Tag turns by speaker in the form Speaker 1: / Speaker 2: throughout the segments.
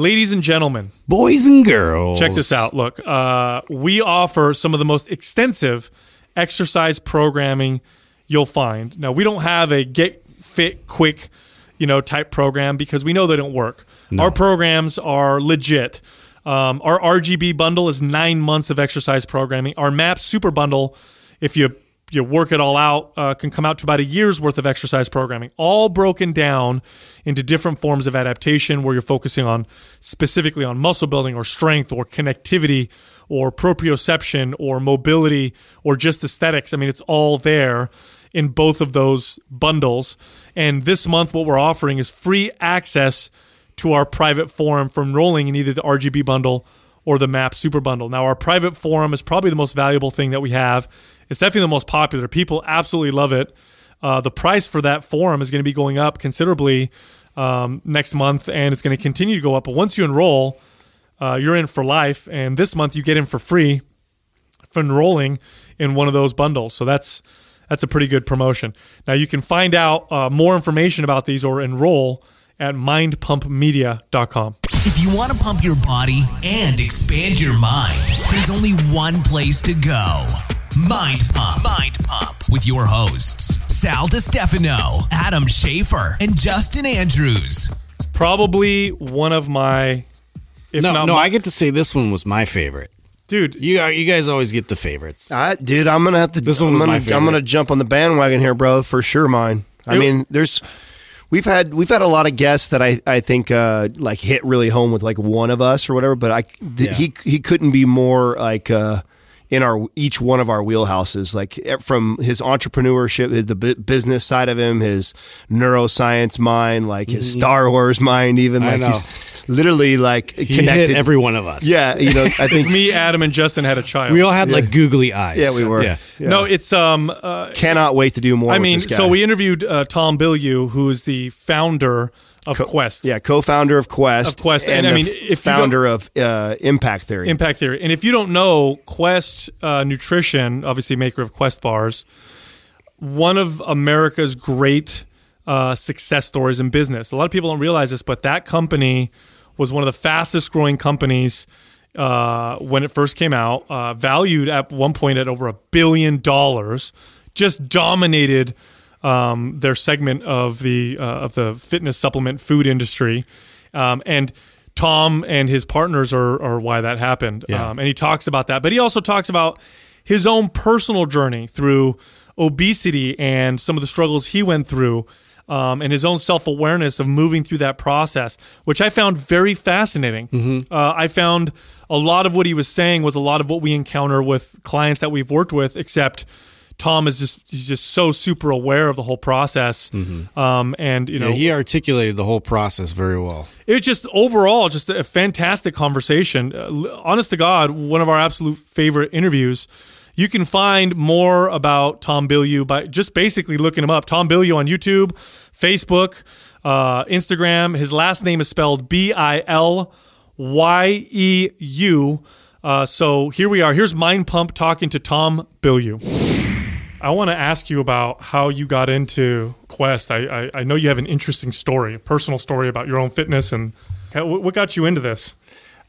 Speaker 1: ladies and gentlemen,
Speaker 2: boys and girls,
Speaker 1: check this out. Look, uh, we offer some of the most extensive exercise programming you'll find. Now, we don't have a get fit quick, you know, type program because we know they don't work. No. Our programs are legit. Um, our RGB bundle is nine months of exercise programming. Our MAPS Super Bundle, if you you work it all out, uh, can come out to about a year's worth of exercise programming, all broken down into different forms of adaptation where you're focusing on specifically on muscle building or strength or connectivity or proprioception or mobility or just aesthetics. I mean, it's all there in both of those bundles. And this month, what we're offering is free access to our private forum for enrolling in either the RGB bundle or the MAPS Super Bundle. Now, our private forum is probably the most valuable thing that we have. It's definitely the most popular. People absolutely love it. Uh, the price for that forum is going to be going up considerably um, next month, and it's going to continue to go up. But once you enroll, uh, you're in for life, and this month you get in for free for enrolling in one of those bundles. So that's that's a pretty good promotion. Now you can find out uh, more information about these or enroll at mindpumpmedia.com.
Speaker 3: If you want to pump your body and expand your mind, there's only one place to go. Mind Pump. Mind Pump with your hosts, Sal Stefano, Adam Schafer, and Justin Andrews.
Speaker 1: Probably one of my
Speaker 2: if no, no, my, I get to say this one was my favorite.
Speaker 1: Dude,
Speaker 2: you you guys always get the favorites.
Speaker 4: Uh, dude, I'm gonna have to. This one I'm gonna, I'm gonna jump on the bandwagon here, bro. For sure, mine. I mean, there's we've had we've had a lot of guests that I I think uh, like hit really home with like one of us or whatever. But I th- yeah. he he couldn't be more like. Uh, in our each one of our wheelhouses, like eh, from his entrepreneurship, the business side of him, his neuroscience mind, like his mm-hmm. Star Wars mind, even like he's literally like
Speaker 2: he
Speaker 4: connected.
Speaker 2: every one of us.
Speaker 4: Yeah, you know, I think
Speaker 1: me, Adam, and Justin had a child.
Speaker 2: We all had yeah. like googly eyes.
Speaker 4: Yeah, we were.
Speaker 2: Yeah.
Speaker 1: yeah. No, it's um. Uh,
Speaker 4: Cannot wait to do more. I mean,
Speaker 1: so we interviewed uh, Tom Bilyeu, who is the founder of Co- Quest.
Speaker 4: Yeah, co-founder of Quest.
Speaker 1: Of Quest,
Speaker 4: and, and I mean, if founder of uh, Impact Theory.
Speaker 1: Impact Theory, and if you don't know, Quest uh, Nutrition, obviously maker of Quest bars, one of America's great uh, success stories in business. A lot of people don't realize this, but that company was one of the fastest growing companies uh, when it first came out, uh, valued at one point at over a billion dollars, just dominated um, their segment of the uh, of the fitness supplement food industry, um, and Tom and his partners are, are why that happened. Yeah. Um, and he talks about that, but he also talks about his own personal journey through obesity and some of the struggles he went through. Um, and his own self awareness of moving through that process, which I found very fascinating. Mm-hmm. Uh, I found a lot of what he was saying was a lot of what we encounter with clients that we've worked with, except Tom is just he's just so super aware of the whole process, mm-hmm. um, and you know
Speaker 2: yeah, he articulated the whole process very well.
Speaker 1: It's just overall just a fantastic conversation. Uh, honest to God, one of our absolute favorite interviews. You can find more about Tom Bilyeu by just basically looking him up. Tom Bilyeu on YouTube, Facebook, uh, Instagram. His last name is spelled B I L Y E U. Uh, so here we are. Here's Mind Pump talking to Tom Bilyeu. I want to ask you about how you got into Quest. I, I, I, know you have an interesting story, a personal story about your own fitness, and what got you into this?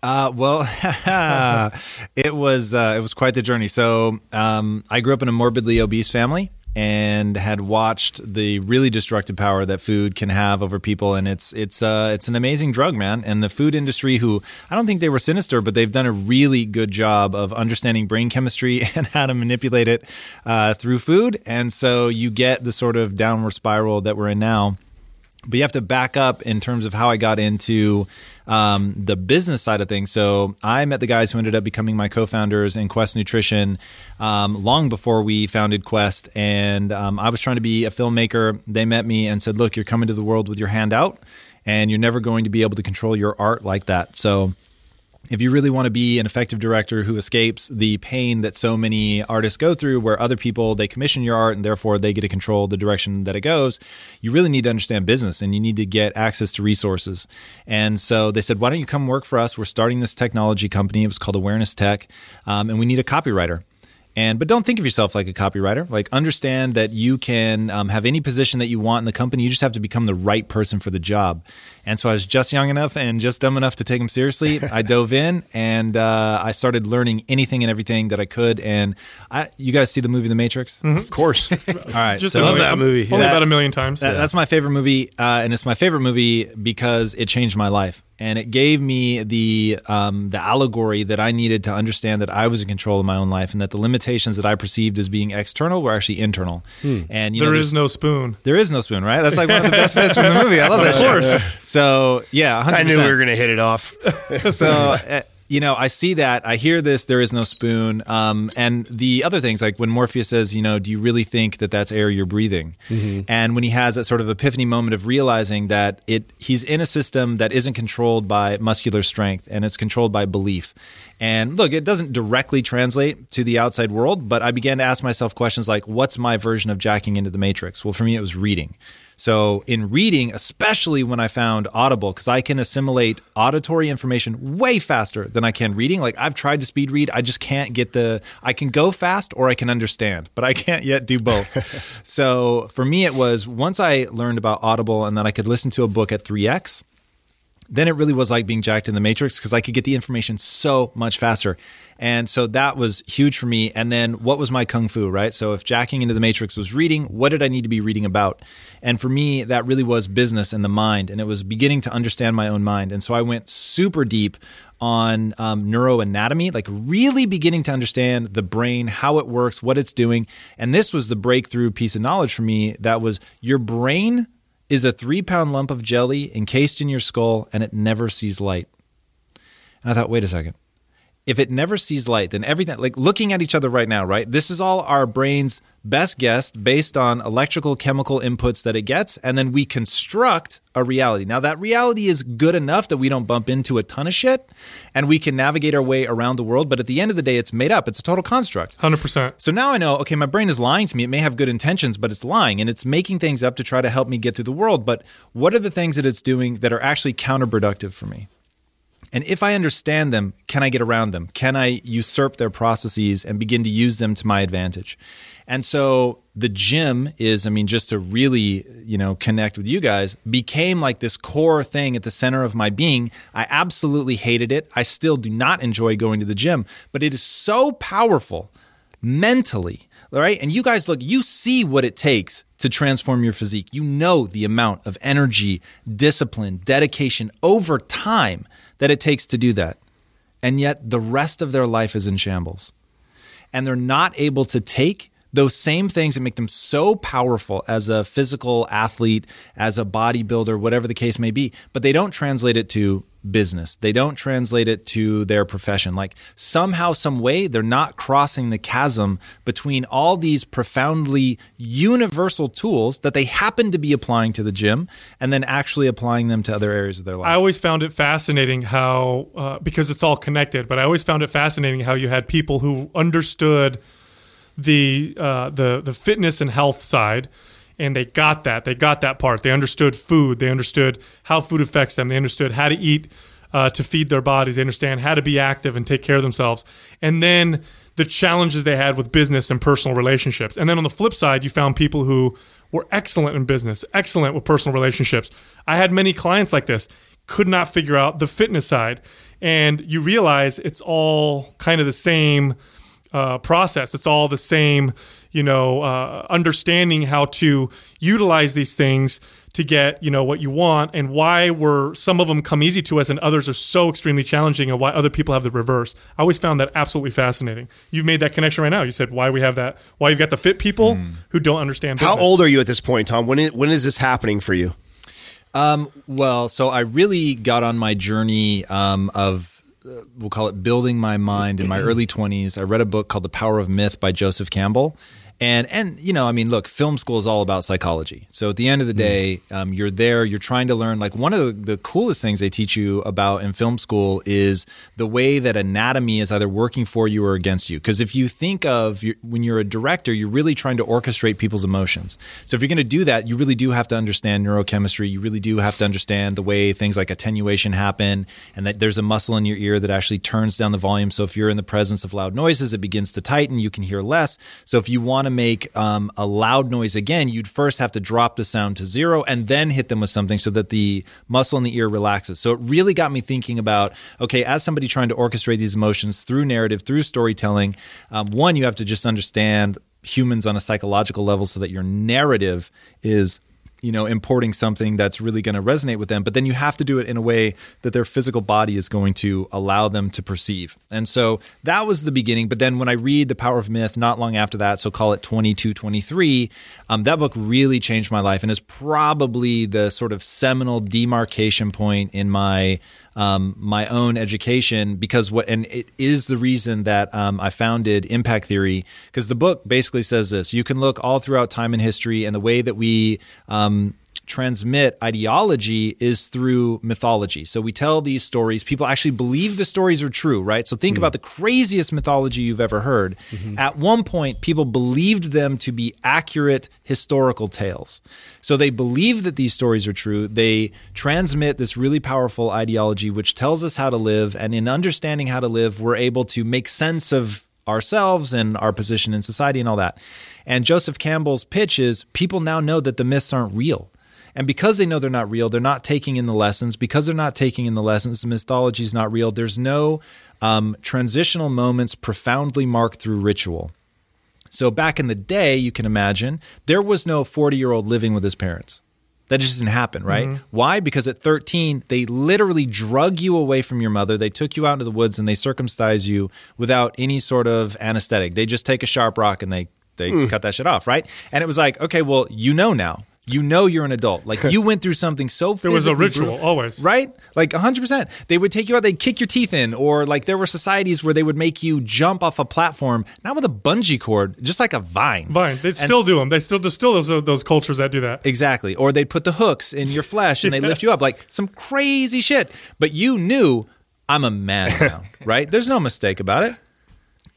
Speaker 5: Uh, well, it was uh, it was quite the journey. So um, I grew up in a morbidly obese family, and had watched the really destructive power that food can have over people. And it's it's uh it's an amazing drug man. And the food industry who I don't think they were sinister but they've done a really good job of understanding brain chemistry and how to manipulate it uh, through food. And so you get the sort of downward spiral that we're in now but you have to back up in terms of how I got into um, the business side of things. So I met the guys who ended up becoming my co-founders in Quest Nutrition um, long before we founded Quest, and um, I was trying to be a filmmaker. They met me and said, "Look, you're coming to the world with your hand out." And you're never going to be able to control your art like that. So if you really want to be an effective director who escapes the pain that so many artists go through where other people they commission your art and therefore they get to control the direction that it goes you really need to understand business and you need to get access to resources. And so they said why don't you come work for us? We're starting this technology company. It was called awareness tech um, and we need a copywriter And but don't think of yourself like a copywriter. Like understand that you can um, have any position that you want in the company. You just have to become the right person for the job. And so I was just young enough and just dumb enough to take them seriously. I dove in and uh, I started learning anything and everything that I could. And I, you guys see the movie The Matrix?
Speaker 4: Mm-hmm. Of course.
Speaker 5: All right.
Speaker 1: Just
Speaker 5: so
Speaker 2: love that movie.
Speaker 1: Only
Speaker 5: That-
Speaker 1: about a million times.
Speaker 5: that- That's my favorite movie, uh, and it's my favorite movie because it changed my life, and it gave me the um, the allegory that I needed to understand that I was in control of my own life, and that the limitations that I perceived as being external were actually internal. And you know,
Speaker 1: there
Speaker 5: there's-
Speaker 1: is no spoon.
Speaker 5: there is no spoon, right? That's like one of the best bits from the movie. I love that. Of course. So yeah, 100%.
Speaker 4: I knew we were going to hit it off.
Speaker 5: so uh, you know i see that i hear this there is no spoon um, and the other things like when morpheus says you know do you really think that that's air you're breathing? And when he has that sort of epiphany moment of realizing that it he's in a system that isn't controlled by muscular strength and it's controlled by belief. And look it doesn't directly translate to the outside world but i began to ask myself questions like what's my version of jacking into the matrix? Well for me it was reading so in reading, especially when I found Audible, because I can assimilate auditory information way faster than I can reading. Like I've tried to speed read, I just can't get the. I can go fast or I can understand, but I can't yet do both. so for me, it was once I learned about Audible and that I could listen to a book at three x then it really was like being jacked in the matrix because I could get the information so much faster. And so that was huge for me. And then what was my kung fu, right? So if jacking into the matrix was reading, what did I need to be reading about? And for me, that really was business and the mind. And it was beginning to understand my own mind. And so I went super deep on um, neuroanatomy, like really beginning to understand the brain, how it works, what it's doing. And this was the breakthrough piece of knowledge for me that was your brain is a three pound lump of jelly encased in your skull and it never sees light. And I thought, wait a second. If it never sees light, then everything, like looking at each other right now, right? This is all our brain's best guess based on electrical, chemical inputs that it gets. And then we construct a reality. Now, that reality is good enough that we don't bump into a ton of shit and we can navigate our way around the world. But at the end of the day, it's made up, it's a total construct.
Speaker 1: 100%.
Speaker 5: So now I know, okay, my brain is lying to me. It may have good intentions, but it's lying and it's making things up to try to help me get through the world. But what are the things that it's doing that are actually counterproductive for me? And if I understand them, can I get around them? Can I usurp their processes and begin to use them to my advantage? And so the gym is, I mean, just to really, you know, connect with you guys, became like this core thing at the center of my being. I absolutely hated it. I still do not enjoy going to the gym, but it is so powerful mentally, right? And you guys look, you see what it takes to transform your physique. You know the amount of energy, discipline, dedication over time that it takes to do that. And yet the rest of their life is in shambles. And they're not able to take those same things that make them so powerful as a physical athlete, as a bodybuilder, whatever the case may be, but they don't translate it to business. They don't translate it to their profession. Like somehow, some way, they're not crossing the chasm between all these profoundly universal tools that they happen to be applying to the gym and then actually applying them to other areas of their life.
Speaker 1: I always found it fascinating how, uh, because it's all connected, but I always found it fascinating how you had people who understood the uh, the the fitness and health side, and they got that. They got that part. They understood food. They understood how food affects them. They understood how to eat uh, to feed their bodies. They understand how to be active and take care of themselves. And then the challenges they had with business and personal relationships. And then on the flip side, you found people who were excellent in business, excellent with personal relationships. I had many clients like this, could not figure out the fitness side. And you realize it's all kind of the same uh, process. It's all the same, you know, uh, understanding how to utilize these things to get, you know, what you want and why were some of them come easy to us and others are so extremely challenging and why other people have the reverse. I always found that absolutely fascinating. You've made that connection right now. You said why we have that, why you've got the fit people who don't understand.
Speaker 4: How old are you at this point, Tom? When is, when is this happening for you?
Speaker 5: Um, well, so I really got on my journey um, of, uh, we'll call it building my mind in my early 20s. I read a book called The Power of Myth by Joseph Campbell. And and you know, I mean, look, film school is all about psychology. So at the end of the day, um, you're there, you're trying to learn. Like one of the, the coolest things they teach you about in film school is the way that anatomy is either working for you or against you. Because if you think of your, when you're a director, you're really trying to orchestrate people's emotions. So if you're going to do that, you really do have to understand neurochemistry. You really do have to understand the way things like attenuation happen, and that there's a muscle in your ear that actually turns down the volume. So if you're in the presence of loud noises, it begins to tighten. You can hear less. So if you want to make um, a loud noise again, you'd first have to drop the sound to zero and then hit them with something so that the muscle in the ear relaxes. So it really got me thinking about okay, as somebody trying to orchestrate these emotions through narrative, through storytelling, um, one, you have to just understand humans on a psychological level so that your narrative is you know, importing something that's really going to resonate with them. But then you have to do it in a way that their physical body is going to allow them to perceive. And so that was the beginning. But then when I read The Power of Myth, not long after that, so call it 22, 23, um, that book really changed my life and is probably the sort of seminal demarcation point in my um, my own education because what and it is the reason that um, I founded Impact Theory because the book basically says this: you can look all throughout time and history, and the way that we um, transmit ideology is through mythology. So we tell these stories. People actually believe the stories are true, right? So think mm about the craziest mythology you've ever heard. Mm-hmm. At one point, people believed them to be accurate historical tales. So they believe that these stories are true. They transmit this really powerful ideology, which tells us how to live. And in understanding how to live, we're able to make sense of ourselves and our position in society and all that. And Joseph Campbell's pitch is people now know that the myths aren't real. And because they know they're not real, they're not taking in the lessons. Because they're not taking in the lessons, the mythology is not real. There's no um, transitional moments profoundly marked through ritual. So back in the day, you can imagine, there was no 40 year old living with his parents. That just didn't happen, right? Mm-hmm. Why? Because at 13, they literally drug you away from your mother. They took you out into the woods and they circumcise you without any sort of anesthetic. They just take a sharp rock and they they mm. cut that shit off, right? And it was like, okay, well, you know now you know you're an adult. Like you went through something so
Speaker 1: there was a ritual brutal, always,
Speaker 5: right? Like 100. percent They would take you out, they'd kick your teeth in, or like there were societies where they would make you jump off a platform, not with a bungee cord, just like a vine.
Speaker 1: Vine. They still do them. They still there's still those those cultures that do that.
Speaker 5: Exactly. Or they'd put the hooks in your flesh and yeah. they lift you up, like some crazy shit. But you knew I'm a man now, right? There's no mistake about it.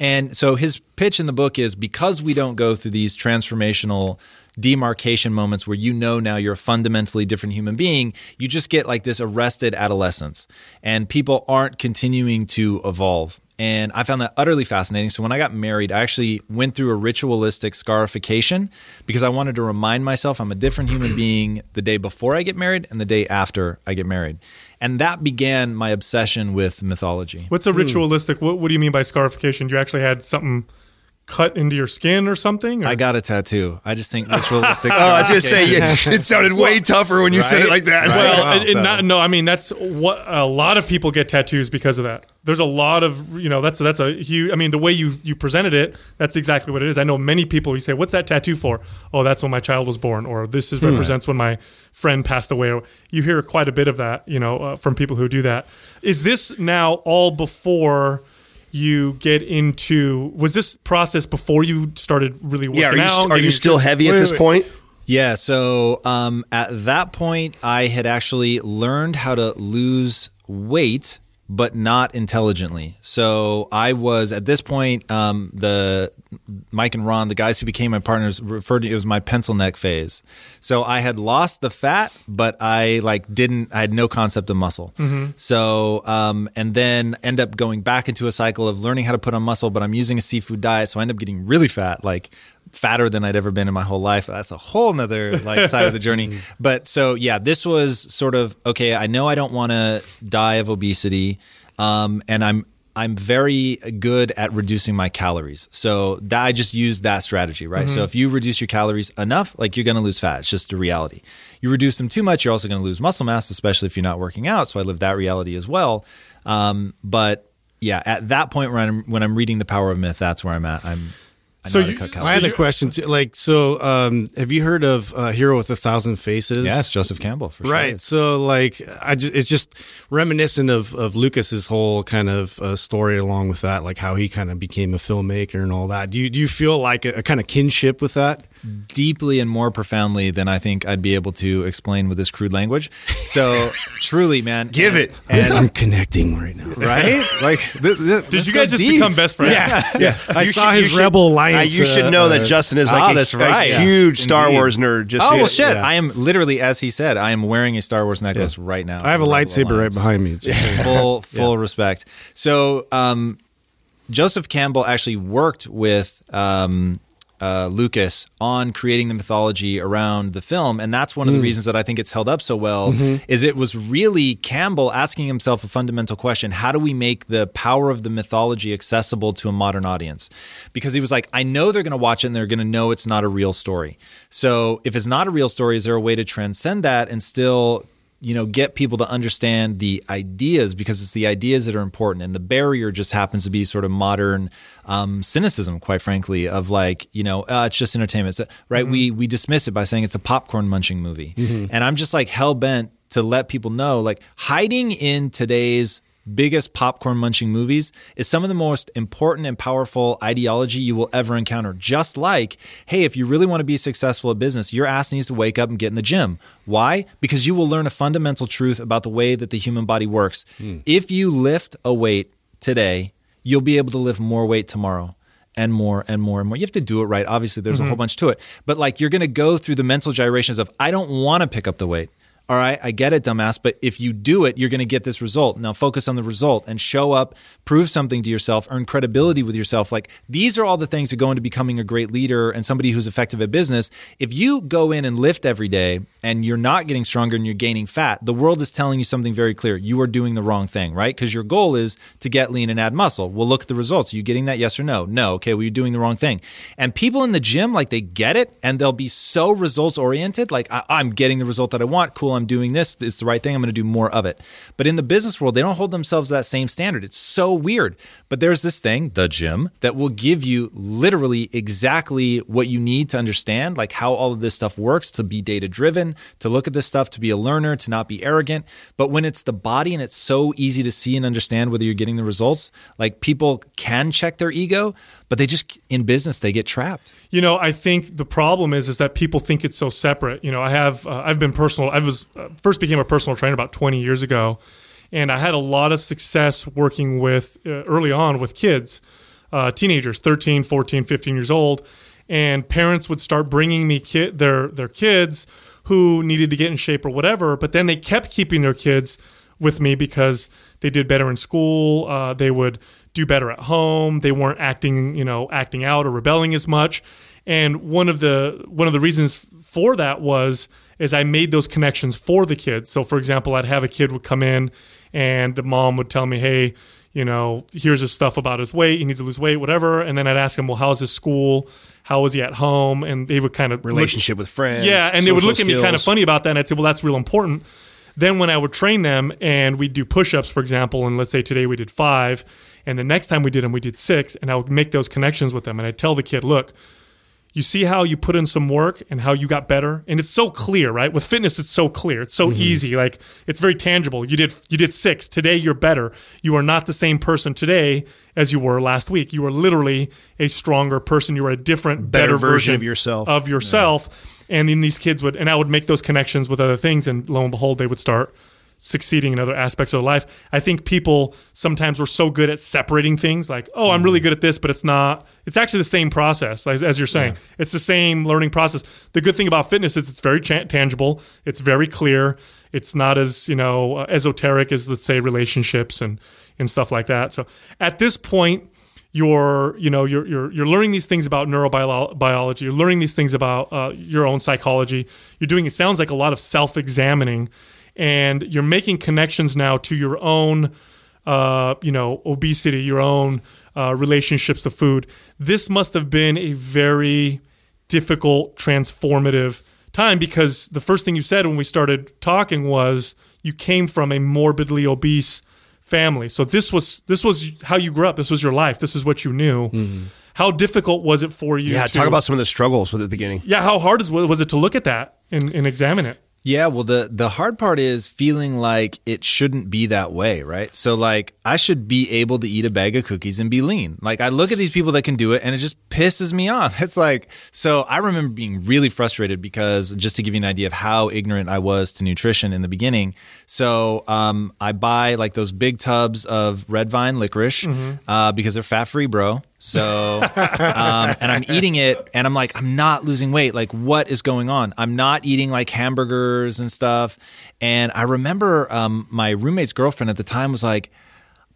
Speaker 5: And so his pitch in the book is because we don't go through these transformational demarcation moments where you know now you're a fundamentally different human being, you just get like this arrested adolescence and people aren't continuing to evolve. And I found that utterly fascinating. So when I got married, I actually went through a ritualistic scarification because I wanted to remind myself I'm a different human being the day before I get married and the day after I get married. And that began my obsession with mythology.
Speaker 1: What's a hmm. ritualistic? What, what do you mean by scarification? You actually had something cut into your skin or something? Or?
Speaker 5: I got a tattoo. I just think ritualistic.
Speaker 4: oh, I was going to say yeah, it sounded way tougher when you right? said it like that.
Speaker 1: Right? Well, it, it not, no, I mean that's what a lot of people get tattoos because of that. There's a lot of you know that's that's a huge. I mean the way you you presented it, that's exactly what it is. I know many people. You say, "What's that tattoo for?" Oh, that's when my child was born, or this is hmm. represents when my friend passed away. You hear quite a bit of that, you know, uh, from people who do that. Is this now all before? You get into was this process before you started really working
Speaker 4: yeah, are you,
Speaker 1: out?
Speaker 4: are you still heavy at this wait. point?
Speaker 5: Yeah, so um, at that point, I had actually learned how to lose weight but not intelligently. So I was at this point, um, the Mike and Ron, the guys who became my partners, referred to it as my pencil neck phase. So I had lost the fat, but I like didn't. I had no concept of muscle. Mm-hmm. So um, and then end up going back into a cycle of learning how to put on muscle, but I'm using a seafood diet, so I end up getting really fat, like fatter than I'd ever been in my whole life. That's a whole nother like side of the journey. But so yeah, this was sort of okay. I know I don't want to die of obesity, um, and I'm I'm very good at reducing my calories. So that, I just use that strategy, right? Mm-hmm. So if you reduce your calories enough, like you're going to lose fat. It's just a reality. You reduce them too much, you're also going to lose muscle mass, especially if you're not working out. So I live that reality as well. Um, but yeah, at that point when I'm when I'm reading The Power of Myth, that's where I'm at. I'm I
Speaker 1: So
Speaker 5: know how to
Speaker 1: you-
Speaker 2: I had a question too. Like, so um, have you heard of uh, Hero with a Thousand Faces?
Speaker 5: Yes, Joseph Campbell for
Speaker 2: Right.
Speaker 5: sure.
Speaker 2: So, like, I just it's just reminiscent of of Lucas's whole kind of uh, story along with that, like how he kind of became a filmmaker and all that. Do you do you feel like a, a kind of kinship with that?
Speaker 5: Deeply and more profoundly than I think I'd be able to explain with this crude language. So truly, man,
Speaker 4: Give it.
Speaker 2: And I'm connecting right now.
Speaker 5: right? Like, th- th-
Speaker 1: Did you guys just
Speaker 5: deep.
Speaker 1: become best friends?
Speaker 2: Yeah, Yeah. I
Speaker 4: You
Speaker 2: saw
Speaker 4: should-
Speaker 2: his
Speaker 4: should-
Speaker 2: Rebel
Speaker 4: uh,
Speaker 2: Alliance.
Speaker 4: you should
Speaker 2: uh,
Speaker 4: know
Speaker 2: uh,
Speaker 4: that Justin is
Speaker 5: ah,
Speaker 4: like a,
Speaker 5: that's
Speaker 4: a
Speaker 5: right. Yeah.
Speaker 4: huge Star
Speaker 5: Indeed.
Speaker 4: Wars nerd. Just
Speaker 5: Oh
Speaker 4: so
Speaker 5: well, shit!
Speaker 2: yeah.
Speaker 5: I am literally, as he said, I am wearing a Star Wars necklace right now.
Speaker 2: I have a
Speaker 5: Rebel
Speaker 2: lightsaber right behind me. Just-
Speaker 5: full full respect. So um, Joseph Campbell actually worked with um, uh, Lucas on creating the mythology around the film, and that's one of the reasons that I think it's held up so well. Is it was really Campbell asking himself a fundamental question: How do we make the power of the mythology accessible to a modern audience? Because he was like, I know they're going to watch it and they're going to know it's not a real story. So if it's not a real story, is there a way to transcend that and still you know get people to understand the ideas because it's the ideas that are important. And the barrier just happens to be sort of modern um, cynicism quite frankly of like you know uh, it's just entertainment. It's- right? We we dismiss it by saying it's a popcorn munching movie. And i'm just like hell-bent to let people know like hiding in today's biggest popcorn munching movies is some of the most important and powerful ideology you will ever encounter. Just like, hey, if you really want to be successful at business, your ass needs to wake up and get in the gym. Why? Because you will learn a fundamental truth about the way that the human body works. Hmm. If you lift a weight today, you'll be able to lift more weight tomorrow and more and more and more. You have to do it right. Obviously, there's a whole mm-hmm. bunch to it. But like you're going to go through the mental gyrations of, I don't want to pick up the weight. All right, I get it, dumbass, but if you do it, you're going to get this result. Now focus on the result and show up, prove something to yourself, earn credibility with yourself. Like these are all the things that go into becoming a great leader and somebody who's effective at business. If you go in and lift every day and you're not getting stronger and you're gaining fat, the world is telling you something very clear. You are doing the wrong thing, right? Because your goal is to get lean and add muscle. Well, look at the results. Are you getting that? Yes or no? No. Okay, well, you're doing the wrong thing. And people in the gym, like they get it and they'll be so results oriented. Like, I- I'm getting the result that I want. Cool, I'm doing this. It's the right thing. I'm going to do more of it. But in the business world, they don't hold themselves that same standard. It's so weird. But there's this thing, the gym, that will give you literally exactly what you need to understand, like how all of this stuff works, to be data driven, to look at this stuff, to be a learner, to not be arrogant. But when it's the body and it's so easy to see and understand whether you're getting the results, like people can check their ego, but they just, in business, they get trapped.
Speaker 1: You know, I think the problem is is that people think it's so separate. You know, I have uh, I've been personal. I was uh, first became a personal trainer about 20 years ago, and I had a lot of success working with uh, early on with kids, uh, teenagers, 13, 14, 15 years old, and parents would start bringing me kid their their kids who needed to get in shape or whatever, but then they kept keeping their kids with me because they did better in school. Uh, they would do better at home. They weren't acting, you know, acting out or rebelling as much. And one of the one of the reasons for that was is I made those connections for the kids. So, for example, I'd have a kid would come in, and the mom would tell me, "Hey, you know, here's his stuff about his weight. He needs to lose weight, whatever." And then I'd ask him, "Well, how's his school? How was he at home?" And they would kind of look-
Speaker 4: relationship with friends.
Speaker 1: yeah, and they would look at me kind of funny about that, and I'd say, "Well, that's real important." Then when I would train them and we'd do push-ups, for example, and let's say today we did five, and the next time we did them, we did six, and I would make those connections with them, and I'd tell the kid, "Look, you see how you put in some work and how you got better? And it's so clear right? With fitness it's so clear. It's so mm-hmm. easy. Like it's very tangible. You did you did six. Today you're better. You are not the same person today as you were last week. You are literally a stronger person. You are a different
Speaker 4: Better
Speaker 1: better,
Speaker 4: version of yourself.
Speaker 1: of yourself. And then these kids would and i would make those connections with other things and lo and behold they would start succeeding in other aspects of life. I think people sometimes were so good at separating things like, oh, I'm really good at this, but it's not. It's actually the same process, as, as you're saying. It's the same learning process. The good thing about fitness is it's very cha- tangible, it's very clear. It's not as you know uh, esoteric as let's say relationships and and stuff like that. So at this point, you're you know you're you're you're learning these things about neurobiology. You're learning these things about uh, your own psychology. You're doing it sounds like a lot of self examining and you're making connections now to your own uh, you know obesity your own uh, relationships to food this must have been a very difficult transformative time because the first thing you said when we started talking was you came from a morbidly obese family so this was this was how you grew up this was your life this is what you knew how difficult was it for you?
Speaker 4: Yeah,
Speaker 1: to,
Speaker 4: talk about some of the struggles with the beginning.
Speaker 1: Yeah, how hard was it to look at that and, and examine it?
Speaker 5: Yeah, well the the hard part is feeling like it shouldn't be that way, right? So like I should be able to eat a bag of cookies and be lean. Like I look at these people that can do it and it just pisses me off. It's like so I remember being really frustrated because just to give you an idea of how ignorant I was to nutrition in the beginning. So um, I buy like those big tubs of red vine licorice mm-hmm. uh, because they're fat free, bro. So, um, and I'm eating it, and I'm like, I'm not losing weight. Like, what is going on? I'm not eating like hamburgers and stuff. And I remember um, my roommate's girlfriend at the time was like,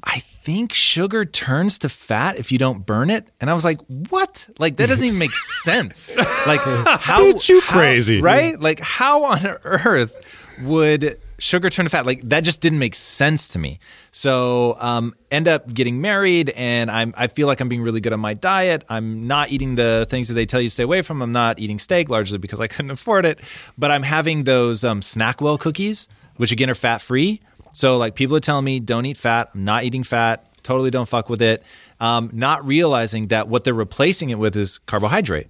Speaker 5: I think sugar turns to fat if you don't burn it. And I was like, what? Like, that doesn't even make sense. Like, how?
Speaker 2: Bitch, you crazy.
Speaker 5: right? Like, how on earth would sugar turned to fat. Like that just didn't make sense to me. So um, end up getting married, and I'm I feel like I'm being really good on my diet. I'm not eating the things that they tell you to stay away from. I'm not eating steak largely because I couldn't afford it, but I'm having those um, Snackwell cookies, which again are fat free. So like people are telling me don't eat fat. I'm not eating fat. Totally don't fuck with it. Um, not realizing that what they're replacing it with is carbohydrate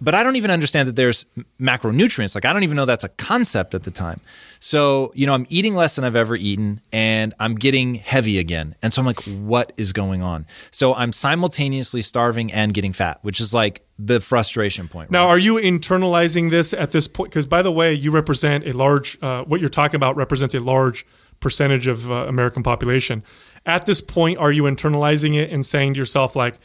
Speaker 5: but I don't even understand that there's macronutrients. Like I don't even know that's a concept at the time. So, you know, I'm eating less than I've ever eaten and I'm getting heavy again. And so I'm like, what is going on? So I'm simultaneously starving and getting fat, which is like the frustration point.
Speaker 1: Now, are you internalizing this at this point? Because by the way, you represent a large, uh, what you're talking about represents a large percentage of uh, American population. At this point, are you internalizing it and saying to yourself, like,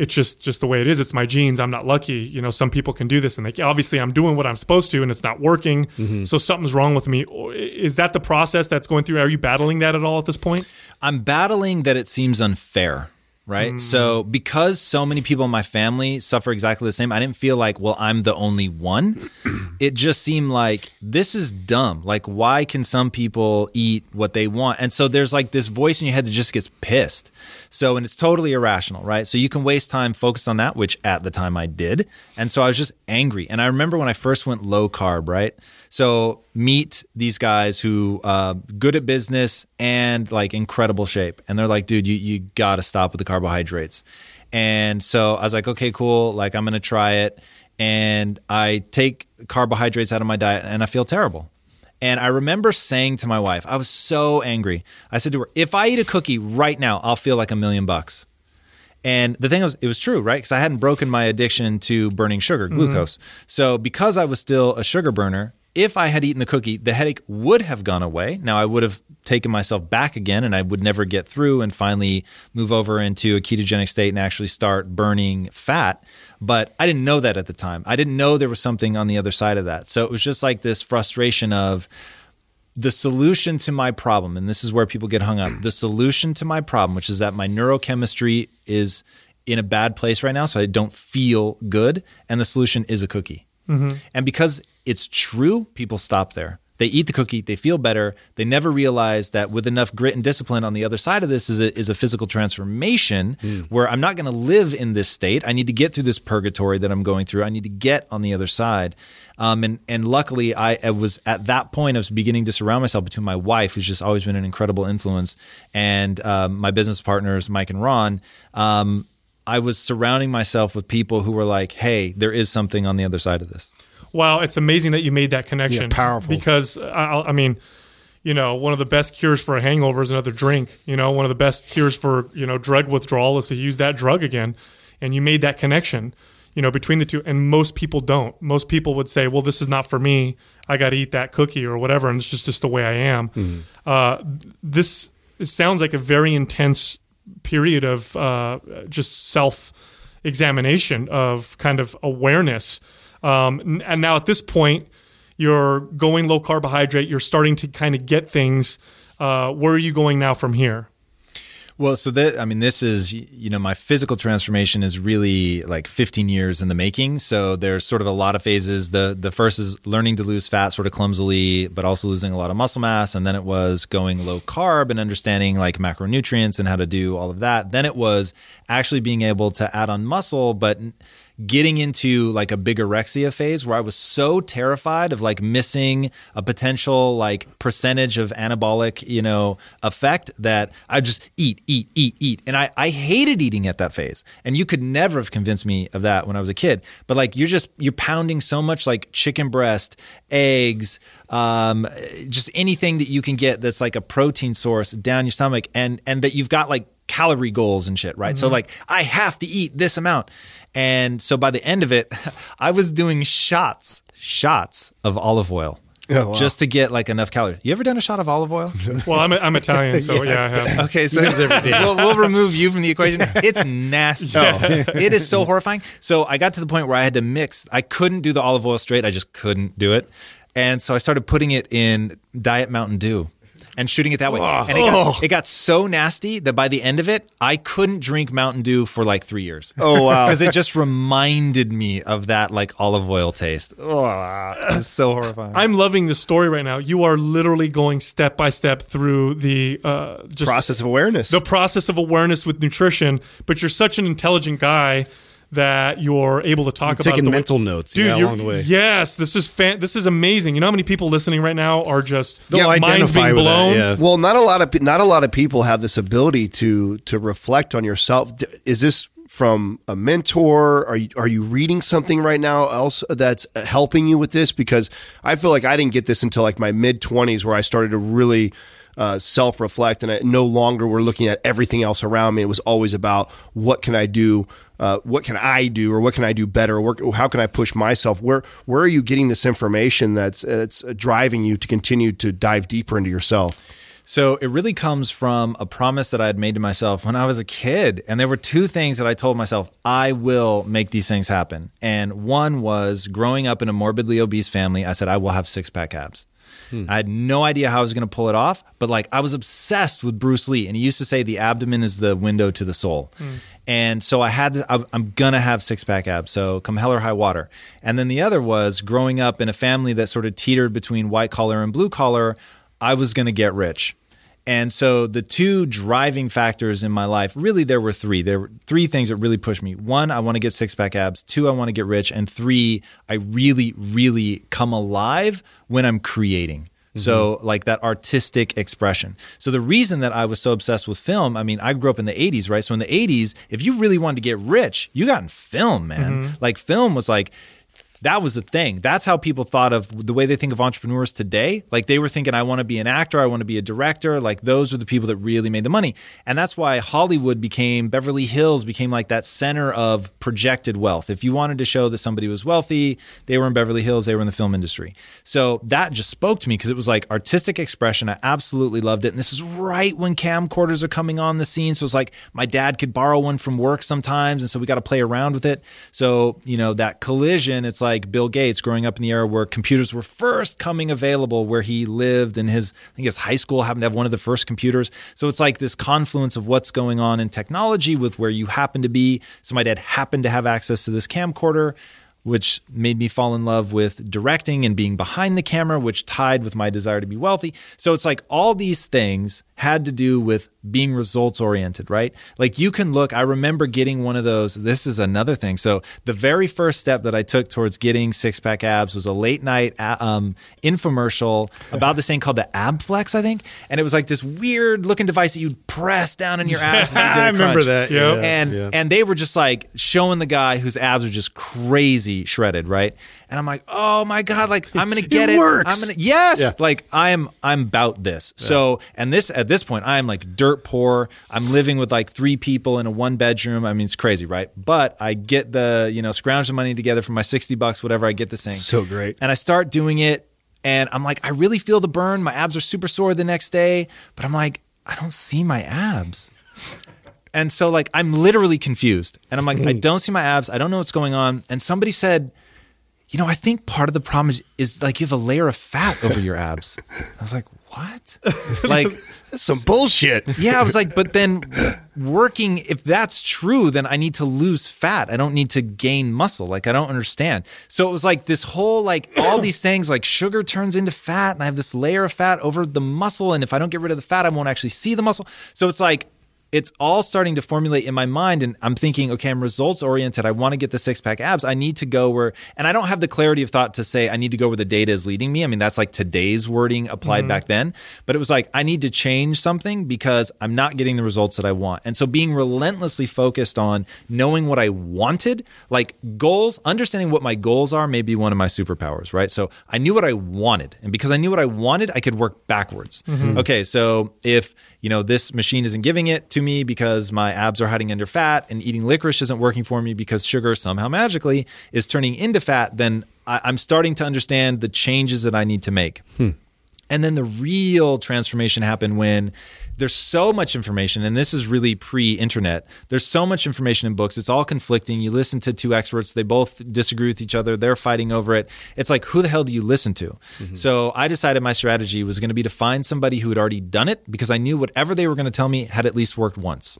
Speaker 1: it's just just the way it is. It's my genes. I'm not lucky. You know, some people can do this, and they obviously I'm doing what I'm supposed to, and it's not working. Mm-hmm. So something's wrong with me. Is that the process that's going through? Are you battling that at all at this point?
Speaker 5: I'm battling that it seems unfair right? Mm. So because so many people in my family suffer exactly the same, I didn't feel like, well, I'm the only one. it just seemed like this is dumb. Like why can some people eat what they want? And so there's like this voice in your head that just gets pissed. So and it's totally irrational, right? So you can waste time focused on that, which at the time I did. And so I was just angry. And I remember when I first went low carb, right? So meet these guys who uh, good at business and like incredible shape, and they're like, dude, you you got to stop with the carbohydrates. And so I was like, okay, cool. Like I'm gonna try it, and I take carbohydrates out of my diet, and I feel terrible. And I remember saying to my wife, I was so angry. I said to her, if I eat a cookie right now, I'll feel like a million bucks. And the thing was, it was true, right? Because I hadn't broken my addiction to burning sugar, glucose. Mm-hmm. So because I was still a sugar burner, if I had eaten the cookie, the headache would have gone away. Now I would have taken myself back again and I would never get through and finally move over into a ketogenic state and actually start burning fat. But I didn't know that at the time. I didn't know there was something on the other side of that. So it was just like this frustration of the solution to my problem. And this is where people get hung up. The solution to my problem, which is that my neurochemistry is in a bad place right now. So I don't feel good. And the solution is a cookie. Mm-hmm. And because it's true, people stop there. They eat the cookie, they feel better. They never realize that with enough grit and discipline on the other side of this is a, is a physical transformation mm. where I'm not going to live in this state. I need to get through this purgatory that I'm going through. I need to get on the other side. Um, and, and luckily, I, I, was at that point, I was beginning to surround myself between my wife, who's just always been an incredible influence, and um, my business partners, Mike and Ron. Um, I was surrounding myself with people who were like, hey, there is something on the other side of this.
Speaker 1: Wow, it's amazing that you made that connection.
Speaker 4: Yeah, powerful.
Speaker 1: Because I, I mean, you know, one of the best cures for a hangover is another drink. You know, one of the best cures for you know drug withdrawal is to use that drug again. And you made that connection, you know, between the two. And most people don't. Most people would say, "Well, this is not for me. I got to eat that cookie or whatever, and it's just just the way I am." Mm-hmm. Uh, this sounds like a very intense period of uh, just self examination of kind of awareness um, and now at this point, you're going low carbohydrate. You're starting to kind of get things. Uh, where are you going now from here?
Speaker 5: Well, so that I mean, this is you know my physical transformation is really like 15 years in the making. So there's sort of a lot of phases. The the first is learning to lose fat sort of clumsily, but also losing a lot of muscle mass. And then it was going low carb and understanding like macronutrients and how to do all of that. Then it was actually being able to add on muscle, but getting into like a bigorexia phase where I was so terrified of like missing a potential like percentage of anabolic, you know, effect that I just eat, eat, eat, eat. And I, I hated eating at that phase. And you could never have convinced me of that when I was a kid. But like you're just, you're pounding so much like chicken breast, eggs, um, just anything that you can get that's like a protein source down your stomach and, and that you've got like calorie goals and shit, right? Mm-hmm. So like I have to eat this amount. And so by the end of it, I was doing shots, shots of olive oil. Oh, wow. Just to get like enough calories. You ever done a shot of olive oil?
Speaker 1: well, I'm, I'm Italian, so yeah. yeah, I have.
Speaker 5: Okay, so we'll, we'll, remove you from the equation. It's nasty. Oh. it is so horrifying. So I got to the point where I had to mix. I couldn't do the olive oil straight. I just couldn't do it. And so I started putting it in Diet Mountain Dew and shooting it that way. And it got, it got so nasty that by the end of it, I couldn't drink Mountain Dew for like three years.
Speaker 4: Oh wow!
Speaker 5: Because it just reminded me of that like olive oil taste. Oh, it's so horrifying.
Speaker 1: I'm loving the story right now. You are literally going step by step through the uh,
Speaker 4: just process of awareness.
Speaker 1: The process of awareness with nutrition. But you're such an intelligent guy that you're able to talk
Speaker 2: you're
Speaker 1: about
Speaker 2: taking mental way. notes dude yeah, along the way.
Speaker 1: Yes, this is fan- this is amazing. You know how many people listening right now are just yeah, minds being blown.
Speaker 4: That, yeah. Well, not a lot of not a lot of people have this ability to to reflect on yourself. Is this from a mentor? Are you are you reading something right now else that's helping you with this? Because I feel like I didn't get this until like my mid twenties, where I started to really uh, self reflect, and I no longer were looking at everything else around me. It was always about what can I do, uh, what can I do, or what can I do better, or how can I push myself. Where where are you getting this information that's that's driving you to continue to dive deeper into yourself?
Speaker 5: So it really comes from a promise that I had made to myself when I was a kid. And there were two things that I told myself I will make these things happen. And one was growing up in a morbidly obese family, I said, I will have six pack abs. Hmm. I had no idea how I was going to pull it off, but like I was obsessed with Bruce Lee, and he used to say the abdomen is the window to the soul. Hmm. And so I had to, I'm going to have six pack abs. So come hell or high water. And then the other was growing up in a family that sort of teetered between white collar and blue collar, I was going to get rich. And so the two driving factors in my life, really there were three. There were three things that really pushed me. One, I want to get six pack abs. Two, I want to get rich. And three, I really, really come alive when I'm creating. Mm-hmm. So, like that artistic expression. So, the reason that I was so obsessed with film, I mean, I grew up in the 80s, right? So, in the 80s, if you really wanted to get rich, you got in film, man. Mm-hmm. Like, film was like, that was the thing. That's how people thought of the way they think of entrepreneurs today. Like they were thinking, I want to be an actor, I want to be a director. Like those are the people that really made the money. And that's why Hollywood became, Beverly Hills became like that center of projected wealth. If you wanted to show that somebody was wealthy, they were in Beverly Hills, they were in the film industry. So that just spoke to me because it was like artistic expression. I absolutely loved it. And this is right when camcorders are coming on the scene. So it's like my dad could borrow one from work sometimes. And so we got to play around with it. So, you know, that collision, it's like, like Bill Gates growing up in the era where computers were first coming available where he lived and his I think his high school happened to have one of the first computers. So it's like this confluence of what's going on in technology with where you happen to be. So my dad happened to have access to this camcorder which made me fall in love with directing and being behind the camera, which tied with my desire to be wealthy. So it's like all these things had to do with being results oriented, right? Like you can look, I remember getting one of those. This is another thing. So the very first step that I took towards getting six pack abs was a late night um, infomercial about this thing called the Abflex, I think. And it was like this weird looking device that you'd press down in your abs.
Speaker 2: I remember that.
Speaker 5: Yeah. And, yeah. and they were just like showing the guy whose abs are just crazy shredded, right? and I'm like, oh my god, like I'm gonna get
Speaker 4: it.
Speaker 5: it.
Speaker 4: Works.
Speaker 5: I'm gonna yes, yeah. like I'm I'm about this. Yeah. So and this at this point, I am like dirt poor. I'm living with like three people in a one bedroom. I mean, it's crazy, right? But I get the you know scrounge the money together for my sixty bucks, whatever. I get this thing.
Speaker 4: So great.
Speaker 5: And I start doing it, and I'm like, I really feel the burn. My abs are super sore the next day, but I'm like, I don't see my abs. And so like I'm literally confused. And I'm like, I hmm. don't see my abs. I don't know what's going on. And somebody said, you know, I think part of the problem is, is like you have a layer of fat over your abs. I was like, what? Like
Speaker 4: that's some bullshit.
Speaker 5: Yeah, I was like, but then working, if that's true, then I need to lose fat. I don't need to gain muscle. Like I don't understand. So it was like this whole like all these things like sugar turns into fat, and I have this layer of fat over the muscle, and if I don't get rid of the fat, I won't actually see the muscle. So it's like it's all starting to formulate in my mind and i'm thinking okay i'm results oriented i want to get the six pack abs. I need to go where and i don't have the clarity of thought to say i need to go where the data is leading me. I mean that's like today's wording applied mm-hmm. back then. But it was like i need to change something because i'm not getting the results that i want. And so being relentlessly focused on knowing what i wanted like goals understanding what my goals are may be one of my superpowers right? So i knew what i wanted and because i knew what i wanted i could work backwards. Mm-hmm. okay so if you know, this machine isn't giving it to me because my abs are hiding under fat and eating licorice isn't working for me because sugar somehow magically is turning into fat, then I, am starting to understand the changes that I need to make. Hmm. And then the real transformation happened when there's so much information, and this is really pre internet. There's so much information in books. It's all conflicting. You listen to two experts, they both disagree with each other. They're fighting over it. It's like, who the hell do you listen to? Mm-hmm. So I decided my strategy was going to be to find somebody who had already done it because I knew whatever they were going to tell me had at least worked once.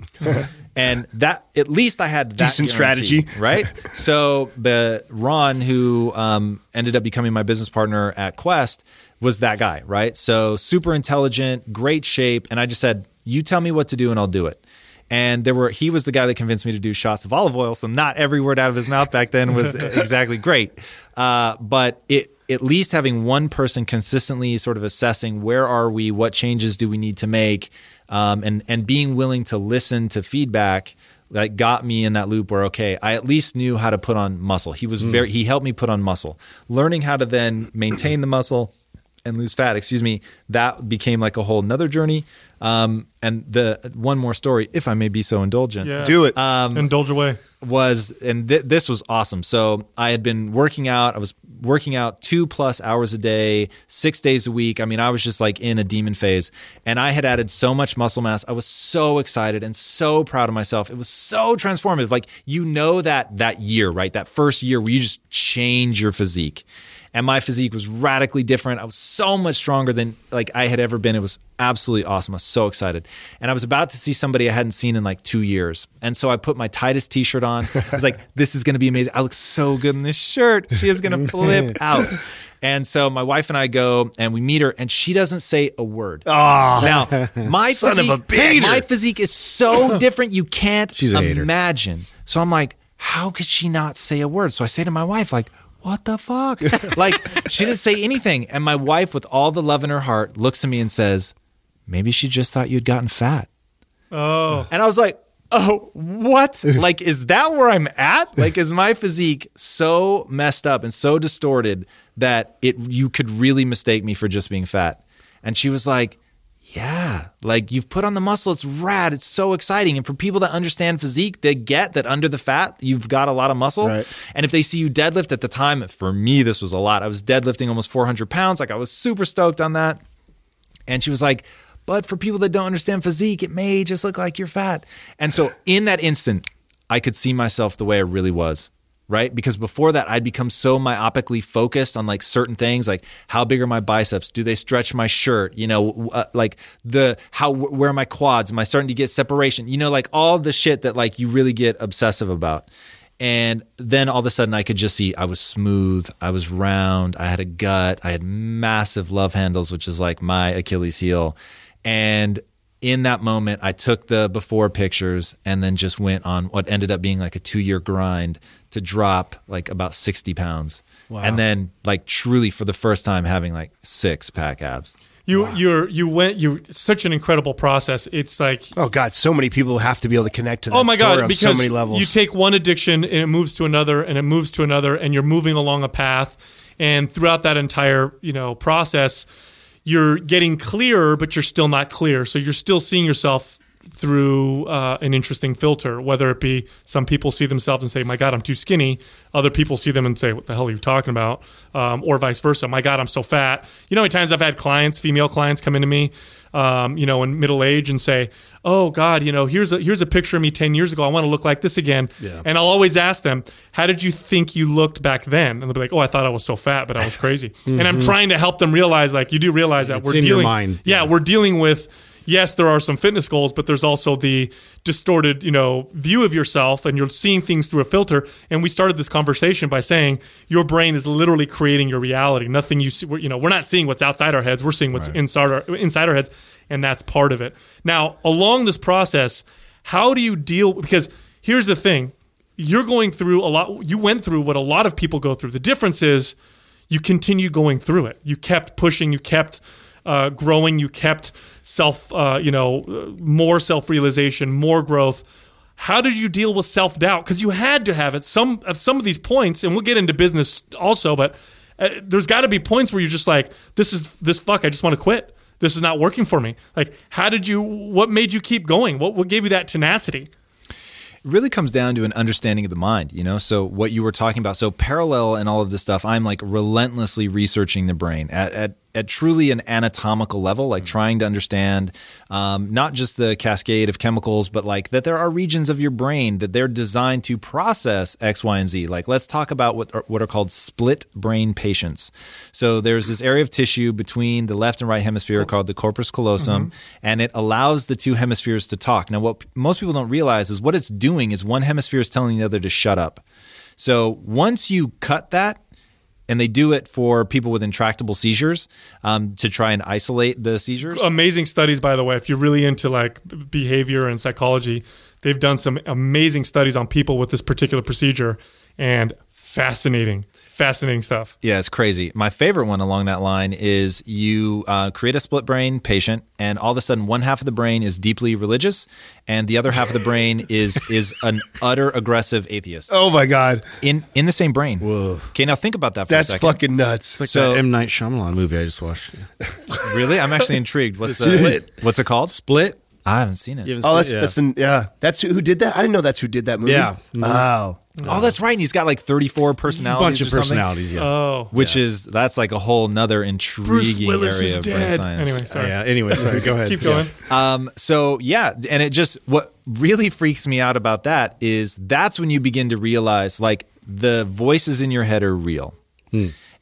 Speaker 5: And that, at least I had that
Speaker 4: decent strategy,
Speaker 5: right? so the Ron, who um, ended up becoming my business partner at Quest, was that guy, right? So super intelligent, great shape. And I just said, you tell me what to do and I'll do it. And there were he was the guy that convinced me to do shots of olive oil. So not every word out of his mouth back then was exactly great. Uh, but it at least having one person consistently sort of assessing where are we, what changes do we need to make, um, and and being willing to listen to feedback that got me in that loop where okay i at least knew how to put on muscle he was mm. very he helped me put on muscle learning how to then maintain the muscle and lose fat, excuse me, that became like a whole nother journey. Um, and the one more story, if I may be so indulgent,
Speaker 1: yeah.
Speaker 4: do it.
Speaker 1: Um, Indulge away.
Speaker 5: Was and th- this was awesome. So I had been working out. I was working out two plus hours a day, six days a week. I mean, I was just like in a demon phase, and I had added so much muscle mass. I was so excited and so proud of myself. It was so transformative. Like you know that that year, right? That first year where you just change your physique and my physique was radically different. I was so much stronger than like I had ever been. It was absolutely awesome. I was so excited. And I was about to see somebody I hadn't seen in like two years. And so I put my tightest t-shirt on. I was like, this is going to be amazing. I look so good in this shirt. She is going to flip out. And so my wife and I go and we meet her, and she doesn't say a word.
Speaker 4: Oh,
Speaker 5: now my
Speaker 4: son
Speaker 5: physique,
Speaker 4: of a bitch.
Speaker 5: My physique is so different, you can't
Speaker 2: She's
Speaker 5: imagine. So I'm like, how could she not say a word? So I say to my wife, like, what the fuck? like she didn't say anything. And my wife, with all the love in her heart, looks at me and says, maybe she just thought you'd gotten fat.
Speaker 1: Oh.
Speaker 5: And I was like, oh, what? like, is that where I'm at? Like, is my physique so messed up and so distorted that it you could really mistake me for just being fat? And she was like, yeah, like you've put on the muscle. It's rad. It's so exciting. And for people that understand physique, they get that under the fat, you've got a lot of muscle. Right. And if they see you deadlift at the time, for me, this was a lot. I was deadlifting almost 400 pounds. Like I was super stoked on that. And she was like, but for people that don't understand physique, it may just look like you're fat. And so in that instant, I could see myself the way I really was right? Because before that, I'd become so myopically focused on like certain things, like how big are my biceps? Do they stretch my shirt? You know, uh, like the how where are my quads? Am I starting to get separation? You know, like all the shit that like you really get obsessive about. And then all of a sudden, I could just see I was smooth, I was round, I had a gut, I had massive love handles, which is like my Achilles heel. And in that moment, I took the before pictures and then just went on what ended up being like a two year grind to drop like about 60 pounds. Wow. And then like truly for the first time having like six pack abs.
Speaker 1: You wow. you're you went you such an incredible process. It's like
Speaker 4: oh god, so many people have to be able to connect to that. Oh my god, because so many levels.
Speaker 1: You take one addiction and it moves to another and it moves to another, and you're moving along a path. And throughout that entire you know process, you're getting clearer, but you're still not clear. So you're still seeing yourself through uh, an interesting filter, whether it be some people see themselves and say, My God, I'm too skinny. Other people see them and say, What the hell are you talking about? Um, or vice versa. My God, I'm so fat. You know, many times I've had clients, female clients, come into me, um, you know, in middle age and say, Oh God, you know, here's a here's a picture of me ten years ago. I want to look like this again. Yeah. And I'll always ask them, How did you think you looked back then? And they'll be like, Oh, I thought I was so fat, but I was crazy. mm-hmm. And I'm trying to help them realize, like, you do realize that
Speaker 2: it's
Speaker 1: we're dealing.
Speaker 2: Yeah,
Speaker 1: yeah, we're dealing with yes, there are some fitness goals, but there's also the distorted, you know, view of yourself and you're seeing things through a filter. And we started this conversation by saying your brain is literally creating your reality. Nothing you see, you know, we're not seeing what's outside our heads. We're seeing what's right. inside our inside our heads, and that's part of it. Now, along this process, How do you deal? Because here's the thing: you're going through a lot. You went through what a lot of people go through. The difference is you continue going through it. You kept pushing. You kept uh, growing. You kept self, uh, you know, more self realization, more growth. How did you deal with self doubt? Because you had to have it. Some at some of these points, and we'll get into business also, but uh, there's got to be points where you're just like, this is this fuck. I just want to quit. This is not working for me. Like, how did you? What made you keep going? What what gave you that tenacity?
Speaker 5: It really comes down to an understanding of the mind, you know? So, what you were talking about, so parallel and all of this stuff, I'm like relentlessly researching the brain at, at at truly an anatomical level, like trying to understand um, not just the cascade of chemicals, but like that there are regions of your brain that they're designed to process X, Y, and Z. Like let's talk about what are, what are called split brain patients. So there's this area of tissue between the left and right hemisphere called the corpus callosum, mm-hmm. and it allows the two hemispheres to talk. Now, what most people don't realize is what it's doing is one hemisphere is telling the other to shut up. So once you cut that, and they do it for people with intractable seizures um, to try and isolate the seizures.
Speaker 1: Amazing studies, by the way. If you're really into like behavior and psychology, they've done some amazing studies on people with this particular procedure, and fascinating fascinating stuff.
Speaker 5: Yeah, it's crazy. My favorite one along that line is you uh, create a split brain patient, and all of a sudden, one half of the brain is deeply religious, and the other half of the brain is is an utter aggressive atheist.
Speaker 4: Oh my god!
Speaker 5: In in the same brain.
Speaker 2: Whoa.
Speaker 5: Okay, now think about that. for
Speaker 4: That's
Speaker 5: a second.
Speaker 4: fucking nuts.
Speaker 2: It's like
Speaker 5: So-
Speaker 2: that M Night Shyamalan movie I just watched.
Speaker 5: really. I'm actually intrigued. What's the
Speaker 2: Split.
Speaker 5: What's it called?
Speaker 2: Split.
Speaker 5: I haven't seen it.
Speaker 2: Haven't
Speaker 4: Oh,
Speaker 2: seen
Speaker 4: that's
Speaker 2: it?
Speaker 4: that's the yeah. That's who, who did that. I didn't know that's who did that movie.
Speaker 2: Yeah. Mhm.
Speaker 4: Oh,
Speaker 5: Oh, that's right. And he's got like 34 personalities.
Speaker 2: a bunch of
Speaker 5: or something,
Speaker 2: personalities. Yeah.
Speaker 1: Oh,
Speaker 5: Which is that's like a whole nother intriguing
Speaker 1: Willis
Speaker 5: area
Speaker 1: is
Speaker 5: of brain science.
Speaker 1: Anyway, sorry.
Speaker 2: yeah. Anyway, sorry. Go ahead.
Speaker 1: Keep going.
Speaker 5: Um, so yeah, and it just what really freaks me out about that is that's when you begin to realize like the voices in your head are real.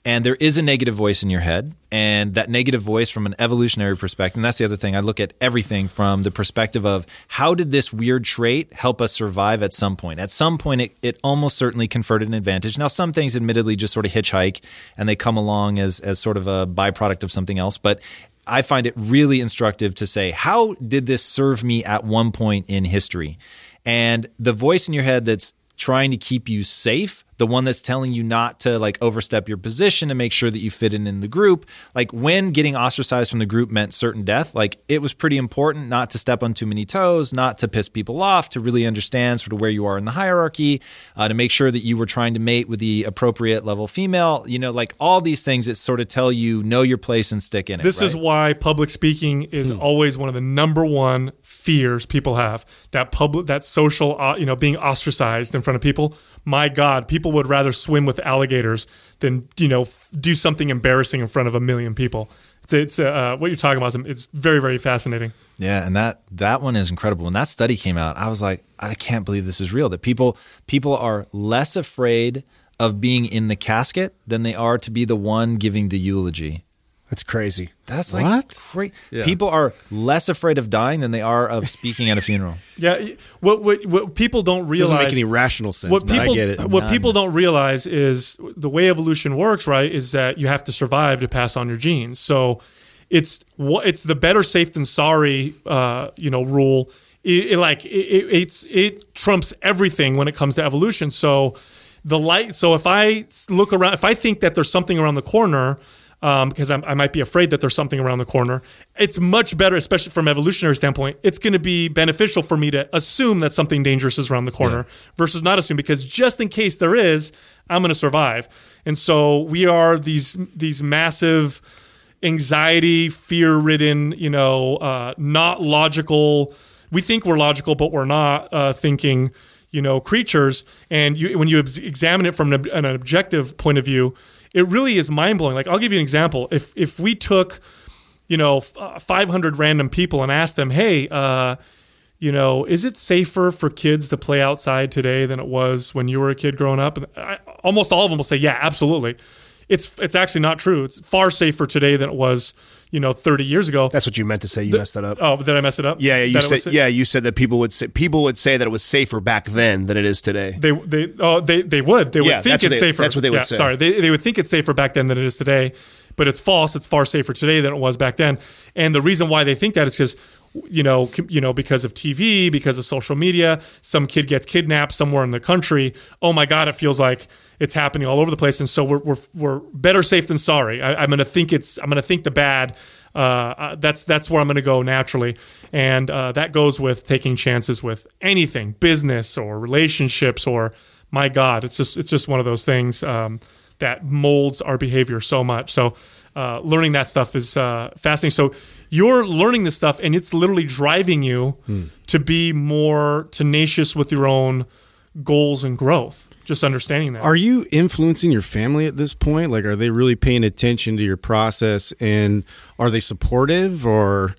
Speaker 5: And there is a negative voice in your head, and that negative voice from an evolutionary perspective. And that's the other thing. I look at everything from the perspective of how did this weird trait help us survive at some point? At some point, it, it almost certainly conferred an advantage. Now, some things, admittedly, just sort of hitchhike and they come along as as sort of a byproduct of something else. But I find it really instructive to say, how did this serve me at one point in history? And the voice in your head that's trying to keep you safe, the one that's telling you not to like overstep your position and make sure that you fit in in the group, like when getting ostracized from the group meant certain death, like it was pretty important not to step on too many toes, not to piss people off, to really understand sort of where you are in the hierarchy, uh, to make sure that you were trying to mate with the appropriate level female, you know, like all these things that sort of tell you know your place and stick in it.
Speaker 1: This is why public speaking is always one of the number one fears people have. That public, that social, uh, you know, being ostracized in front of people. My God, people would rather swim with alligators than you know f- do something embarrassing in front of a million people. It's, it's uh, what you're talking about. It's very, very fascinating.
Speaker 5: Yeah, and that that one is incredible. When that study came out, I was like, I can't believe this is real. That people people are less afraid of being in the casket than they are to be the one giving the eulogy.
Speaker 4: That's crazy.
Speaker 5: That's like
Speaker 2: What?
Speaker 5: great.
Speaker 2: Yeah.
Speaker 5: People are less afraid of dying than they are of speaking at a funeral.
Speaker 1: Yeah, what what, what people don't realize
Speaker 2: Doesn't make any rational sense.
Speaker 1: what
Speaker 2: but
Speaker 1: people
Speaker 2: I get it.
Speaker 1: what
Speaker 5: None.
Speaker 1: people don't realize is the way evolution works right is that you have to survive to pass on your genes so it's what it's the better safe than sorry uh, you know rule it, it like it, it, it's it trumps everything when it comes to evolution so the light so if i look around if i think that there's something around the corner um, because I'm, I might be afraid that there's something around the corner. It's much better, especially from an evolutionary standpoint. It's going to be beneficial for me to assume that something dangerous is around the corner versus not assume because just in case there is, I'm going to survive. And so we are these these massive anxiety, fear-ridden, you know, uh, not logical. We think we're logical, but we're not uh, thinking you know creatures and you, when you ex- examine it from an, an objective point of view it really is mind-blowing. Like i'll give you an example. If if we took you know uh, 500 random people and asked them hey uh, you know is it safer for kids to play outside today than it was when you were a kid growing up? And I, almost all of them will say yeah absolutely. It's it's actually not true. It's far safer today than it was you know 30 years ago
Speaker 4: That's what you meant to say. You messed that up.
Speaker 1: oh did i mess it up
Speaker 4: Yeah, yeah, you said yeah, you said that people would say people would say that it was safer back then than it is today.
Speaker 1: They they oh they they would they would
Speaker 4: Yeah,
Speaker 1: think it's
Speaker 4: they-
Speaker 1: safer.
Speaker 4: that's what they would
Speaker 1: Yeah,
Speaker 4: say.
Speaker 1: Sorry, they they would think it's safer back then than it is today, but it's false. It's far safer today than it was back then. And the reason why they think that is because you know, you know, because of TV, because of social media, some kid gets kidnapped somewhere in the country. Oh my God, it feels like it's happening all over the place, and so we're we're, we're better safe than sorry. I, am going to think it's I'm going to think the bad. Uh, uh, that's that's where I'm going to go naturally, and uh, that goes with taking chances with anything, business or relationships, or my God, it's just it's just one of those things um, that molds our behavior so much. So uh, learning that stuff is uh, fascinating. So you're learning this stuff, and it's literally driving you hmm. to be more tenacious with your own goals and growth. Just understanding that.
Speaker 2: Are you influencing your family at this point? Like, are they really paying attention to your process, and are they supportive or?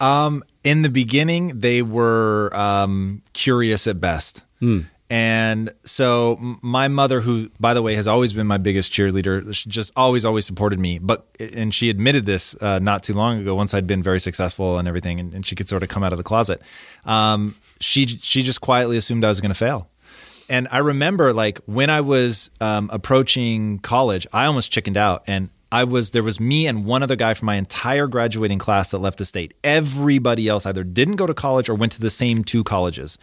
Speaker 5: Um, in the beginning, they were um, curious at best. Hmm. And so my mother, who by the way has always been my biggest cheerleader, she just always always supported me. But and she admitted this uh, not too long ago. Once I'd been very successful and everything, and, and she could sort of come out of the closet. Um, she she just quietly assumed I was going to fail. And I remember like when I was um, approaching college, I almost chickened out and. I was there was me and one other guy from my entire graduating class that left the state. Everybody else either didn't go to college or went to the same two colleges.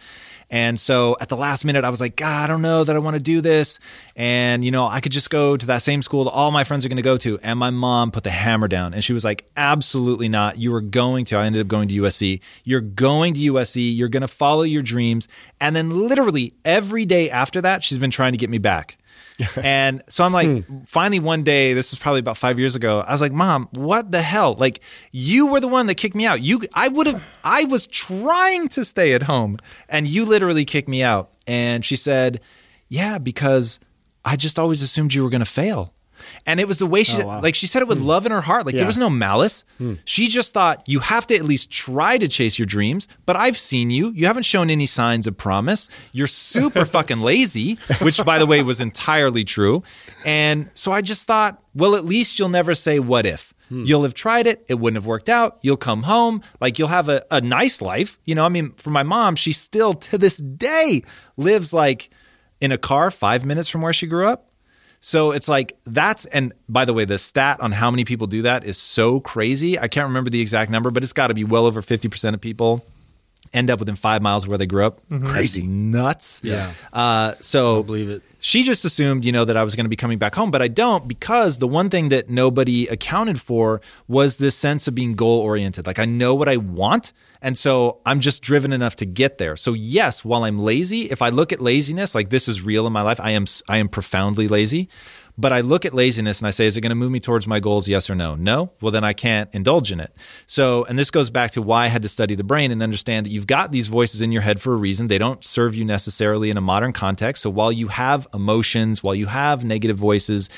Speaker 5: And so at the last minute, I was like, God, I don't know that I want to do this. And, you know, I could just go to that same school that all my friends are going to go to. And my mom put the hammer down and she was like, absolutely not. You are going to. I ended up going to USC. You're going to USC. You're going to follow your dreams. And then literally every day after that, she's been trying to get me back. And so I'm like, hmm. finally one day, this was probably about five years ago. I was like, Mom, what the hell? Like, you were the one that kicked me out. You, I would have, I was trying to stay at home, and you literally kicked me out. And she said, Yeah, because I just always assumed you were going to fail. And it was the way she, oh, wow. like she said it with mm. love in her heart. Like yeah. there was no malice. Mm. She just thought you have to at least try to chase your dreams. But I've seen you. You haven't shown any signs of promise. You're super fucking lazy, which by the way was entirely true. And so I just thought, well, at least you'll never say what if. Hmm. You'll have tried it. It wouldn't have worked out. You'll come home. Like you'll have a, a nice life. You know, I mean, for my mom, she still to this day lives like in a car five minutes from where she grew up. So it's like that's and by the way, the stat on how many people do that is so crazy. I can't remember the exact number, but it's got to be well over fifty percent of people end up within five miles of where they grew up. Mm-hmm. Crazy nuts.
Speaker 2: Yeah.
Speaker 5: Uh, so
Speaker 2: believe it.
Speaker 5: She just assumed, you know, that I was going to be coming back home, but I don't because the one thing that nobody accounted for was this sense of being goal oriented. Like I know what I want. And so I'm just driven enough to get there. So yes, while I'm lazy, if I look at laziness like this is real in my life, I am I am profoundly lazy. But I look at laziness and I say, is it going to move me towards my goals? Yes or no? No? Well, then I can't indulge in it. So, and this goes back to why I had to study the brain and understand that you've got these voices in your head for a reason. They don't serve you necessarily in a modern context. So while you have emotions, while you have negative voices,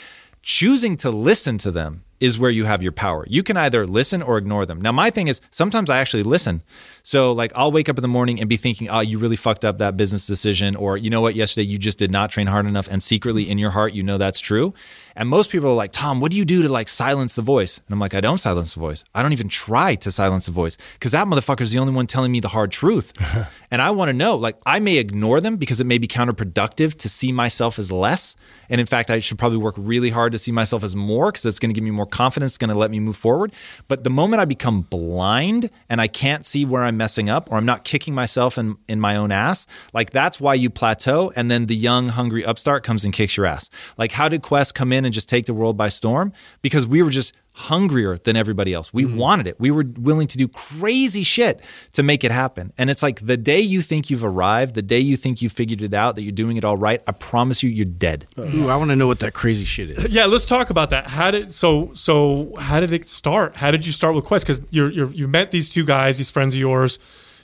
Speaker 5: choosing to listen to them is where you have your power. You can either listen or ignore them. Now, my thing is sometimes I actually listen. So, like, I'll wake up in the morning and be thinking, oh, you really fucked up that business decision. Or, you know what, yesterday you just did not train hard enough. And secretly in your heart, you know that's true. And most people are like, Tom, what do you do to like silence the voice? And I'm like, I don't silence the voice. I don't even try to silence the voice because that motherfucker is the only one telling me the hard truth. and I want to know, like, I may ignore them because it may be counterproductive to see myself as less. And in fact, I should probably work really hard to see myself as more because it's going to give me more confidence, is going to let me move forward. But the moment I become blind and I can't see where I'm messing up or I'm not kicking myself in, in my own ass, like that's why you plateau. And then the young, hungry upstart comes and kicks your ass. Like, how did Quest come in and just take the world by storm? Because we were just hungrier than everybody else. We mm-hmm. wanted it. We were willing to do crazy shit to make it happen. And it's like the day you think you've arrived, the day you think you figured it out, that you're doing it all right, I promise you, you're dead.
Speaker 2: Ooh, I want to know what that crazy shit is.
Speaker 1: Yeah, let's talk about that. How did so so how did it start? How did you start with Quest? Because you're, you're you met these two guys, these friends of yours.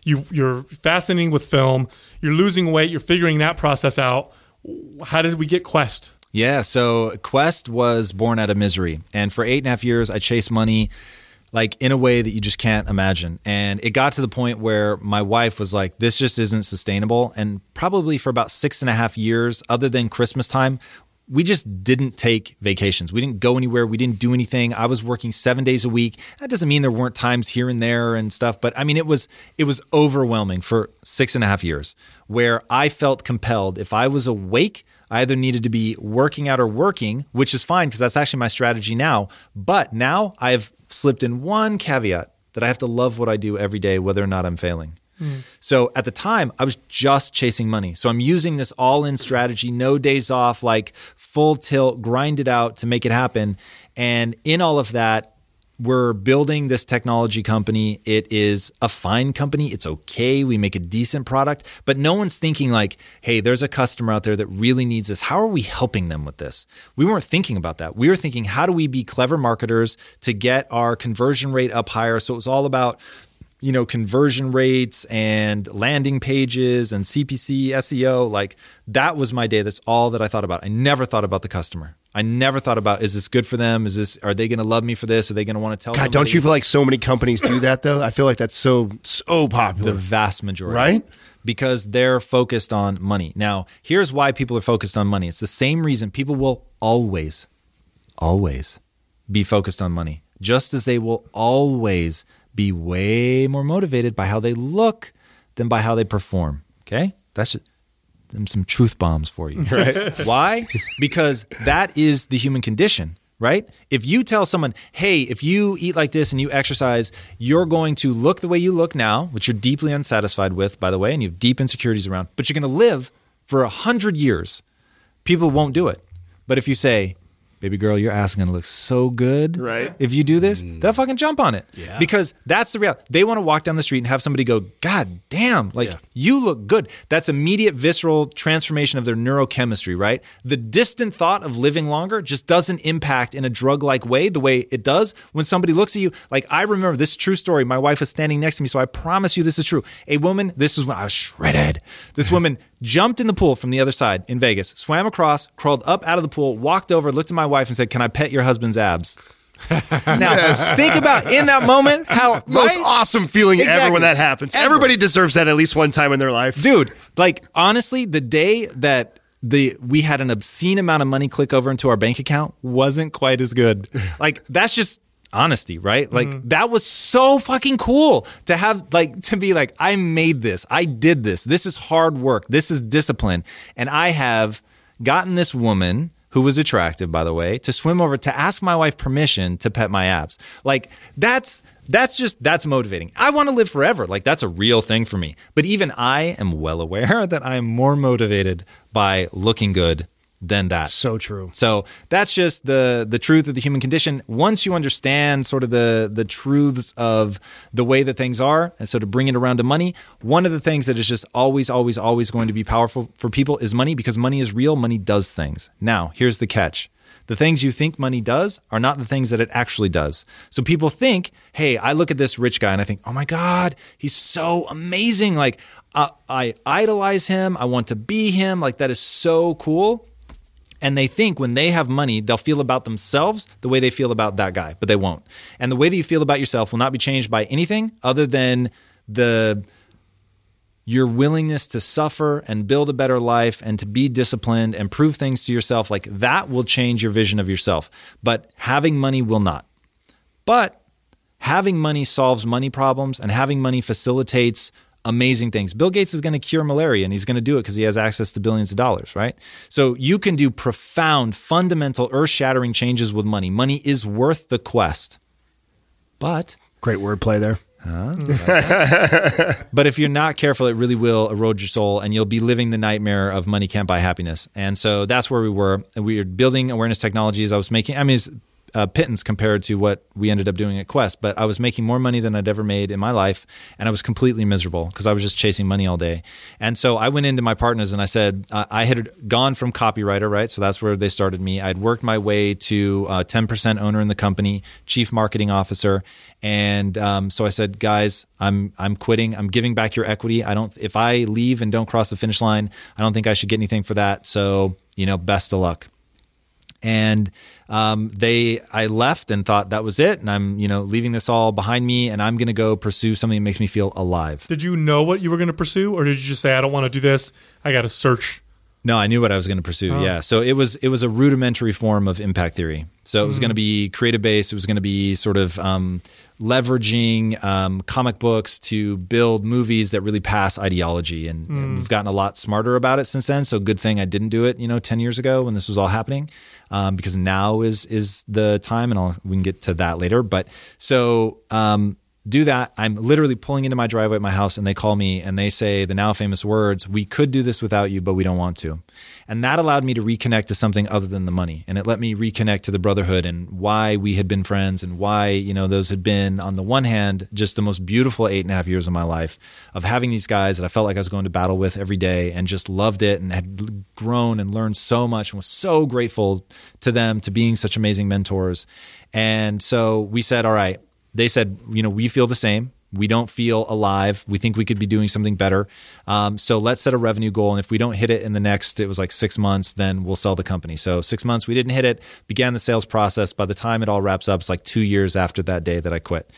Speaker 1: You you're fascinating with film. You're losing weight. You're figuring that process out. How did we get Quest?
Speaker 5: Yeah, so Quest was born out of misery. And for eight and a half years, I chased money like in a way that you just can't imagine. And it got to the point where my wife was like, this just isn't sustainable. And probably for about six and a half years, other than Christmas time, we just didn't take vacations. We didn't go anywhere. We didn't do anything. I was working seven days a week. That doesn't mean there weren't times here and there and stuff, but I mean, it was it was overwhelming for six and a half years, where I felt compelled. If I was awake, I either needed to be working out or working, which is fine because that's actually my strategy now. But now I've slipped in one caveat that I have to love what I do every day, whether or not I'm failing. Hmm. So at the time, I was just chasing money. So I'm using this all in strategy, no days off, like full tilt, grind it out to make it happen. And in all of that, we're building this technology company. It is a fine company. It's okay. We make a decent product, but no one's thinking like, hey, there's a customer out there that really needs this. How are we helping them with this? We weren't thinking about that. We were thinking, how do we be clever marketers to get our conversion rate up higher? So it was all about you know conversion rates and landing pages and CPC SEO like that was my day. That's all that I thought about. I never thought about the customer. I never thought about is this good for them? Is this are they going to love me for this? Are they going to want to tell
Speaker 4: God
Speaker 5: somebody?
Speaker 4: don't you feel like so many companies do that though? I feel like that's so so popular.
Speaker 5: The vast majority.
Speaker 4: Right?
Speaker 5: because they're focused on money. Now here's why people are focused on money. It's the same reason people will always always be focused on money. Just as they will always be way more motivated by how they look than by how they perform. Okay? That's just, some truth bombs for you. Right. Why? Because that is the human condition, right? If you tell someone, hey, if you eat like this and you exercise, you're going to look the way you look now, which you're deeply unsatisfied with, by the way, and you have deep insecurities around, but you're going to live for a hundred years, people won't do it. But if you say, baby girl, your ass is gonna look so good.
Speaker 4: Right.
Speaker 5: If you do this, mm. they'll fucking jump on it.
Speaker 2: Yeah.
Speaker 5: Because that's the reality. They want to walk down the street and have somebody go, God damn, like
Speaker 2: Yeah.
Speaker 5: you look good. That's immediate visceral transformation of their neurochemistry, right? The distant thought of living longer just doesn't impact in a drug like way the way it does when somebody looks at you. Like I remember this true story. My wife was standing next to me, so I promise you this is true. A woman, this is when I was shredded. This woman jumped in the pool from the other side in Vegas, swam across, crawled up out of the pool, walked over, looked at my wife and said, Can I pet your husband's abs? now, think about in that moment how
Speaker 4: most
Speaker 5: right?
Speaker 4: awesome feeling ever when that happens.
Speaker 5: Ever.
Speaker 4: everybody deserves that at least one time in their life.
Speaker 5: Dude like honestly the day that the we had an obscene amount of money click over into our bank account wasn't quite as good. Like that's just honesty right? Like mm-hmm. that was so fucking cool to have like to be like i made this. I did this. This is hard work. This is discipline. And i have gotten this woman who was attractive by the way to swim over to ask my wife permission to pet my abs. Like that's that's just that's motivating. I want to live forever. Like that's a real thing for me. But even i am well aware that i am more motivated by looking good than that
Speaker 4: so true
Speaker 5: so that's just the the truth of the human condition. Once you understand sort of the the truths of the way that things are, and so to bring it around to money, one of the things that is just always, always, always going to be powerful for people is money because money is real. Money does things. Now, here's the catch. The things you think money does are not the things that it actually does. So people think, hey, I look at this rich guy and I think, oh my God, he's so amazing. Like, uh, I idolize him. I want to be him. Like, that is so cool and they think when they have money, they'll feel about themselves the way they feel about that guy, but they won't. And the way that you feel about yourself will not be changed by anything other than the your willingness to suffer and build a better life and to be disciplined and prove things to yourself like that will change your vision of yourself. But having money will not. But having money solves money problems and having money facilitates amazing things. Bill Gates is going to cure malaria and he's going to do it because he has access to billions of dollars, right? So you can do profound, fundamental, earth shattering changes with money. Money is worth the quest. But
Speaker 4: great wordplay there
Speaker 5: but if you're not careful, it really will erode your soul and you'll be living the nightmare of money can't buy happiness. And so that's where we were. We were building awareness technologies. I was making, I mean, it's uh, pittance compared to what we ended up doing at Quest, but I was making more money than I'd ever made in my life. And I was completely miserable because I was just chasing money all day. And so I went into my partners and I said, uh, I had gone from copywriter, right? So that's where they started me. I'd worked my way to uh, 10% owner in the company, chief marketing officer. And um, so I said, guys, I'm I'm quitting. I'm giving back your equity. I don't. If I leave and don't cross the finish line, I don't think I should get anything for that. So you know, best of luck. And um, they, I left and thought that was it, and I'm you know leaving this all behind me, and I'm going to go pursue something that makes me feel alive.
Speaker 1: Did you know what you were going to pursue, or did you just say, "I don't want to do this. I got to search"?
Speaker 5: No, I knew what I was going to pursue.
Speaker 1: Oh.
Speaker 5: Yeah, so it was it was a rudimentary form of impact theory. So it was going to be creative based. It was going to be sort of um, leveraging um, comic books to build movies that really pass ideology. And, and we've gotten a lot smarter about it since then. So good thing I didn't do it, you know, ten years ago when this was all happening, um, because now is is the time, and I'll, we can get to that later. But so. Um, do that. I'm literally pulling into my driveway at my house and they call me and they say the now famous words, We could do this without you, but we don't want to. And that allowed me to reconnect to something other than the money. And it let me reconnect to the brotherhood and why we had been friends and why, you know, those had been, on the one hand, just the most beautiful eight and a half years of my life of having these guys that I felt like I was going to battle with every day and just loved it and had grown and learned so much and was so grateful to them to being such amazing mentors. And so we said, all right, they said, you know, we feel the same. We don't feel alive. We think we could be doing something better. Um, so let's set a revenue goal. And if we don't hit it in the next, it was like six months, then we'll sell the company. So six months, we didn't hit it, began the sales process. By the time it all wraps up, it's like two years after that day that I quit.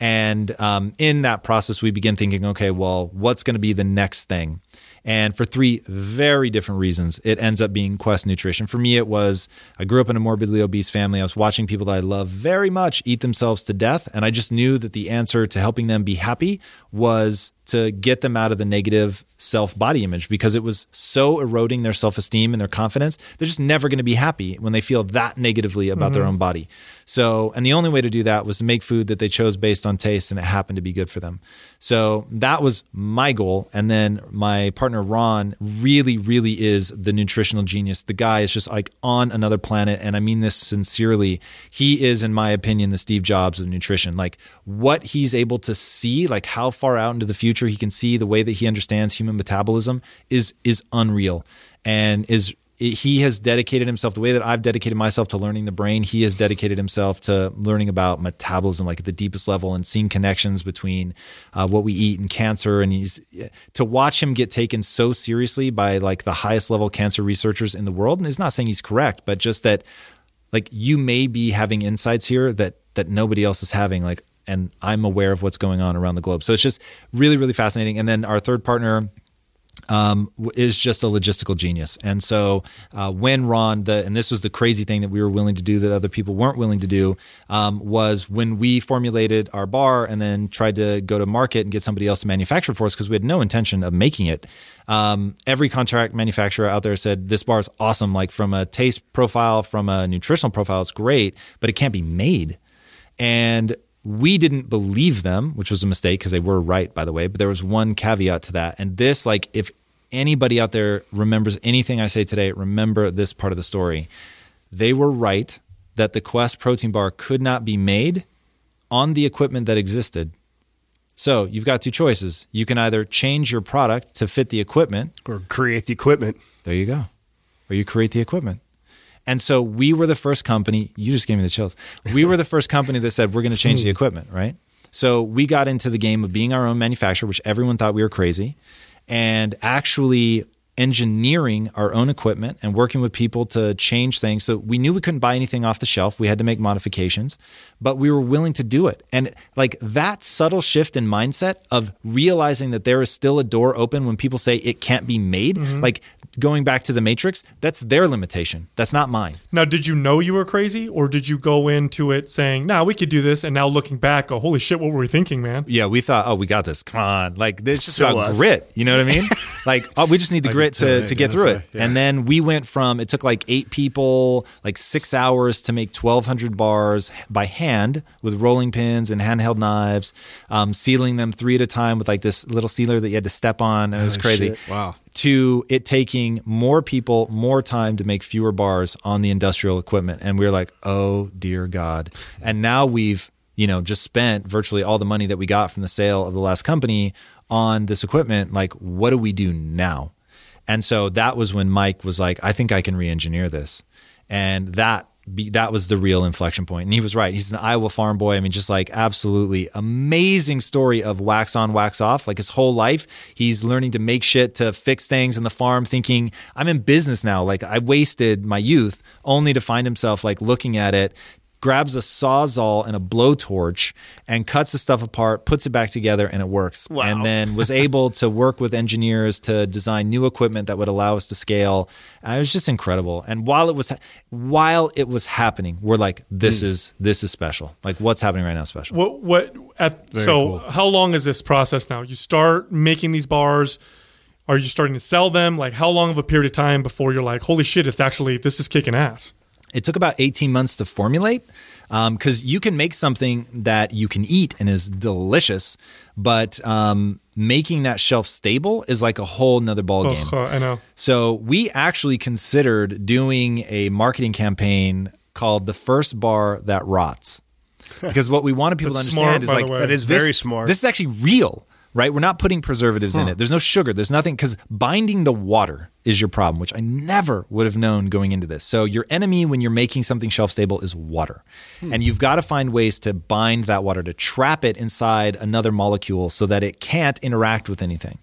Speaker 5: And um, in that process, we begin thinking, okay, well, what's going to be the next thing? And for three very different reasons, it ends up being Quest Nutrition. For me, it was I grew up in a morbidly obese family. I was watching people that I love very much eat themselves to death. And I just knew that the answer to helping them be happy was to get them out of the negative self body image because it was so eroding their self esteem and their confidence. They're just never going to be happy when they feel that negatively about mm-hmm. their own body. So, and the only way to do that was to make food that they chose based on taste and it happened to be good for them. So that was my goal. And then my partner, Ron, really, really is the nutritional genius. The guy is just like on another planet. And I mean this sincerely. He is, in my opinion, the Steve Jobs of nutrition. Like what he's able to see, like how far out into the future he can see, the way that he understands human metabolism is, is unreal and is he has dedicated himself the way that I've dedicated myself to learning the brain. He has dedicated himself to learning about metabolism, like at the deepest level, and seeing connections between uh, what we eat and cancer. And he's to watch him get taken so seriously by like the highest level cancer researchers in the world. And it's not saying he's correct, but just that like you may be having insights here that that nobody else is having. Like, and I'm aware of what's going on around the globe. So it's just really, really fascinating. And then our third partner um, is just a logistical genius. And so uh, when Ron, the, and this was the crazy thing that we were willing to do that other people weren't willing to do, um, was when we formulated our bar and then tried to go to market and get somebody else to manufacture for us because we had no intention of making it. Um, every contract manufacturer out there said this bar is awesome. Like from a taste profile, from a nutritional profile, it's great, but it can't be made. And we didn't believe them, which was a mistake because they were right, by the way. But there was one caveat to that. And this, like, if anybody out there remembers anything I say today, remember this part of the story. They were right that the Quest protein bar could not be made on the equipment that existed. So you've got two choices. You can either change your product to fit the equipment
Speaker 4: or create the equipment.
Speaker 5: There you go. Or you create the equipment. And so we were the first company, you just gave me the chills. We were the first company that said we're going to change the hmm. equipment, right? So we got into the game of being our own manufacturer, which everyone thought we were crazy and actually engineering our own equipment and working with people to change things. So we knew we couldn't buy anything off the shelf. We had to make modifications, but we were willing to do it. And like that subtle shift in mindset of realizing that there is still a door open when people say it can't be made, mm-hmm. like going back to the matrix, that's their limitation. That's not mine.
Speaker 1: Now, did you know you were crazy or did you go into it saying, nah, we could do this? And now looking back, go, holy shit, what were we thinking, man?
Speaker 5: Yeah, we thought, oh, we got this. Come on. Like, this is so about us. grit. You know what I mean? like, oh, we just need the like grit to, to get through it. Yeah. And then we went from, it took like eight people, like six hours to make 1,200 bars by hand with rolling pins and handheld knives, um, sealing them three at a time with like this little sealer that you had to step on. It was oh, crazy.
Speaker 2: Shit. Wow
Speaker 5: to it taking more people more time to make fewer bars on the industrial equipment. And we are like oh dear god. And now we've you know just spent virtually all the money that we got from the sale of the last company on this equipment. Like what do we do now? And so that was when mike was like i think i can re-engineer this. And that be, that was the real inflection point. And he was right. He's an Iowa farm boy. I mean, just like absolutely amazing story of wax on, wax off. Like his whole life, he's learning to make shit to fix things in the farm, thinking, I'm in business now. Like I wasted my youth only to find himself like looking at it, grabs a sawzall and a blowtorch and cuts the stuff apart, puts it back together, and it works. Wow. And then was able to work with engineers to design new equipment that would allow us to scale. Uh, it was just incredible. And while it was while it was happening, we're like, this mm. is this is special. Like what's happening right now is special.
Speaker 1: What what at Very so cool. how long is this process now? You start making these bars. Are you starting to sell them? Like how long of a period of time before you're like, holy shit, it's actually this is kicking ass?
Speaker 5: It took about 18 months to formulate because um, you can make something that you can eat and is delicious, but um, making that shelf stable is like a whole nother ball game.
Speaker 1: Oh, I know.
Speaker 5: So we actually considered doing a marketing campaign called "The First Bar That Rots," because what we wanted people to understand
Speaker 1: smart,
Speaker 5: is like
Speaker 4: that is
Speaker 5: this,
Speaker 4: very smart.
Speaker 5: This is actually real right? We're not putting preservatives
Speaker 1: huh.
Speaker 5: in it. There's no sugar. There's nothing because binding the water is your problem, which I never would have known going into this. So your enemy when you're making something shelf stable is water, hmm. and you've got to find ways to bind that water to trap it inside another molecule so that it can't interact with anything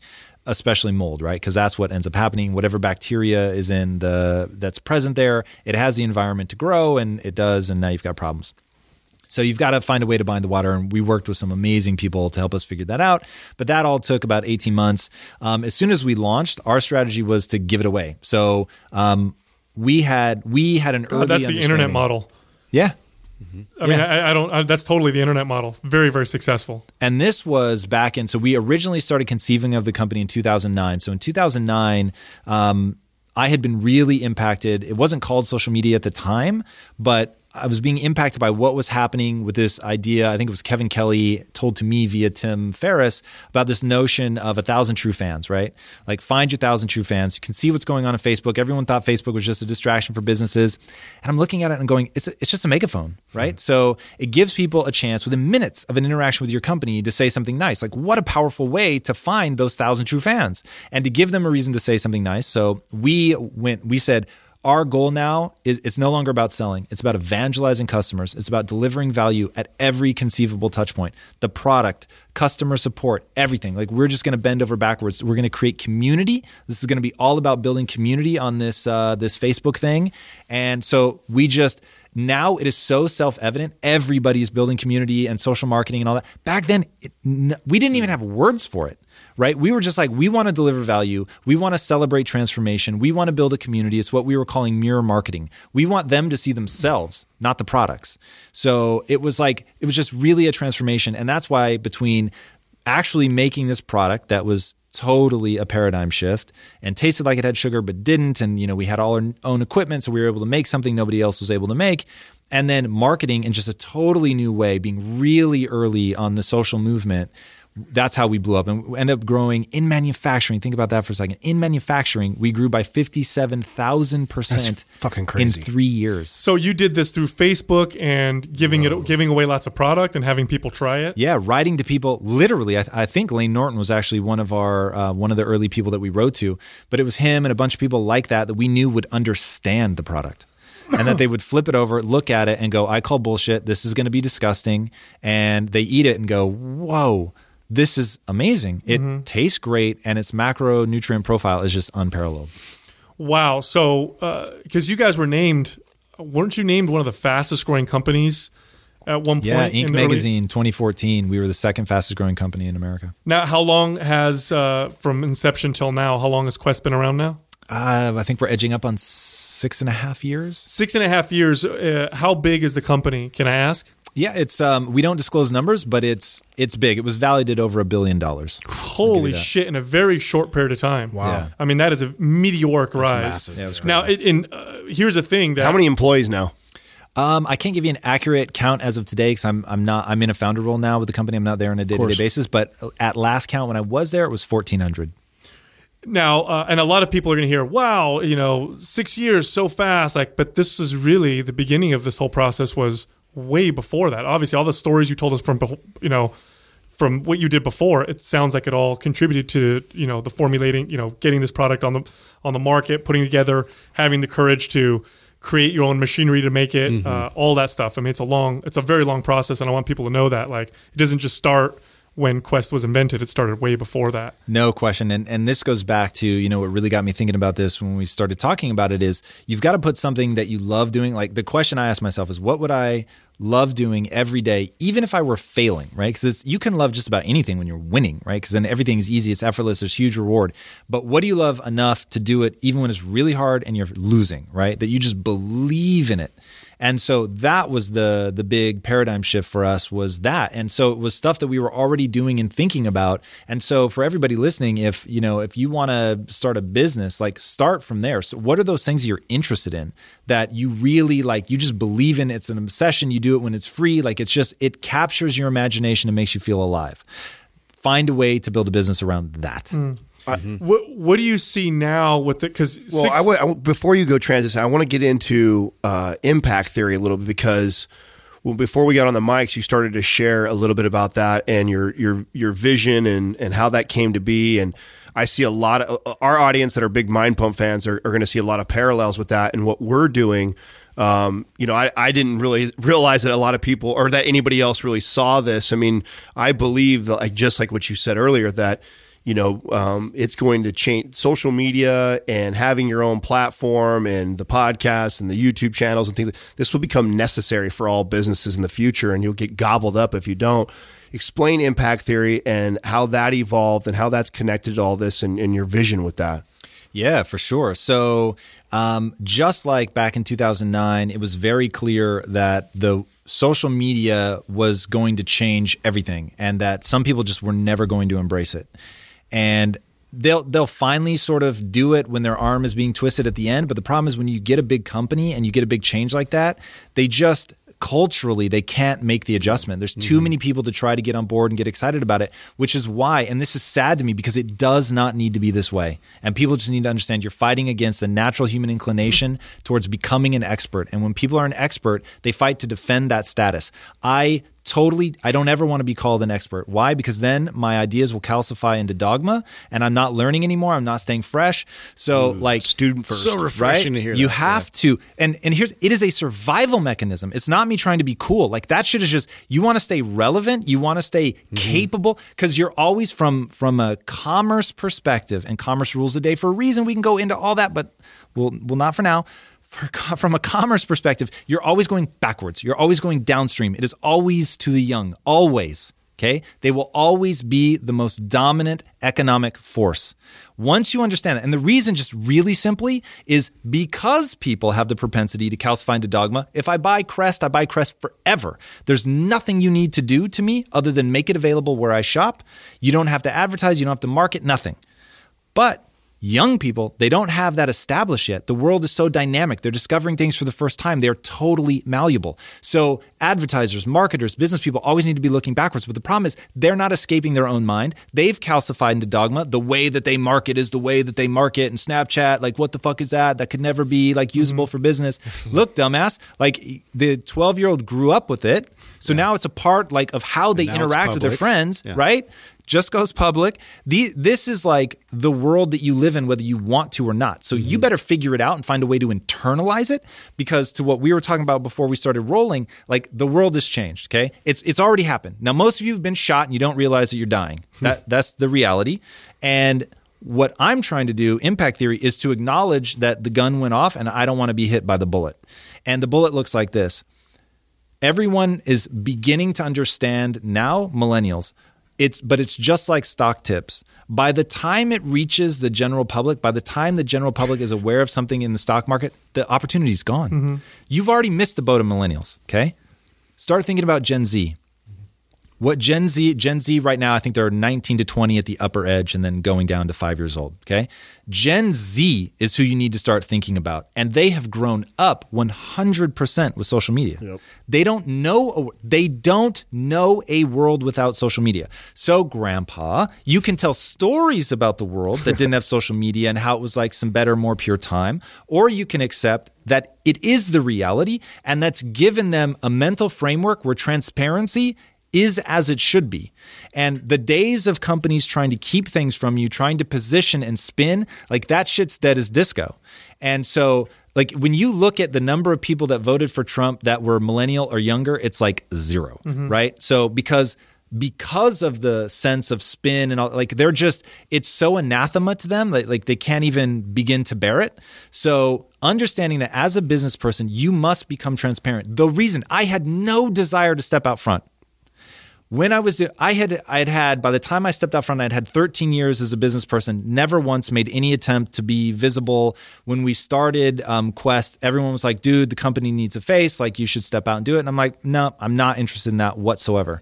Speaker 5: especially mold, right? Because that's what ends up happening. Whatever bacteria is in the that's present there, it has the environment to grow, and it does, and now you've got problems. So you've got to find a way to bind the water, and we worked with some amazing people to help us figure that out. But that all took about 18 months. Um, as soon as we launched, our strategy was to give it away. So um, we had we had an early. Oh,
Speaker 1: that's the internet model.
Speaker 5: Yeah.
Speaker 1: Mm-hmm. I mean, I, I don't. I, that's totally the internet model. Very, very successful.
Speaker 5: And this was back in. So we originally started conceiving of the company in 2009. So in 2009, um, I had been really impacted. It wasn't called social media at the time, but I was being impacted by what was happening with this idea. I think it was Kevin Kelly told to me via Tim Ferriss about this notion of a thousand true fans, right? Like find your thousand true fans. You can see what's going on on Facebook. Everyone thought Facebook was just a distraction for businesses. And I'm looking at it and going, it's, a, it's just a megaphone, right? Mm-hmm. So it gives people a chance within minutes of an interaction with your company to say something nice. Like what a powerful way to find those thousand true fans and to give them a reason to say something nice. So we went, we said, our goal now is it's no longer about selling. It's about evangelizing customers. It's about delivering value at every conceivable touch point. The product, customer support, everything. Like we're just going to bend over backwards. We're going to create community. This is going to be all about building community on this uh, this Facebook thing. And so we just now it is so self-evident everybody is building community and social marketing and all that back then it, we didn't even have words for it right? We were just like, we want to deliver value. We want to celebrate transformation. We want to build a community. It's what we were calling mirror marketing. We want them to see themselves, not the products. So it was like, it was just really a transformation. And that's why between actually making this product that was totally a paradigm shift and tasted like it had sugar but didn't. And you know we had all our own equipment so we were able to make something nobody else was able to make. And then marketing in just a totally new way being really early on the social movement that's how we blew up and we ended up growing in manufacturing. Think about that for a second. In manufacturing, we grew by 57,000%
Speaker 4: fucking crazy.
Speaker 5: in 3 years.
Speaker 1: So you did this through Facebook and giving Whoa. it giving away lots of product and having people try it?
Speaker 5: Yeah, writing to people literally. I, I think Layne Norton was actually one of our uh, one of the early people that we wrote to, but it was him and a bunch of people like that that we knew would understand the product. and that they would flip it over, look at it, and go, I call bullshit. This is going to be disgusting. And they eat it and go, whoa, this is amazing. It mm-hmm. tastes great, and its macronutrient profile is just unparalleled.
Speaker 1: Wow. So, because uh, you guys were named, weren't you named one of the fastest growing companies at one point?
Speaker 5: Yeah, Inc. Magazine early... 2014. We were the second fastest growing company in America.
Speaker 1: Now, how long has, uh, from inception till now, how long has Quest been around now?
Speaker 5: Uh, I think we're edging up on six and a half years.
Speaker 1: Six and a half years. Uh, how big is the company? Can I ask?
Speaker 5: Yeah, it's um, we don't disclose numbers, but it's it's big. It was valued at over a billion dollars.
Speaker 1: Holy shit! In a very short period of time.
Speaker 4: Wow. Yeah.
Speaker 1: I mean, that is a meteoric
Speaker 4: That's
Speaker 1: rise.
Speaker 4: Massive. Yeah,
Speaker 1: now, it, in uh, here's the thing: that
Speaker 4: how many employees now?
Speaker 5: Um, I can't give you an accurate count as of today because I'm I'm not I'm in a founder role now with the company. I'm not there on a day to day basis. But at last count, when I was there, it was 1,400.
Speaker 1: Now, uh, and a lot of people are going to hear, "Wow, you know, six years so fast!" Like, but this is really the beginning of this whole process. Was way before that. Obviously, all the stories you told us from you know from what you did before, it sounds like it all contributed to you know the formulating, you know, getting this product on the on the market, putting together, having the courage to create your own machinery to make it, mm-hmm. uh, all that stuff. I mean, it's a long, it's a very long process, and I want people to know that like it doesn't just start when Quest was invented. It started way before that.
Speaker 5: No question. And and this goes back to, you know, what really got me thinking about this when we started talking about it is you've got to put something that you love doing. Like the question I ask myself is what would I love doing every day, even if I were failing, right? Because you can love just about anything when you're winning, right? Because then everything is easy, it's effortless, there's huge reward. But what do you love enough to do it even when it's really hard and you're losing, right? That you just believe in it. And so that was the the big paradigm shift for us was that. And so it was stuff that we were already doing and thinking about. And so for everybody listening, if you know, if you want to start a business, like start from there. So what are those things you're interested in that you really like you just believe in it's an obsession, you do it when it's free, like it's just it captures your imagination and makes you feel alive. Find a way to build a business around that.
Speaker 1: Mm. Mm-hmm. What What do you see now with it? Because
Speaker 4: well, six- I w- I w- before you go transition, I want to get into uh, impact theory a little bit because well, before we got on the mics, you started to share a little bit about that and your your your vision and and how that came to be. And I see a lot of uh, our audience that are big Mind Pump fans are, are going to see a lot of parallels with that and what we're doing. Um, you know, I, I didn't really realize that a lot of people or that anybody else really saw this. I mean, I believe that, like just like what you said earlier, that you know, um, it's going to change social media and having your own platform and the podcast and the YouTube channels and things. This will become necessary for all businesses in the future, and you'll get gobbled up if you don't. Explain impact theory and how that evolved and how that's connected to all this and, and your vision with that.
Speaker 5: Yeah, for sure. So, um, just like back in 2009, it was very clear that the social media was going to change everything and that some people just were never going to embrace it and they'll they'll finally sort of do it when their arm is being twisted at the end. But the problem is when you get a big company and you get a big change like that, they just culturally they can't make the adjustment. There's too mm-hmm. many people to try to get on board and get excited about it, which is why and this is sad to me because it does not need to be this way. And people just need to understand you're fighting against the natural human inclination towards becoming an expert. And when people are an expert, they fight to defend that status. I totally I don't ever want to be called an expert. Why? Because then my ideas will calcify into dogma and I'm not learning anymore. I'm not staying fresh. So Ooh, like
Speaker 4: student first.
Speaker 2: So refreshing
Speaker 5: right?
Speaker 2: to hear
Speaker 5: You
Speaker 2: that.
Speaker 5: have yeah. to and and here's it is a survival mechanism. It's not me trying to be cool. Like that shit is just you want to stay relevant, you want to stay mm-hmm. capable cuz you're always from from a commerce perspective and commerce rules the day for a reason. We can go into all that but we'll we'll not for now from a commerce perspective, you're always going backwards. You're always going downstream. It is always to the young, always. Okay. They will always be the most dominant economic force. Once you understand that, and the reason, just really simply, is because people have the propensity to calcify into dogma. If I buy Crest, I buy Crest forever. There's nothing you need to do to me other than make it available where I shop. You don't have to advertise, you don't have to market, nothing. But Young people, they don't have that established yet. The world is so dynamic. They're discovering things for the first time. They're totally malleable. So, advertisers, marketers, business people always need to be looking backwards. But the problem is, they're not escaping their own mind. They've calcified into dogma. The way that they market is the way that they market. And Snapchat, like, what the fuck is that? That could never be like usable mm-hmm. for business. Look, dumbass, like the 12 year old grew up with it. So yeah. now it's a part like of how they interact with their friends, yeah. right? Just goes public. The, this is like the world that you live in, whether you want to or not. So mm-hmm. you better figure it out and find a way to internalize it because to what we were talking about before we started rolling, like the world has changed. Okay. It's, it's already happened. Now, most of you have been shot and you don't realize that you're dying. That, that's the reality. And what I'm trying to do, impact theory, is to acknowledge that the gun went off and I don't want to be hit by the bullet. And the bullet looks like this. Everyone is beginning to understand now, millennials, it's but it's just like stock tips. By the time it reaches the general public, by the time the general public is aware of something in the stock market, the opportunity's gone. Mm-hmm. You've already missed the boat of millennials, okay? Start thinking about Gen Z. What Gen Z, Gen Z right now, I think they're 19 to 20 at the upper edge and then going down to five years old. Okay. Gen Z is who you need to start thinking about. And they have grown up 100% with social media. Yep. They don't know, they don't know a world without social media. So grandpa, you can tell stories about the world that didn't have social media and how it was like some better, more pure time, or you can accept that it is the reality and that's given them a mental framework where transparency is as it should be. And the days of companies trying to keep things from you, trying to position and spin, like that shit's dead as disco. And so, like when you look at the number of people that voted for Trump that were millennial or younger, it's like 0 mm-hmm. right? So because because of the sense of spin and all like they're just it's so anathema to them like, like they can't even begin to bear it so understanding that as a business person you must become transparent the reason i had no desire to step out front when I was, I had, I had had, by the time I stepped out front, I'd had 13 years as a business person, never once made any attempt to be visible. When we started um, Quest, everyone was like, dude, the company needs a face. Like, you should step out and do it. And I'm like, no, I'm not interested in that whatsoever.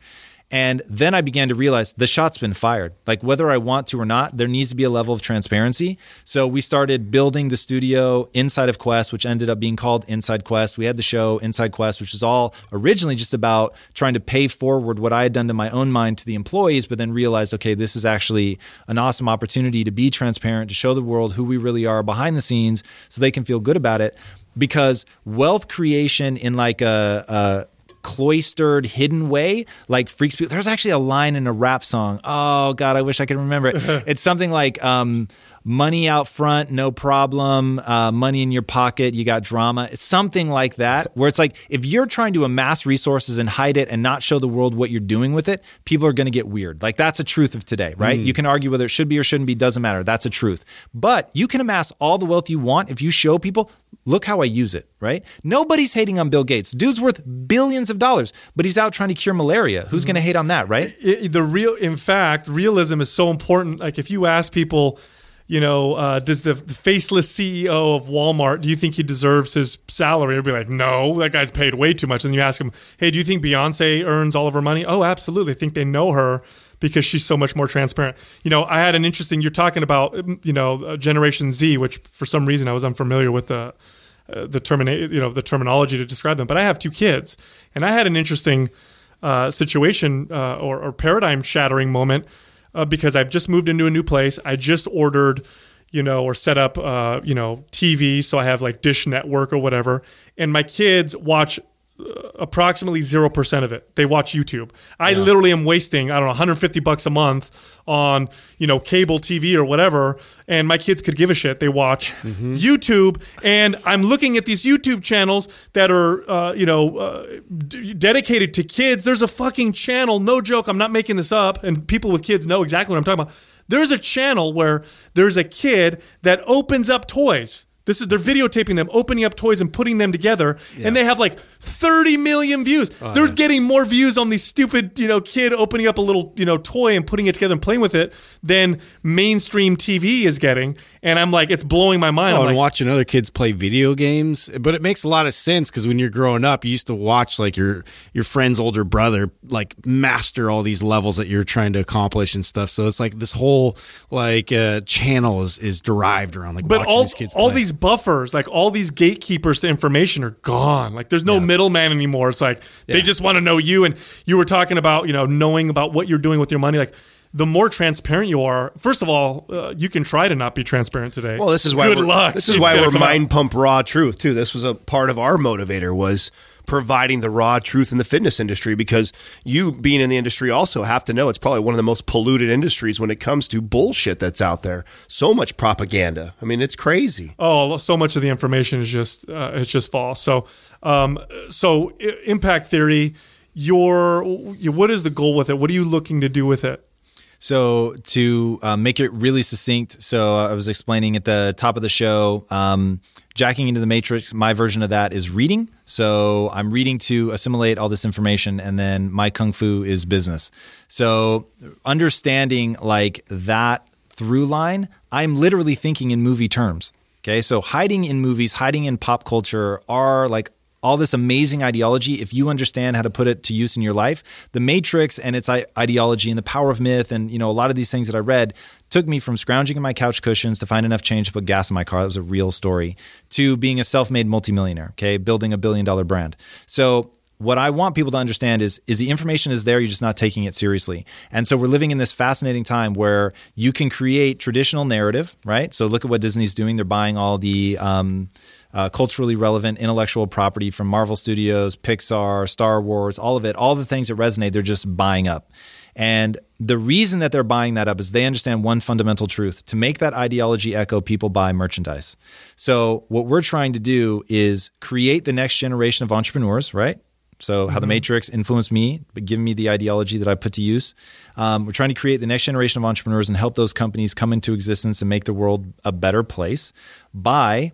Speaker 5: And then I began to realize the shot's been fired. Like whether I want to or not, there needs to be a level of transparency. So we started building the studio inside of Quest, which ended up being called Inside Quest. We had the show Inside Quest, which was all originally just about trying to pay forward what I had done to my own mind to the employees, but then realized, okay, this is actually an awesome opportunity to be transparent, to show the world who we really are behind the scenes so they can feel good about it because wealth creation in like a, cloistered, hidden way, like freaks people. There's actually a line in a rap song. Oh God, I wish I could remember it. it's something like um, money out front, no problem. Uh, money in your pocket, you got drama. It's something like that, where it's like if you're trying to amass resources and hide it and not show the world what you're doing with it, people are going to get weird. Like that's a truth of today, right? Mm. You can argue whether it should be or shouldn't be, doesn't matter. That's a truth. But you can amass all the wealth you want if you show people, look how I use it, right? Nobody's hating on Bill Gates. Dude's worth billions of dollars, but he's out trying to cure malaria. Who's mm. going to hate on that, right?
Speaker 1: It, the real, in fact, realism is so important. Like if you ask people, you know, uh, does the, the, faceless CEO of Walmart, do you think he deserves his salary? They'd be like, no, that guy's paid way too much. And you ask him, hey, do you think Beyonce earns all of her money? Oh, absolutely. I think they know her because she's so much more transparent. You know, I had an interesting, you're talking about, you know, uh, Generation Z, which for some reason I was unfamiliar with the, uh, the termina- you know, the terminology to describe them, but I have two kids and I had an interesting uh, situation uh, or, or paradigm shattering moment uh, because I've just moved into a new place. I just ordered, you know, or set up, uh, you know, TV. So I have like Dish Network or whatever. And my kids watch approximately 0% of it. They watch YouTube. I yeah. literally am wasting, I don't know, 150 bucks a month on, you know, cable TV or whatever, and my kids could give a shit. They watch mm-hmm. YouTube, and I'm looking at these YouTube channels that are, uh, you know, uh, d- dedicated to kids. There's a fucking channel, no joke, I'm not making this up, and people with kids know exactly what I'm talking about. There's a channel where there's a kid that opens up toys this is they're videotaping them opening up toys and putting them together, yeah. and they have like 30 million views. Oh, they're yeah. getting more views on these stupid, you know, kid opening up a little, you know, toy and putting it together and playing with it than mainstream TV is getting. And I'm like, it's blowing my mind.
Speaker 2: Oh,
Speaker 1: and
Speaker 2: like, watching other kids play video games, but it makes a lot of sense because when you're growing up, you used to watch like your your friend's older brother like master all these levels that you're trying to accomplish and stuff. So it's like this whole like uh, channel is, is derived around like but
Speaker 1: all,
Speaker 2: these kids.
Speaker 1: All these buffers, like all these gatekeepers to information, are gone. Like there's no yeah. middleman anymore. It's like yeah. they just want to know you. And you were talking about you know knowing about what you're doing with your money, like the more transparent you are, first of all, uh, you can try to not be transparent today.
Speaker 4: Well, this is why
Speaker 1: good
Speaker 4: we're,
Speaker 1: luck.
Speaker 4: This is why we're mind out. pump raw truth too. This was a part of our motivator was providing the raw truth in the fitness industry because you being in the industry also have to know it's probably one of the most polluted industries when it comes to bullshit that's out there. So much propaganda. I mean, it's crazy.
Speaker 1: Oh, so much of the information is just uh, it's just false. So, um, so impact theory. Your what is the goal with it? What are you looking to do with it?
Speaker 5: So to uh, make it really succinct, so I was explaining at the top of the show, um, jacking into the matrix. My version of that is reading. So I'm reading to assimilate all this information, and then my kung fu is business. So understanding like that through line, I'm literally thinking in movie terms. Okay, so hiding in movies, hiding in pop culture are like all this amazing ideology, if you understand how to put it to use in your life, the Matrix and its ideology and the power of myth and you know a lot of these things that I read took me from scrounging in my couch cushions to find enough change to put gas in my car. That was a real story. To being a self-made multimillionaire, okay, building a billion dollar brand. So what I want people to understand is is the information is there, you're just not taking it seriously. And so we're living in this fascinating time where you can create traditional narrative, right? So look at what Disney's doing; they're buying all the um, uh, culturally relevant intellectual property from Marvel Studios, Pixar, Star Wars, all of it, all the things that resonate, they're just buying up. And the reason that they're buying that up is they understand one fundamental truth. To make that ideology echo, people buy merchandise. So, what we're trying to do is create the next generation of entrepreneurs, right? So, how mm-hmm. the Matrix influenced me, but giving me the ideology that I put to use. Um, we're trying to create the next generation of entrepreneurs and help those companies come into existence and make the world a better place by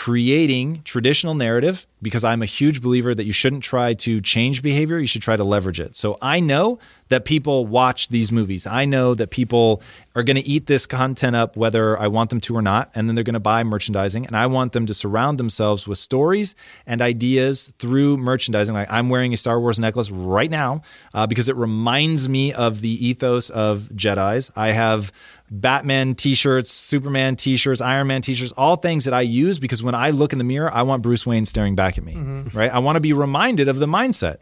Speaker 5: creating traditional narrative because I'm a huge believer that you shouldn't try to change behavior, you should try to leverage it. So I know that people watch these movies. I know that people are going to eat this content up whether I want them to or not, and then they're going to buy merchandising. And I want them to surround themselves with stories and ideas through merchandising. Like I'm wearing a Star Wars necklace right now uh, because it reminds me of the ethos of Jedi's. I have Batman t-shirts, Superman t-shirts, Iron Man t-shirts, all things that I use because when I look in the mirror, I want Bruce Wayne staring back at me, mm-hmm. right? I want to be reminded of the mindset.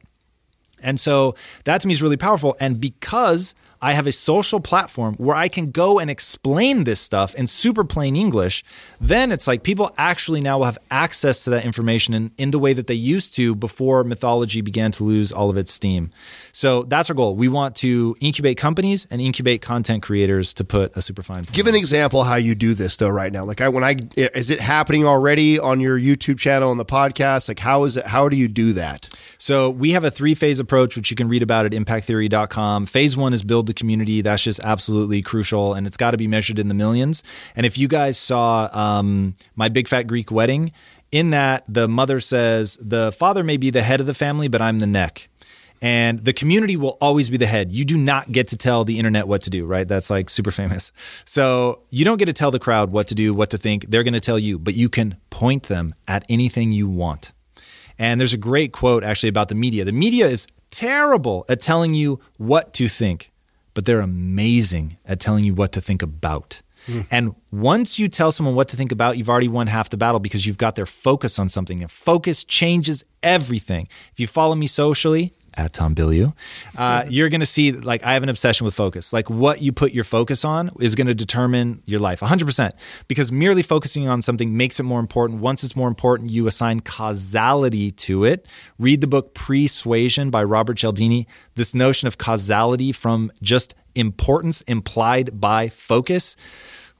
Speaker 5: And so that to me is really powerful. And because I have a social platform where I can go and explain this stuff in super plain English, then it's like people actually now will have access to that information in, in the way that they used to before mythology began to lose all of its steam. So that's our goal. We want to incubate companies and incubate content creators to put a super fine.
Speaker 4: Give an example how you do this though right now. Like I when I is it happening already on your YouTube channel and the podcast? Like how is it how do you do that?
Speaker 5: So we have a three phase approach which you can read about at impacttheory.com. Phase 1 is build the community. That's just absolutely crucial and it's got to be measured in the millions. And if you guys saw um, my big fat Greek wedding, in that the mother says the father may be the head of the family but I'm the neck and the community will always be the head. You do not get to tell the internet what to do, right? That's like super famous. So you don't get to tell the crowd what to do, what to think. They're going to tell you, but you can point them at anything you want. And there's a great quote actually about the media. The media is terrible at telling you what to think, but they're amazing at telling you what to think about. Mm. And once you tell someone what to think about, you've already won half the battle because you've got their focus on something. And focus changes everything. If you follow me socially, at Tom Bilyeu, uh, you're going to see like I have an obsession with focus. Like what you put your focus on is going to determine your life 100% because merely focusing on something makes it more important. Once it's more important, you assign causality to it. Read the book Pre-Suasion by Robert Cialdini. This notion of causality from just importance implied by focus.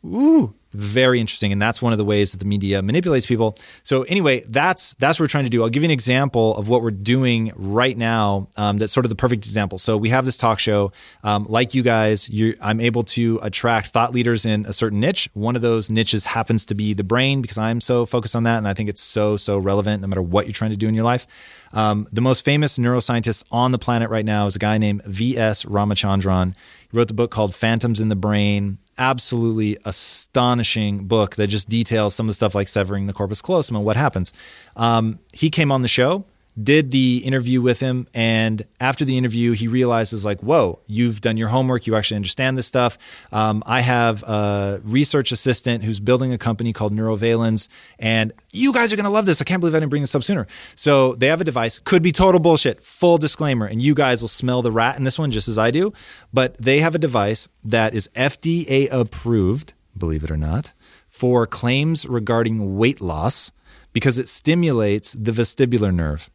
Speaker 5: Ooh, very interesting and that's one of the ways that the media manipulates people. So anyway that's that's what we're trying to do. I'll give you an example of what we're doing right now um, that's sort of the perfect example. So we have this talk show. Um, like you guys i'm able to attract thought leaders in a certain niche. One of those niches happens to be the brain because i'm so focused on that and i think it's so so relevant no matter what you're trying to do in your life um, the most famous neuroscientist on the planet right now is a guy named vs ramachandran he wrote the book called phantoms in the brain absolutely astonishing book that just details some of the stuff like severing the corpus callosum and what happens. Um, he came on the show did the interview with him and after the interview he realizes like whoa you've done your homework you actually understand this stuff. Um, i have a research assistant who's building a company called neurovalens and you guys are going to love this. I can't believe i didn't bring this up sooner. So they have a device could be total bullshit full disclaimer and you guys will smell the rat in this one just as i do. But they have a device that is fda approved believe it or not for claims regarding weight loss because it stimulates the vestibular nerve.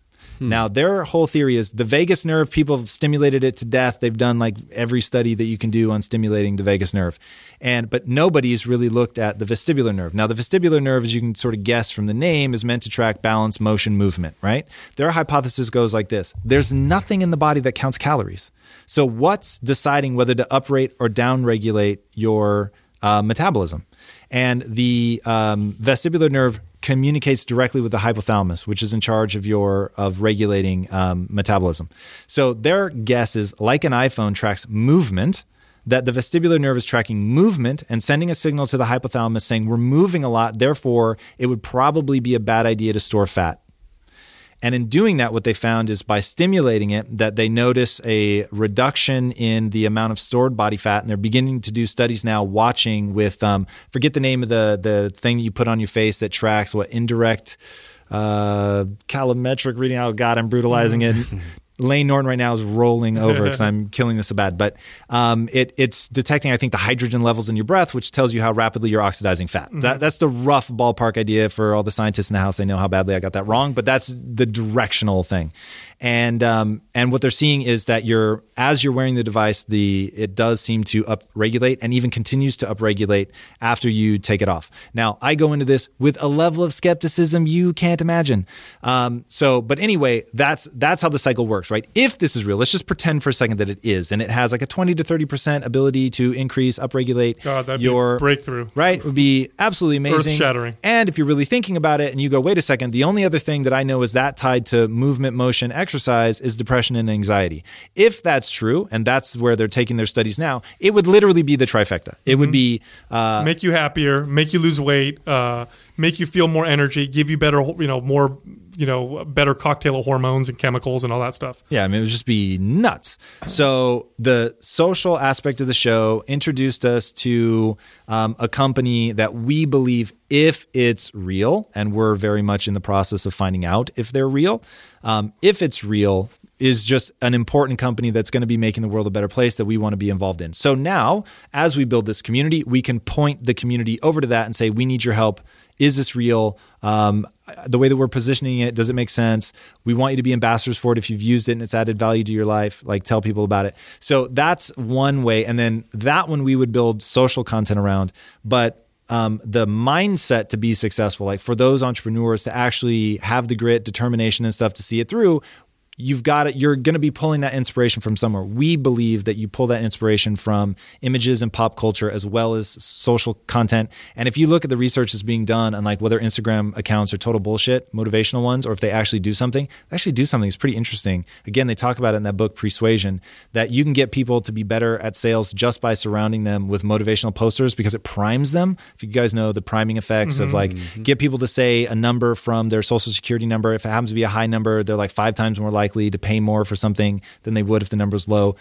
Speaker 5: Now, their whole theory is the vagus nerve, people have stimulated it to death. They've done like every study that you can do on stimulating the vagus nerve. And but nobody's really looked at the vestibular nerve. Now, the vestibular nerve, as you can sort of guess from the name, is meant to track balance, motion, movement, right? Their hypothesis goes like this. There's nothing in the body that counts calories. So what's deciding whether to uprate or downregulate your uh, metabolism? And the um, vestibular nerve communicates directly with the hypothalamus, which is in charge of your of regulating um, metabolism. So their guess is like an iPhone tracks movement, that the vestibular nerve is tracking movement and sending a signal to the hypothalamus saying we're moving a lot, therefore it would probably be a bad idea to store fat. And in doing that, what they found is by stimulating it, that they notice a reduction in the amount of stored body fat. And they're beginning to do studies now watching with, um, forget the name of the, the thing you put on your face that tracks what indirect uh, calometric reading. Oh God, I'm brutalizing it. Layne Norton right now is rolling over because I'm killing this so bad. But um, it, it's detecting, I think, the hydrogen levels in your breath, which tells you how rapidly you're oxidizing fat. Mm-hmm. That, that's the rough ballpark idea for all the scientists in the house. They know how badly I got that wrong, but that's the directional thing and um, and what they're seeing is that you're as you're wearing the device, the it does seem to upregulate and even continues to upregulate after you take it off. Now, I go into this with a level of skepticism you can't imagine. Um, so, but anyway, that's that's how the cycle works. right? If this is real, let's just pretend for a second that it is, and it has like a 20 to 30% ability to increase, upregulate
Speaker 1: God, that'd
Speaker 5: your
Speaker 1: be breakthrough.
Speaker 5: Right? It would be absolutely amazing.
Speaker 1: Earth shattering.
Speaker 5: And if you're really thinking about it and you go, wait a second, the only other thing that I know is that tied to movement, motion, exercise is depression and anxiety. If that's true, and that's where they're taking their studies now, it would literally be the trifecta. It mm-hmm. would be
Speaker 1: uh, make you happier, make you lose weight, uh, make you feel more energy, give you better, you know, more you know better cocktail of hormones and chemicals and all that stuff.
Speaker 5: Yeah, I mean it would just be nuts. So the social aspect of the show introduced us to um, a company that we believe, if it's real, and we're very much in the process of finding out if they're real. Um, if it's real, is just an important company that's going to be making the world a better place that we want to be involved in. So now, as we build this community, we can point the community over to that and say, we need your help. Is this real? Um, the way that we're positioning it, does it make sense? We want you to be ambassadors for it. If you've used it and it's added value to your life, like tell people about it. So that's one way. And then that one we would build social content around. But um, the mindset to be successful, like for those entrepreneurs to actually have the grit, determination, and stuff to see it through, you've got it you're going to be pulling that inspiration from somewhere we believe that you pull that inspiration from images and pop culture as well as social content and if you look at the research that's being done on like whether instagram accounts are total bullshit motivational ones or if they actually do something they actually do something that's pretty interesting again they talk about it in that book Pre-Suasion that you can get people to be better at sales just by surrounding them with motivational posters because it primes them if you guys know the priming effects mm-hmm. of like mm-hmm. get people to say a number from their social security number if it happens to be a high number they're like five times more likely likely to pay more for something than they would if the number was low.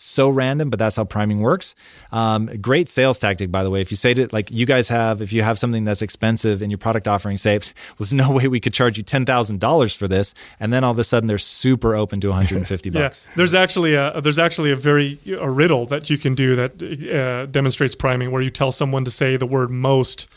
Speaker 5: So random, but that's how priming works. Um, great sales tactic, by the way. If you say to like you guys have, if you have something that's expensive in your product offering, say, well, there's no way we could charge you ten thousand dollars for this, and then all of a sudden they're super open to 150 bucks.
Speaker 1: yeah. There's actually a there's actually a very a riddle that you can do that uh, demonstrates priming, where you tell someone to say the word most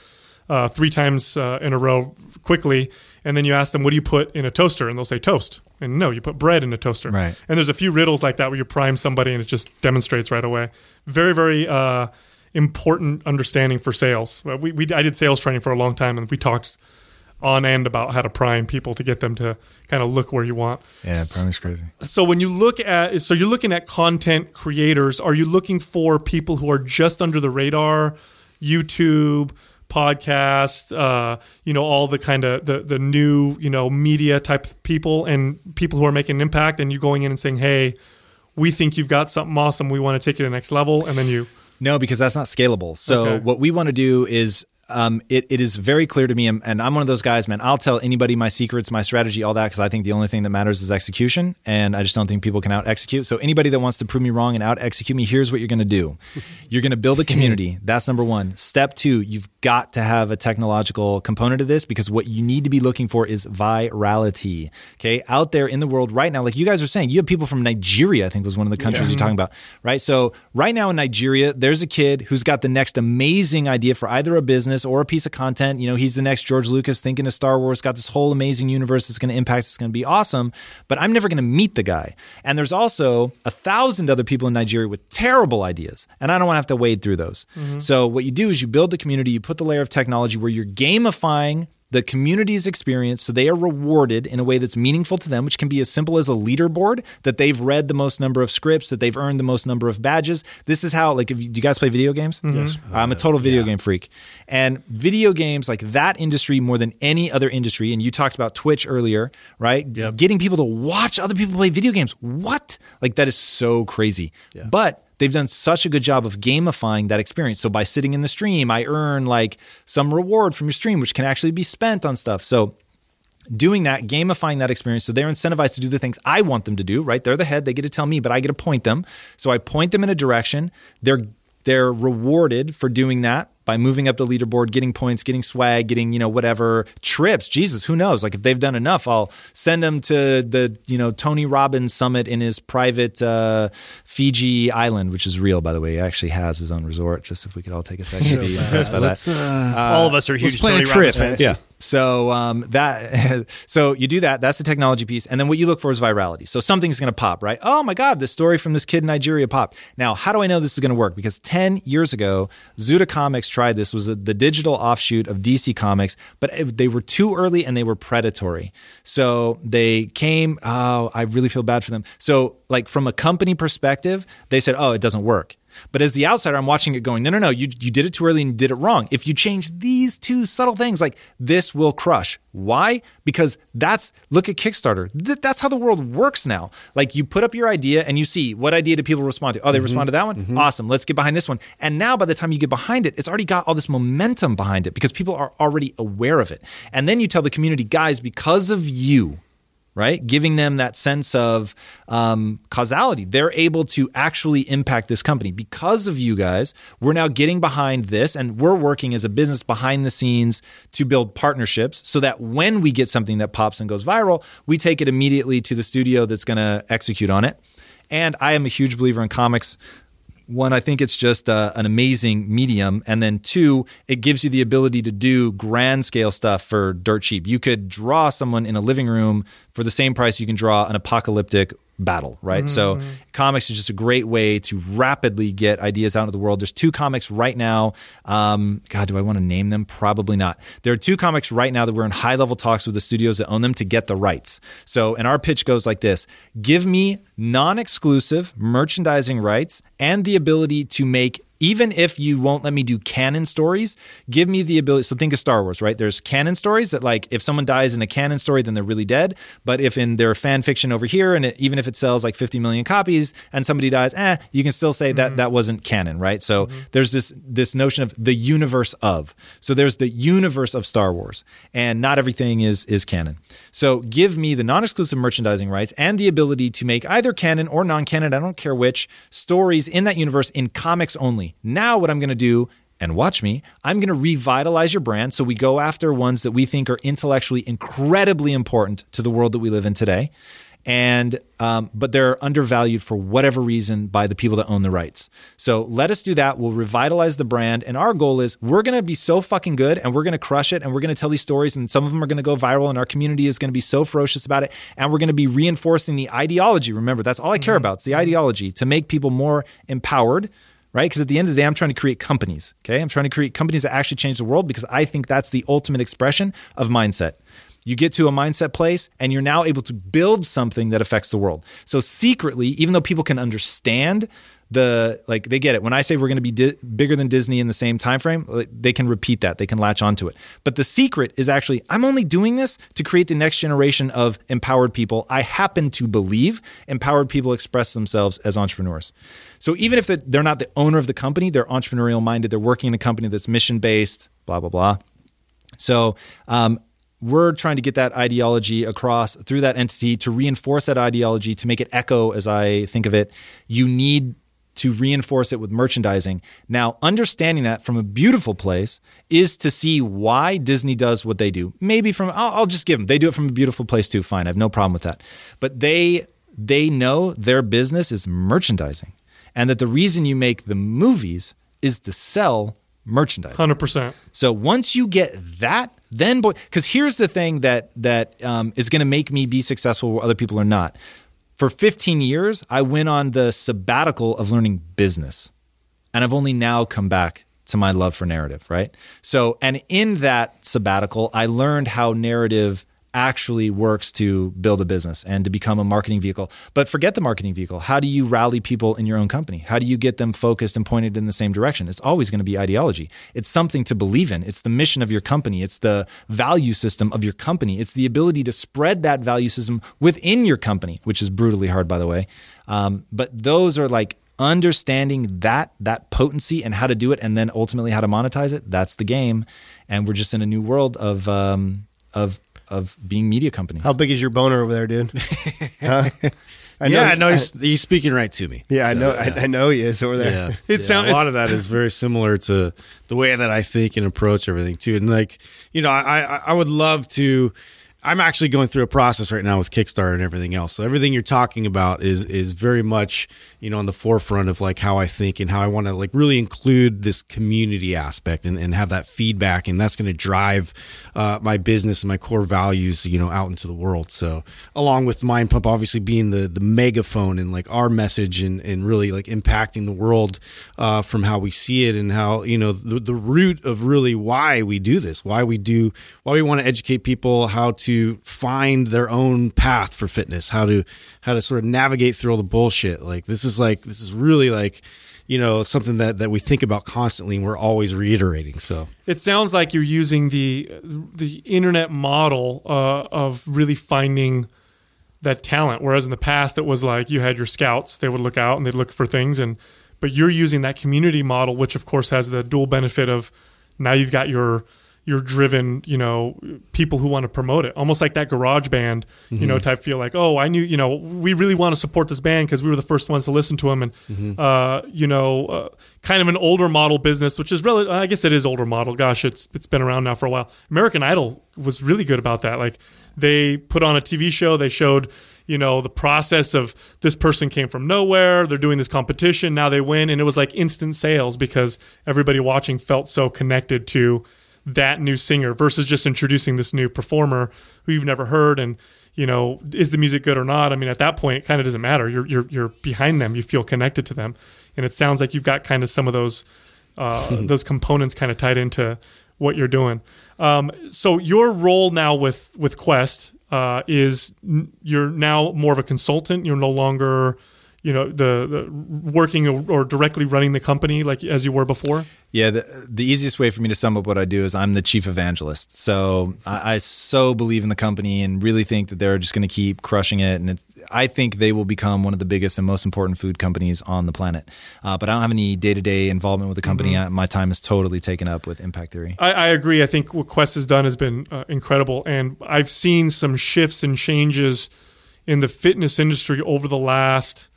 Speaker 1: uh, three times uh, in a row quickly and then you ask them, "What do you put in a toaster?" and they'll say toast. And no, you put bread in a toaster.
Speaker 5: Right.
Speaker 1: And there's a few riddles like that where you prime somebody and it just demonstrates right away. Very, very uh, important understanding for sales. We, we I did sales training for a long time, and we talked on end about how to prime people to get them to kind of look where you want.
Speaker 5: Yeah, priming's crazy.
Speaker 1: So when you look at so you're looking at content creators, are you looking for people who are just under the radar, YouTube? Podcast, uh, you know, all the kind of the the new you know media type people and people who are making an impact, and you going in and saying, hey, we think you've got something awesome, we want to take it to the next level, and then you.
Speaker 5: No, because that's not scalable. So okay. what we want to do is um, it, it is very clear to me, and, and, I'm one of those guys, man. I'll tell anybody my secrets, my strategy, all that, because I think the only thing that matters is execution, and I just don't think people can out execute. So anybody that wants to prove me wrong and out execute me, here's what you're going to do: you're going to build a community. That's number one. Step two, you've got to have a technological component to this because what you need to be looking for is virality. Okay, out there in the world right now, like you guys are saying, you have people from Nigeria. I think was one of the countries yeah. you're talking about, right? So right now in Nigeria, there's a kid who's got the next amazing idea for either a business business or a piece of content. You know, he's the next George Lucas thinking of Star Wars, got this whole amazing universe that's going to impact, it's going to be awesome. But I'm never going to meet the guy. And there's also a thousand other people in Nigeria with terrible ideas. And I don't want to have to wade through those. Mm-hmm. So what you do is you build the community, you put the layer of technology where you're gamifying the community's experience so they are rewarded in a way that's meaningful to them, which can be as simple as a leaderboard that they've read the most number of scripts, that they've earned the most number of badges. This is how, like, if you, do you guys play video games?
Speaker 1: Mm-hmm. Yes.
Speaker 5: I'm a total video yeah. game freak. And video games, like that industry more than any other industry, and you talked about Twitch earlier, right?
Speaker 2: Yep.
Speaker 5: Getting people to watch other people play video games. What? Like, that is so crazy. Yeah. But they've done such a good job of gamifying that experience. So by sitting in the stream, I earn like some reward from your stream, which can actually be spent on stuff. So doing that, gamifying that experience. So they're incentivized to do the things I want them to do, right? They're the head, they get to tell me, but I get to point them. So I point them in a direction. They're they're rewarded for doing that by moving up the leaderboard, getting points, getting swag, getting, you know, whatever trips. Jesus, who knows? Like if they've done enough, I'll send them to the, you know, Tony Robbins summit in his private uh, Fiji island, which is real, by the way. He actually has his own resort. Just if we could all take a second to be impressed by that.
Speaker 4: Uh, all of us are huge
Speaker 5: Tony Robbins fans.
Speaker 2: Yeah.
Speaker 5: So um, that so you do that. That's the technology piece, and then what you look for is virality. So something's going to pop, right? Oh my God, this story from this kid in Nigeria popped. Now, how do I know this is going to work? Because ten years ago, Zuda Comics tried this. Was the digital offshoot of DC Comics, but they were too early and they were predatory. So they came. Oh, I really feel bad for them. So like from a company perspective, they said, oh, it doesn't work. But as the outsider, I'm watching it going, no, no, no, you, you did it too early and you did it wrong. If you change these two subtle things, like this will crush. Why? Because that's, look at Kickstarter. Th- that's how the world works now. Like you put up your idea and you see what idea do people respond to? Oh, they mm-hmm. respond to that one? Mm-hmm. Awesome. Let's get behind this one. And now by the time you get behind it, it's already got all this momentum behind it because people are already aware of it. And then you tell the community, guys, because of you, right? Giving them that sense of um, causality. They're able to actually impact this company. Because of you guys, we're now getting behind this and we're working as a business behind the scenes to build partnerships so that when we get something that pops and goes viral, we take it immediately to the studio that's going to execute on it. And I am a huge believer in comics one, I think it's just uh, an amazing medium. And then two, it gives you the ability to do grand scale stuff for dirt cheap. You could draw someone in a living room for the same price you can draw an apocalyptic battle, right? Mm-hmm. So comics is just a great way to rapidly get ideas out into the world. There's two comics right now. Um, God, do I want to name them? Probably not. There are two comics right now that we're in high level talks with the studios that own them to get the rights. So, and our pitch goes like this: Give me non-exclusive merchandising rights and the ability to make even if you won't let me do canon stories, give me the ability. So think of Star Wars, right? There's canon stories that, like, if someone dies in a canon story, then they're really dead. But if in their fan fiction over here, and it, even if it sells like 50 million copies and somebody dies, eh, you can still say that mm-hmm. that wasn't canon, right? So mm-hmm. there's this this notion of the universe of. So there's the universe of Star Wars, and not everything is is canon. So give me the non-exclusive merchandising rights and the ability to make either canon or non-canon, I don't care which, stories in that universe in comics only. Now, what I'm going to do, and watch me, I'm going to revitalize your brand. So we go after ones that we think are intellectually incredibly important to the world that we live in today. And um, but they're undervalued for whatever reason by the people that own the rights. So let us do that. We'll revitalize the brand, and our goal is we're going to be so fucking good, and we're going to crush it, and we're going to tell these stories, and some of them are going to go viral, and our community is going to be so ferocious about it, and we're going to be reinforcing the ideology. Remember, that's all I care mm-hmm. about. It's the ideology to make people more empowered right? Because at the end of the day, I'm trying to create companies. Okay. I'm trying to create companies that actually change the world because I think that's the ultimate expression of mindset. You get to a mindset place and you're now able to build something that affects the world. So secretly, even though people can understand the like they get it. When i say we're going to be di- bigger than disney in the same time frame they can repeat that. They can latch onto it. But the secret is actually i'm only doing this to create the next generation of empowered people i happen to believe empowered people express themselves as entrepreneurs. So even if they're not the owner of the company they're entrepreneurial minded they're working in a company that's mission based blah blah blah. So um, we're trying to get that ideology across through that entity to reinforce that ideology to make it echo as i think of it you need to reinforce it with merchandising. Now, understanding that from a beautiful place is to see why Disney does what they do. Maybe from I'll, I'll, just give them. They do it from a beautiful place too. Fine, I have no problem with that. But they they know their business is merchandising, and that the reason you make the movies is to sell merchandise.
Speaker 1: Hundred percent.
Speaker 5: So once you get that, then boy, because here's the thing that that um, is going to make me be successful where other people are not for 15 years, I went on the sabbatical of learning business. And I've only now come back to my love for narrative, right? So, and in that sabbatical, I learned how narrative actually works to build a business and to become a marketing vehicle. But forget the marketing vehicle. How do you rally people in your own company? How do you get them focused and pointed in the same direction? It's always going to be ideology. It's something to believe in. It's the mission of your company. It's the value system of your company. It's the ability to spread that value system within your company, which is brutally hard, by the way. Um, but those are like understanding that that potency and how to do it and then ultimately how to monetize it that's the game and we're just in a new world of um, of of being media companies.
Speaker 4: How big is your boner over there, dude?
Speaker 2: huh? I know, yeah, I know he's, he's, speaking right to me.
Speaker 4: Yeah, so, I know. Yeah. I, I, know he is over there. Yeah,
Speaker 2: it yeah, sounds a lot of that is very similar to the way that I think and approach everything too. And like, you know, I I, I would love to I'm actually going through a process right now with Kickstarter and everything else. So everything you're talking about is is very much you know on the forefront of like how I think and how I want to like really include this community aspect and, and have that feedback, and that's going to drive uh, my business and my core values you know out into the world. So along with Mind Pump, obviously being the the megaphone and like our message and and really like impacting the world uh, from how we see it and how you know the the root of really why we do this, why we do, why we want to educate people how to to find their own path for fitness, how to how to sort of navigate through all the bullshit. Like this is like this is really like you know something that that we think about constantly and we're always reiterating. So
Speaker 1: it sounds like you're using the the internet model uh, of really finding that talent, whereas in the past it was like you had your scouts; they would look out and they'd look for things, and but you're using that community model, which of course has the dual benefit of now you've got your you're driven, you know, people who want to promote it, almost like that garage band, you mm-hmm. know, type feel like, oh, I knew, you know, we really want to support this band because we were the first ones to listen to them, and mm-hmm. uh, you know, uh, kind of an older model business, which is really, I guess it is older model. Gosh, it's it's been around now for a while. American Idol was really good about that. Like they put on a TV show, they showed you know the process of this person came from nowhere they're doing this competition now they win and it was like instant sales because everybody watching felt so connected to that new singer versus just introducing this new performer who you've never heard and you know is the music good or not? I mean at that point it kind of doesn't matter. You're you're you're behind them. You feel connected to them. And it sounds like you've got kind of some of those uh, those components kind of tied into what you're doing. Um, so your role now with with quest uh, is you're now more of a consultant. You're no longer you know the, the working or directly running the company like as you were before?
Speaker 5: Yeah the, the easiest way for me to sum up what i do is i'm the chief evangelist. So i, I so believe in the company and really think that they're just going to keep crushing it. And i think they will become one of the biggest and most important food companies on the planet. Uh, but i don't have any day-to-day involvement with the company. Mm-hmm. my time is totally taken up with impact theory.
Speaker 1: I, I agree. I think what quest has done has been uh, incredible. And i've seen some shifts and changes in the fitness industry over the last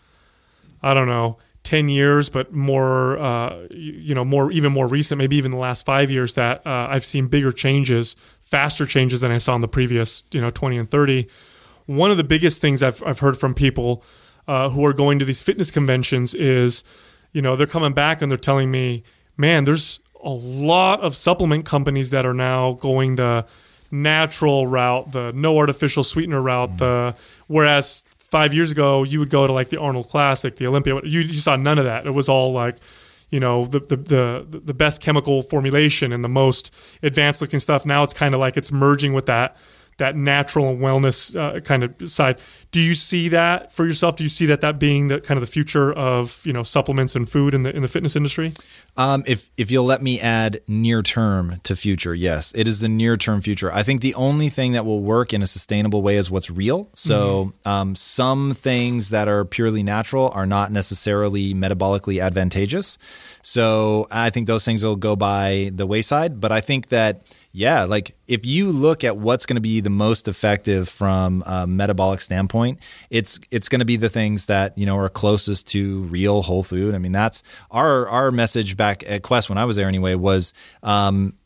Speaker 1: I don't know, 10 years, but more, uh, you know, more, even more recent, maybe even the last five years that uh, I've seen bigger changes, faster changes than I saw in the previous, you know, 20 and 30. One of the biggest things I've, I've heard from people uh, who are going to these fitness conventions is, you know, they're coming back and they're telling me, man, there's a lot of supplement companies that are now going the natural route, the no artificial sweetener route, mm-hmm. the whereas five years ago, you would go to like the Arnold Classic, the Olympia. You, you saw none of that. It was all like, you know, the, the the the best chemical formulation and the most advanced looking stuff. Now it's kind of like it's merging with that that natural wellness uh, kind of side. Do you see that for yourself? Do you see that that being the kind of the future of you know supplements and food in the in the fitness industry?
Speaker 5: Um, if if you'll let me add near term to future, yes, it is the near term future. I think the only thing that will work in a sustainable way is what's real. So mm-hmm. um, some things that are purely natural are not necessarily metabolically advantageous. So I think those things will go by the wayside. But I think that yeah, like if you look at what's going to be the most effective from a metabolic standpoint, it's it's going to be the things that you know are closest to real whole food. I mean, that's our our message back at Quest when I was there anyway was um,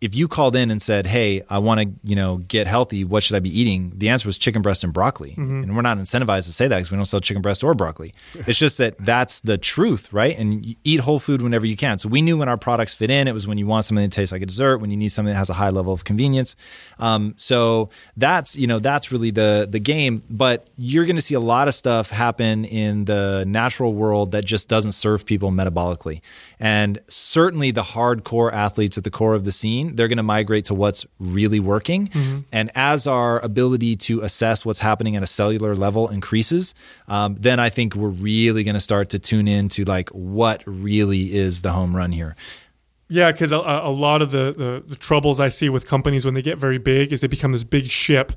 Speaker 5: if you called in and said, "Hey, I want to, you know, get healthy. What should I be eating?" The answer was chicken breast and broccoli. Mm-hmm. And we're not incentivized to say that because we don't sell chicken breast or broccoli. it's just that that's the truth, right? And you eat whole food whenever you can. So we knew when our products fit in. It was when you want something that tastes like a dessert, when you need something that has a high level of convenience. Um, so that's you know that's really the the game. But you're going to see a lot of stuff happen in the natural world that just doesn't serve people metabolically. And certainly the hardcore athletes at the core of the scene, they're going to migrate to what's really working. Mm-hmm. And as our ability to assess what's happening at a cellular level increases, um, then I think we're really going to start to tune into like what really is the home run here.
Speaker 1: Yeah, because a, a, lot of the, the, the troubles I see with companies when they get very big is they become this big ship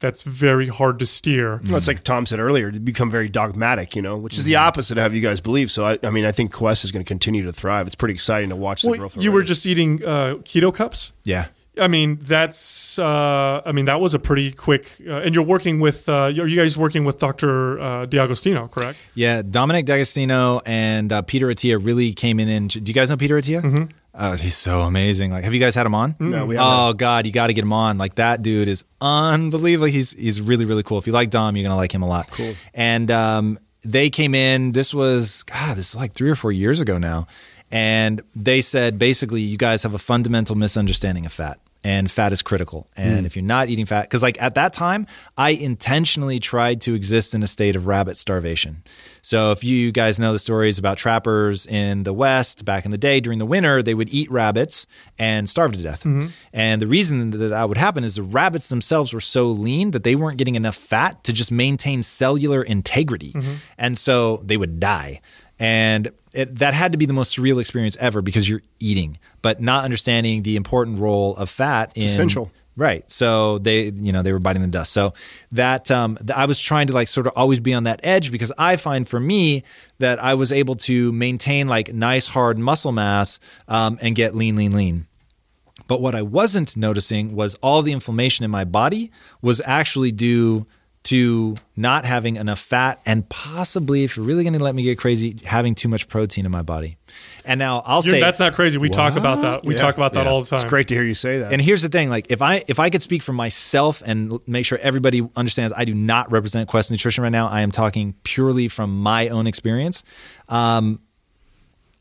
Speaker 1: that's very hard to steer.
Speaker 4: Well, it's like Tom said earlier, to become very dogmatic, you know, which is the mm-hmm. opposite of how you guys believe. So, I, I mean, I think Quest is going to continue to thrive. It's pretty exciting to watch well, the growth.
Speaker 1: You already. were just eating uh, keto cups?
Speaker 5: Yeah.
Speaker 1: I mean, that's. Uh, I mean, that was a pretty quick. Uh, and you're working with. Uh, are you guys working with Dr. Uh, D'Agostino, correct?
Speaker 5: Yeah, Dominic D'Agostino and uh, Peter Attia really came in. And do you guys know Peter Attia? Mm-hmm. Oh, he's so amazing. Like, have you guys had him on?
Speaker 4: No, we
Speaker 5: Oh
Speaker 4: haven't.
Speaker 5: Oh God, you got to get him on. Like that dude is unbelievable. He's he's really really cool. If you like Dom, you're gonna like him a lot. Cool. And um, they came in. This was God. This is like three or four years ago now, and they said basically, you guys have a fundamental misunderstanding of fat. And fat is critical. And hmm. if you're not eating fat, because like at that time, I intentionally tried to exist in a state of rabbit starvation. So if you guys know the stories about trappers in the West back in the day during the winter, they would eat rabbits and starve to death. Mm-hmm. And the reason that that would happen is the rabbits themselves were so lean that they weren't getting enough fat to just maintain cellular integrity. Mm-hmm. And so they would die. And it, that had to be the most surreal experience ever because you're eating, but not understanding the important role of fat in
Speaker 4: essential.
Speaker 5: Right. So they, you know, they were biting the dust. So that um, I was trying to like sort of always be on that edge because I find for me that I was able to maintain like nice hard muscle mass um, and get lean, lean, lean. But what I wasn't noticing was all the inflammation in my body was actually due to not having enough fat and possibly, if you're really going to let me get crazy, having too much protein in my body. And now I'll
Speaker 1: You're-
Speaker 5: say
Speaker 1: that's not crazy. We talk about that. We
Speaker 4: Yeah.
Speaker 1: talk about that
Speaker 5: Yeah.
Speaker 1: all the time.
Speaker 4: It's great to hear you say that.
Speaker 5: And here's the thing: like, if I if I could speak for myself and make sure everybody understands, I do not represent Quest Nutrition right now. I am talking purely from my own experience. Um,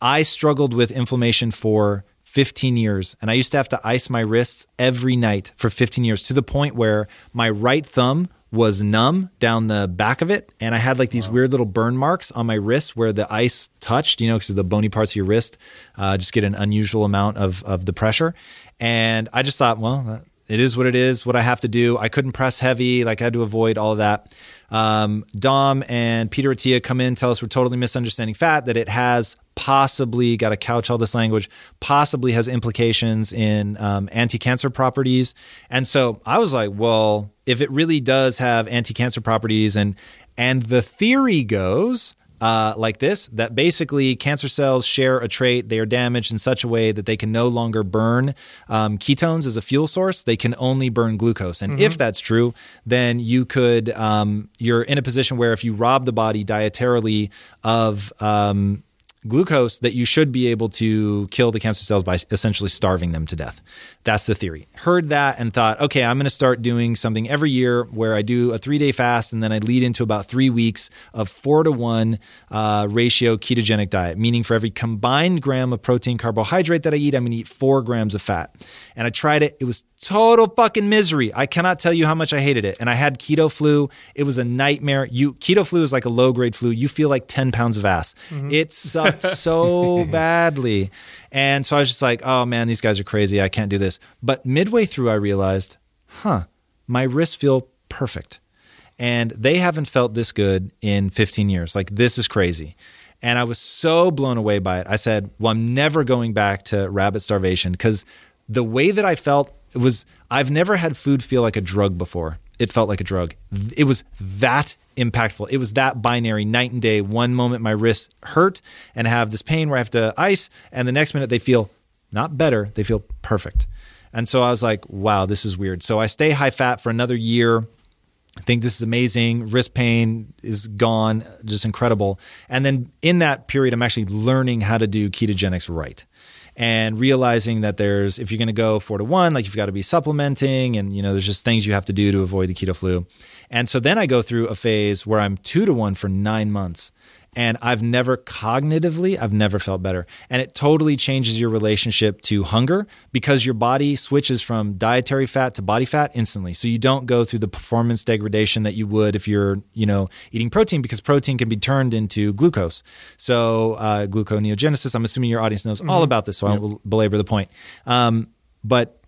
Speaker 5: I struggled with inflammation for 15 years, and I used to have to ice my wrists every night for 15 years to the point where my right thumb was numb down the back of it, and I had like these weird little burn marks on my wrist where the ice touched. You know, because the bony parts of your wrist uh, just get an unusual amount of of the pressure, and I just thought, well. It is what it is, what I have to do. I couldn't press heavy, like I had to avoid all of that. Um, Dom and Peter Attia come in, tell us we're totally misunderstanding fat, that it has possibly, got to couch all this language, possibly has implications in um, anti cancer properties. And so I was like, well, if it really does have anti cancer properties, and and the theory goes uh, like this that basically cancer cells share a trait. They are damaged in such a way that they can no longer burn um, ketones as a fuel source. They can only burn glucose. And if that's true, then you could, um, you're in a position where if you rob the body dietarily of, um, glucose that you should be able to kill the cancer cells by essentially starving them to death. That's the theory. Heard that and thought, okay, I'm going to start doing something every year where I do a three day fast and then I lead into about three weeks of four to one uh, ratio ketogenic diet, meaning for every combined gram of protein carbohydrate that I eat, I'm going to eat four grams of fat. And I tried it. It was total fucking misery. I cannot tell you how much I hated it. And I had keto flu. It was a nightmare. You keto flu is like a low grade flu. You feel like 10 pounds of ass. Mm-hmm. It sucked so badly. And so I was just like, oh man, these guys are crazy. I can't do this. But midway through, I realized, huh, my wrists feel perfect. And they haven't felt this good in 15 years. Like, this is crazy. And I was so blown away by it. I said, well, I'm never going back to rabbit starvation because the way that I felt was, I've never had food feel like a drug before. It felt like a drug. It was that impactful. It was that binary, night and day. One moment my wrists hurt and have this pain where I have to ice, and the next minute they feel not better, they feel perfect. And so I was like, wow, this is weird. So I stay high fat for another year. I think this is amazing. Wrist pain is gone, just incredible. And then in that period, I'm actually learning how to do ketogenics right and realizing that there's, if you're going to go four to one, like you've got to be supplementing and, you know, there's just things you have to do to avoid the keto flu. And so then I go through a phase where I'm two to one for nine months. And I've never cognitively, I've never felt better. And it totally changes your relationship to hunger because your body switches from dietary fat to body fat instantly. So you don't go through the performance degradation that you would if you're, you know, eating protein because protein can be turned into glucose. So uh, gluconeogenesis, I'm assuming your audience knows all about this, so I won't belabor the point. Um, but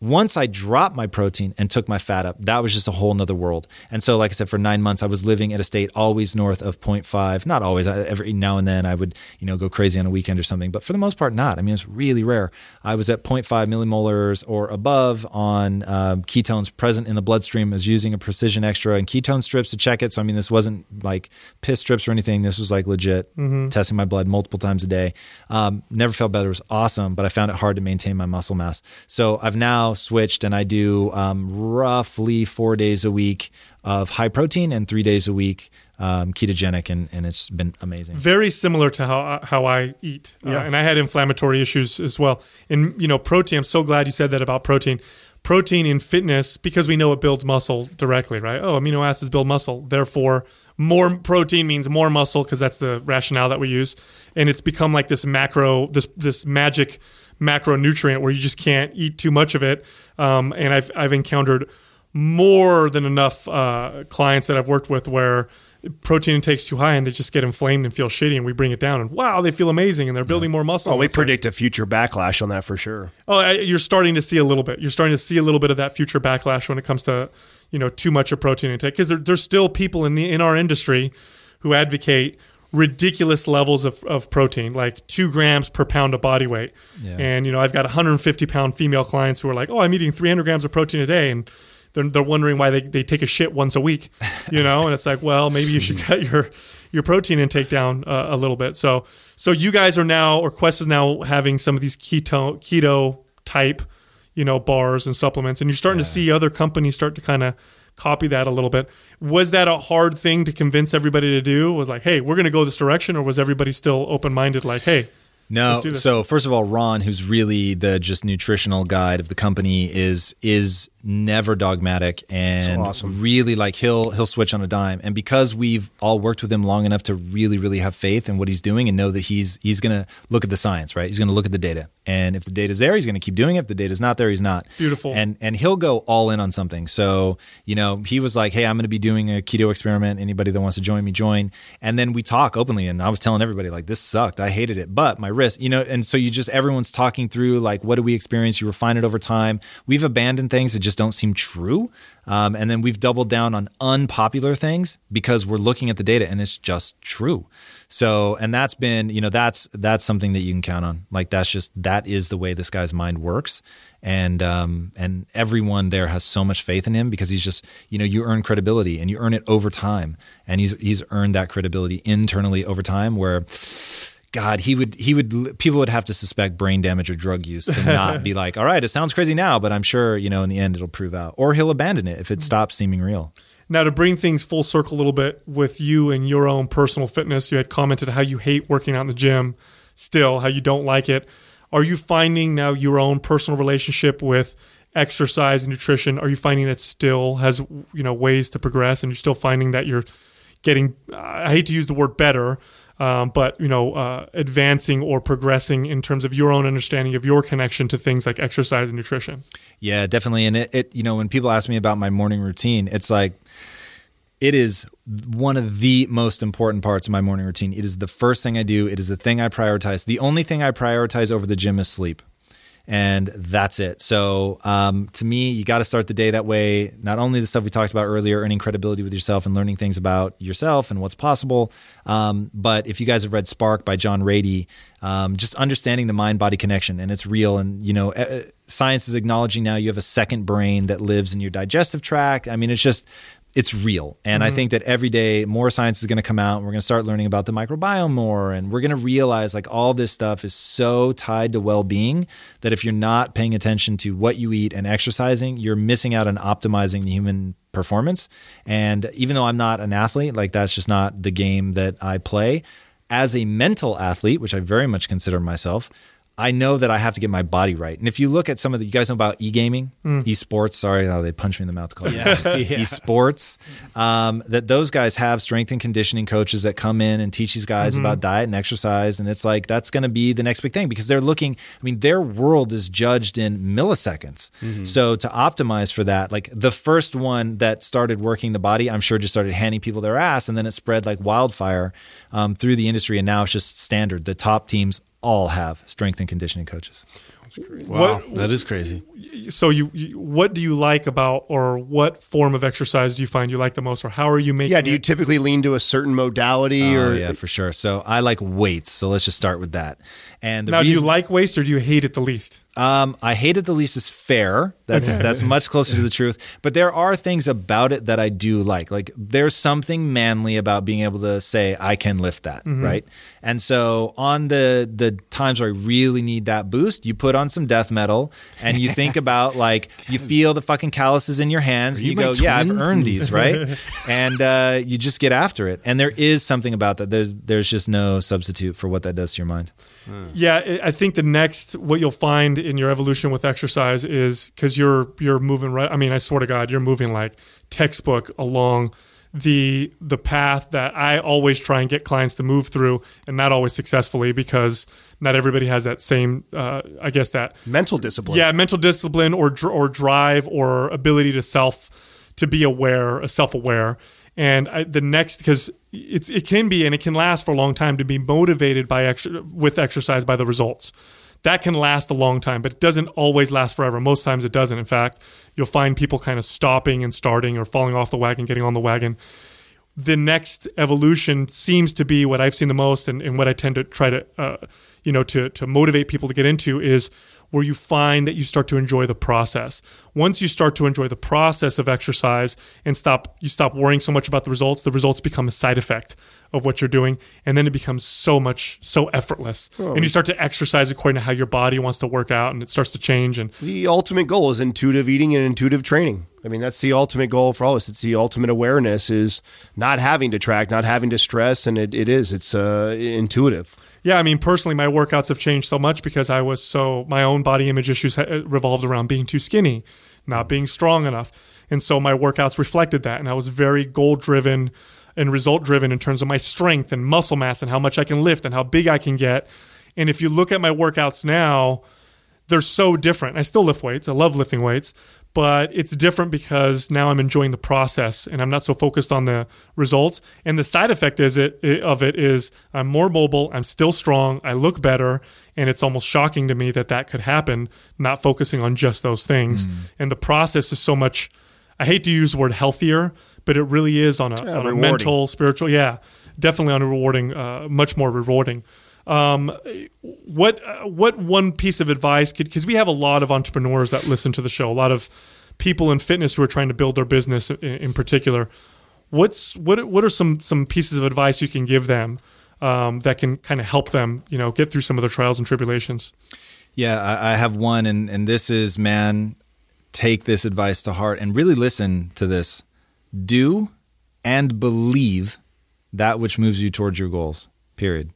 Speaker 5: once I dropped my protein and took my fat up, that was just a whole nother world. And so, like I said, for nine months, I was living at a state always north of 0.5. Not always. I, every now and then, I would, you know, go crazy on a weekend or something. But for the most part, not. I mean, it's really rare. I was at 0.5 millimolars or above on um, ketones present in the bloodstream. I was using a Precision Xtra and ketone strips to check it. So, I mean, this wasn't like piss strips or anything. This was like legit testing my blood multiple times a day. Um, never felt better. It was awesome, but I found it hard to maintain my muscle mass. So I've now now switched and I do um, roughly four days a week of high protein and three days a week um, ketogenic, and, and it's been amazing.
Speaker 1: Very similar to how how I eat, uh, yeah. uh, and I had inflammatory issues as well. And you know, protein. I'm so glad you said that about protein. Protein in fitness because we know it builds muscle directly, right? Oh, amino acids build muscle. Therefore, more protein means more muscle because that's the rationale that we use. And it's become like this macro, this this magic macronutrient where you just can't eat too much of it. Um, and I've I've encountered more than enough uh, clients that I've worked with where protein intake's too high and they just get inflamed and feel shitty and we bring it down and wow they feel amazing and they're building more muscle.
Speaker 4: Oh, we predict like, a future backlash on that for sure.
Speaker 1: Oh, you're starting to see a little bit. You're starting to see a little bit of that future backlash when it comes to you know too much of protein intake because there, there's still people in the in our industry who advocate ridiculous levels of, of protein, like two grams per pound of body weight. Yeah. And you know I've got 150 pound female clients who are like, oh, I'm eating 300 grams of protein a day and they're, they're wondering why they, they take a shit once a week, you know, and it's like, well, maybe you should cut your your protein intake down uh, a little bit. So so you guys are now, or Quest is now having some of these keto keto type, you know, bars and supplements, and you're starting yeah. to see other companies start to kind of copy that a little bit. Was that a hard thing to convince everybody to do? Was like, hey, we're going to go this direction, or was everybody still open minded? Like, hey,
Speaker 5: no. So first of all, Ron, who's really the just nutritional guide of the company, is is never dogmatic and awesome. really like he'll he'll switch on a dime. And because we've all worked with him long enough to really really have faith in what he's doing and know that he's he's going to look at the science, right? He's going to look at the data. And if the data's there, he's going to keep doing it. If the data's not there, he's not.
Speaker 1: Beautiful.
Speaker 5: And and he'll go all in on something. So, you know, he was like, "Hey, I'm going to be doing a keto experiment. Anybody that wants to join me, join." And then we talk openly and I was telling everybody like, "This sucked. I hated it, but my risk, you know, and so you just everyone's talking through like what do we experience? You refine it over time. We've abandoned things that just don't seem true. Um, and then we've doubled down on unpopular things because we're looking at the data and it's just true. So, and that's been, you know, that's that's something that you can count on. Like that's just that is the way this guy's mind works, and um, and everyone there has so much faith in him because he's just, you know, you earn credibility and you earn it over time, and he's he's earned that credibility internally over time where God, he would he would people would have to suspect brain damage or drug use to not be like, all right, it sounds crazy now, but I'm sure you know in the end it'll prove out, or he'll abandon it if it mm. stops seeming real.
Speaker 1: Now, to bring things full circle a little bit with you and your own personal fitness, you had commented how you hate working out in the gym, still how you don't like it. Are you finding now your own personal relationship with exercise and nutrition? Are you finding that still has you know ways to progress, and you're still finding that you're getting? I hate to use the word better um, but you know, uh, advancing or progressing in terms of your own understanding of your connection to things like exercise and nutrition.
Speaker 5: Yeah, definitely. And it, it you know, when people ask me about my morning routine, it's like it is one of the most important parts of my morning routine. It is the first thing I do. It is the thing I prioritize. The only thing I prioritize over the gym is sleep and that's it. So um, to me, you got to start the day that way. Not only the stuff we talked about earlier, earning credibility with yourself and learning things about yourself and what's possible, um, but if you guys have read Spark by John Ratey, um, just understanding the mind body connection and it's real. And you know, science is acknowledging now you have a second brain that lives in your digestive tract. I mean, it's just it's real. And mm-hmm. I think that every day more science is going to come out and we're going to start learning about the microbiome more. And we're going to realize like all this stuff is so tied to well being that if you're not paying attention to what you eat and exercising, you're missing out on optimizing the human performance. And even though I'm not an athlete, like that's just not the game that I play. As a mental athlete, which I very much consider myself, I know that I have to get my body right. And if you look at some of the, you guys know about e gaming, mm. esports. Sorry, oh, they punched me in the mouth. Yeah, yeah. esports. Um, that those guys have strength and conditioning coaches that come in and teach these guys mm-hmm. about diet and exercise, and it's like that's going to be the next big thing because they're looking. I mean, their world is judged in milliseconds. Mm-hmm. So to optimize for that, like the first one that started working the body, I'm sure just started handing people their ass, and then it spread like wildfire um, through the industry, and now it's just standard. The top teams all have strength and conditioning coaches.
Speaker 2: Wow, what, that is crazy.
Speaker 1: So, you, you, what do you like about, or what form of exercise do you find you like the most, or how are you making?
Speaker 4: Yeah, do you typically lean to a certain modality?
Speaker 5: Oh,
Speaker 4: or
Speaker 5: yeah, for sure. So, I like weights. So let's just start with that. And
Speaker 1: now, reason, do you like weights, or do you hate it the least?
Speaker 5: Um, I hate it the least is fair. That's that's much closer to the truth. But there are things about it that I do like. Like there's something manly about being able to say I can lift that, mm-hmm. right? And so on the the times where I really need that boost, you put on some death metal and you think about like you feel the fucking calluses in your hands and you, you go, yeah, I've earned these, right? and uh, you just get after it. And there is something about that. There's there's just no substitute for what that does to your mind.
Speaker 1: Yeah, I think the next what you'll find in your evolution with exercise is because you're you're moving right. I mean, I swear to God, you're moving like textbook along the the path that I always try and get clients to move through, and not always successfully because not everybody has that same, uh, I guess that
Speaker 4: mental discipline.
Speaker 1: Yeah, mental discipline or or drive or ability to self to be aware, self aware. And I, the next, because it it can be and it can last for a long time to be motivated by ex- with exercise by the results that can last a long time, but it doesn't always last forever. Most times it doesn't. In fact, you'll find people kind of stopping and starting or falling off the wagon, getting on the wagon. The next evolution seems to be what I've seen the most, and, and what I tend to try to, uh, you know, to to motivate people to get into is where you find that you start to enjoy the process. Once you start to enjoy the process of exercise and stop you stop worrying so much about the results, the results become a side effect of what you're doing and then it becomes so much so effortless. Oh. And you start to exercise according to how your body wants to work out and it starts to change and
Speaker 4: the ultimate goal is intuitive eating and intuitive training. I mean, that's the ultimate goal for all of us. It's the ultimate awareness is not having to track, not having to stress, and it, it is. It's uh, intuitive
Speaker 1: yeah, I mean, personally, my workouts have changed so much because I was so my own body image issues uh, revolved around being too skinny, not being strong enough, and so my workouts reflected that. And I was very goal driven and result driven in terms of my strength and muscle mass and how much I can lift and how big I can get. And if you look at my workouts now, they're so different. I still lift weights. I love lifting weights, but it's different because now I'm enjoying the process and I'm not so focused on the results. And the side effect is it of it is I'm more mobile, I'm still strong, I look better, and it's almost shocking to me that that could happen not focusing on just those things. Mm. And the process is so much I hate to use the word healthier, but it really is on a, yeah, on a mental, spiritual, yeah, definitely on a rewarding, uh, much more rewarding. Um, what what one piece of advice could because we have a lot of entrepreneurs that listen to the show, a lot of people in fitness who are trying to build their business in, in particular. What's what what are some some pieces of advice you can give them um, that can kind of help them, you know, get through some of their trials and tribulations?
Speaker 5: Yeah, I, I have one, and and this is man, take this advice to heart and really listen to this. Do and believe that which moves you towards your goals. Period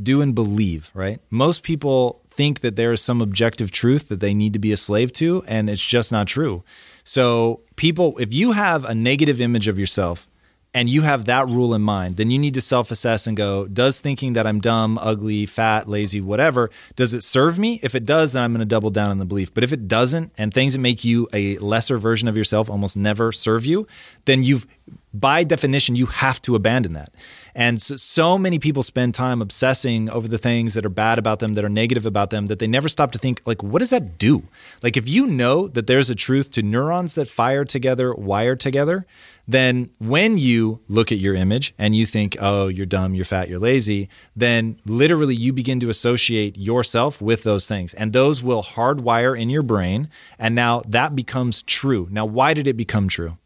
Speaker 5: do and believe, right? Most people think that there is some objective truth that they need to be a slave to, and it's just not true. So, people, if you have a negative image of yourself and you have that rule in mind, then you need to self assess and go, does thinking that I'm dumb, ugly, fat, lazy, whatever, does it serve me? If it does, then I'm going to double down on the belief. But if it doesn't, and things that make you a lesser version of yourself almost never serve you, then you've, by definition, you have to abandon that. And so, so, many people spend time obsessing over the things that are bad about them, that are negative about them, that they never stop to think, like, what does that do? Like, if you know that there's a truth to neurons that fire together, wire together, then when you look at your image and you think, oh, you're dumb, you're fat, you're lazy, then literally you begin to associate yourself with those things. And those will hardwire in your brain. And now that becomes true. Now, why did it become true?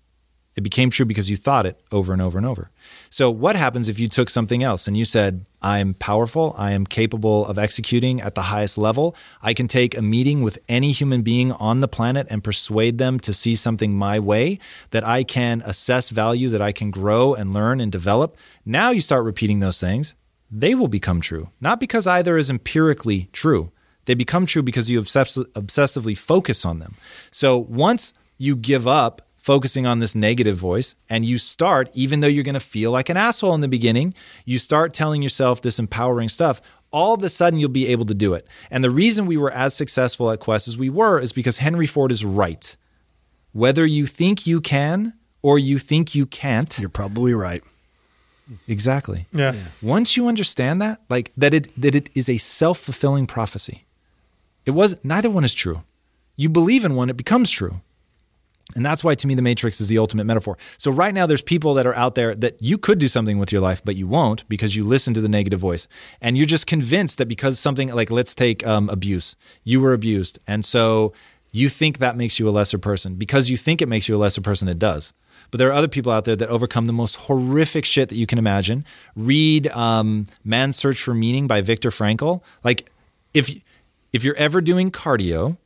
Speaker 5: It became true because you thought it over and over and over. So, what happens if you took something else and you said, I'm powerful, I am capable of executing at the highest level, I can take a meeting with any human being on the planet and persuade them to see something my way, that I can assess value, that I can grow and learn and develop? Now you start repeating those things, they will become true. Not because either is empirically true, they become true because you obsess- obsessively focus on them. So, once you give up focusing on this negative voice and you start, even though you're going to feel like an asshole in the beginning, you start telling yourself this empowering stuff. All of a sudden, you'll be able to do it. And the reason we were as successful at Quest as we were is because Henry Ford is right. Whether you think you can or you think you can't,
Speaker 4: you're probably right.
Speaker 5: Exactly.
Speaker 1: Yeah. yeah.
Speaker 5: Once you understand that, like that it that it is a self-fulfilling prophecy. It was neither one is true. You believe in one, it becomes true. And that's why to me the matrix is the ultimate metaphor. So right now there's people that are out there that you could do something with your life but you won't because you listen to the negative voice. And you're just convinced that because something like let's take um, abuse. You were abused. And so you think that makes you a lesser person. Because you think it makes you a lesser person it does. But there are other people out there that overcome the most horrific shit that you can imagine. Read um, Man's Search for Meaning by Viktor Frankl. Like if if you're ever doing cardio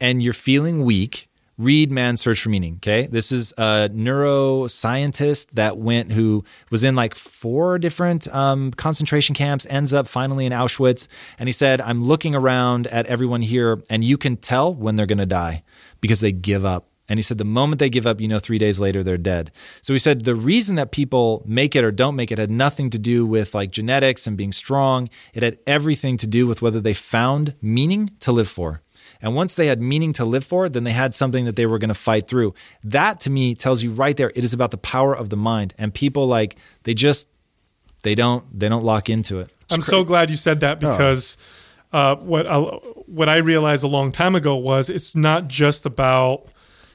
Speaker 5: and you're feeling weak, read Man's Search for Meaning. Okay. This is a neuroscientist that went, who was in like four different um, concentration camps, ends up finally in Auschwitz. And he said, I'm looking around at everyone here, and you can tell when they're going to die because they give up. And he said, the moment they give up, you know, three days later, they're dead. So he said, the reason that people make it or don't make it had nothing to do with like genetics and being strong. It had everything to do with whether they found meaning to live for. And once they had meaning to live for, then they had something that they were going to fight through. That to me tells you right there, it is about the power of the mind. And people like, they just, they don't, they don't lock into it.
Speaker 1: It's I'm crazy. so glad you said that oh. because oh. uh, what, I, what I realized a long time ago was it's not just about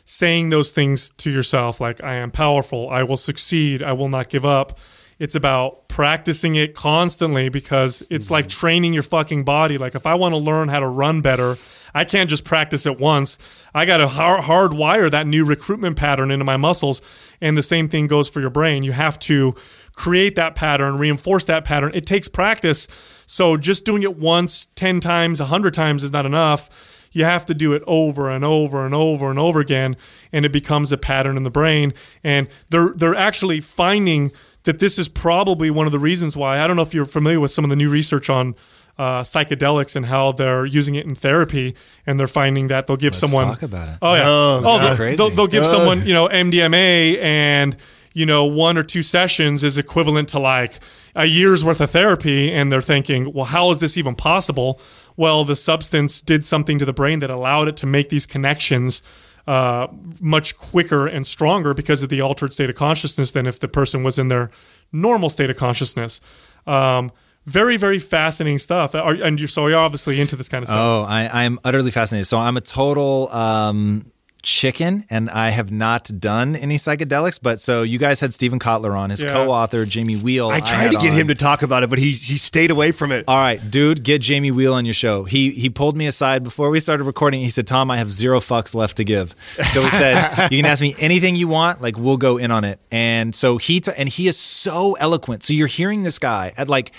Speaker 1: saying those things to yourself like I am powerful, I will succeed, I will not give up. It's about practicing it constantly because it's mm-hmm. like training your fucking body. Like if I want to learn how to run better, I can't just practice it once. I got to hard, hard wire that new recruitment pattern into my muscles. And the same thing goes for your brain. You have to create that pattern, reinforce that pattern. It takes practice. So just doing it once, 10 times, 100 times is not enough. You have to do it over and over and over and over again, and it becomes a pattern in the brain. And they're they're actually finding that this is probably one of the reasons why. I don't know if you're familiar with some of the new research on uh, psychedelics and how they're using it in therapy, and they're finding that they'll give
Speaker 5: Let's
Speaker 1: someone
Speaker 5: talk about it.
Speaker 1: Oh yeah,
Speaker 4: oh,
Speaker 1: oh they'll, they'll, they'll, give someone you know MDMA and you know one or two sessions is equivalent to like a year's worth of therapy, and they're thinking, well, how is this even possible? Well, the substance did something to the brain that allowed it to make these connections. Uh, much quicker and stronger because of the altered state of consciousness than if the person was in their normal state of consciousness. Um, very very fascinating stuff Are, and you're so you're obviously into this kind of stuff
Speaker 5: oh i i'm utterly fascinated so i'm a total um chicken and I have not done any psychedelics, but so you guys had Steven Kotler on, his yeah. co-author Jamie Wheal
Speaker 4: I tried I to get on. him to talk about it, but he he stayed away from it.
Speaker 5: All right, dude, get Jamie Wheal on your show. He he pulled me aside before we started recording. He said, "Tom, I have zero fucks left to give." So he said, "You can ask me anything you want, like we'll go in on it." And so he t- and he is so eloquent. So you're hearing this guy at like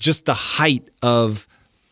Speaker 5: just the height of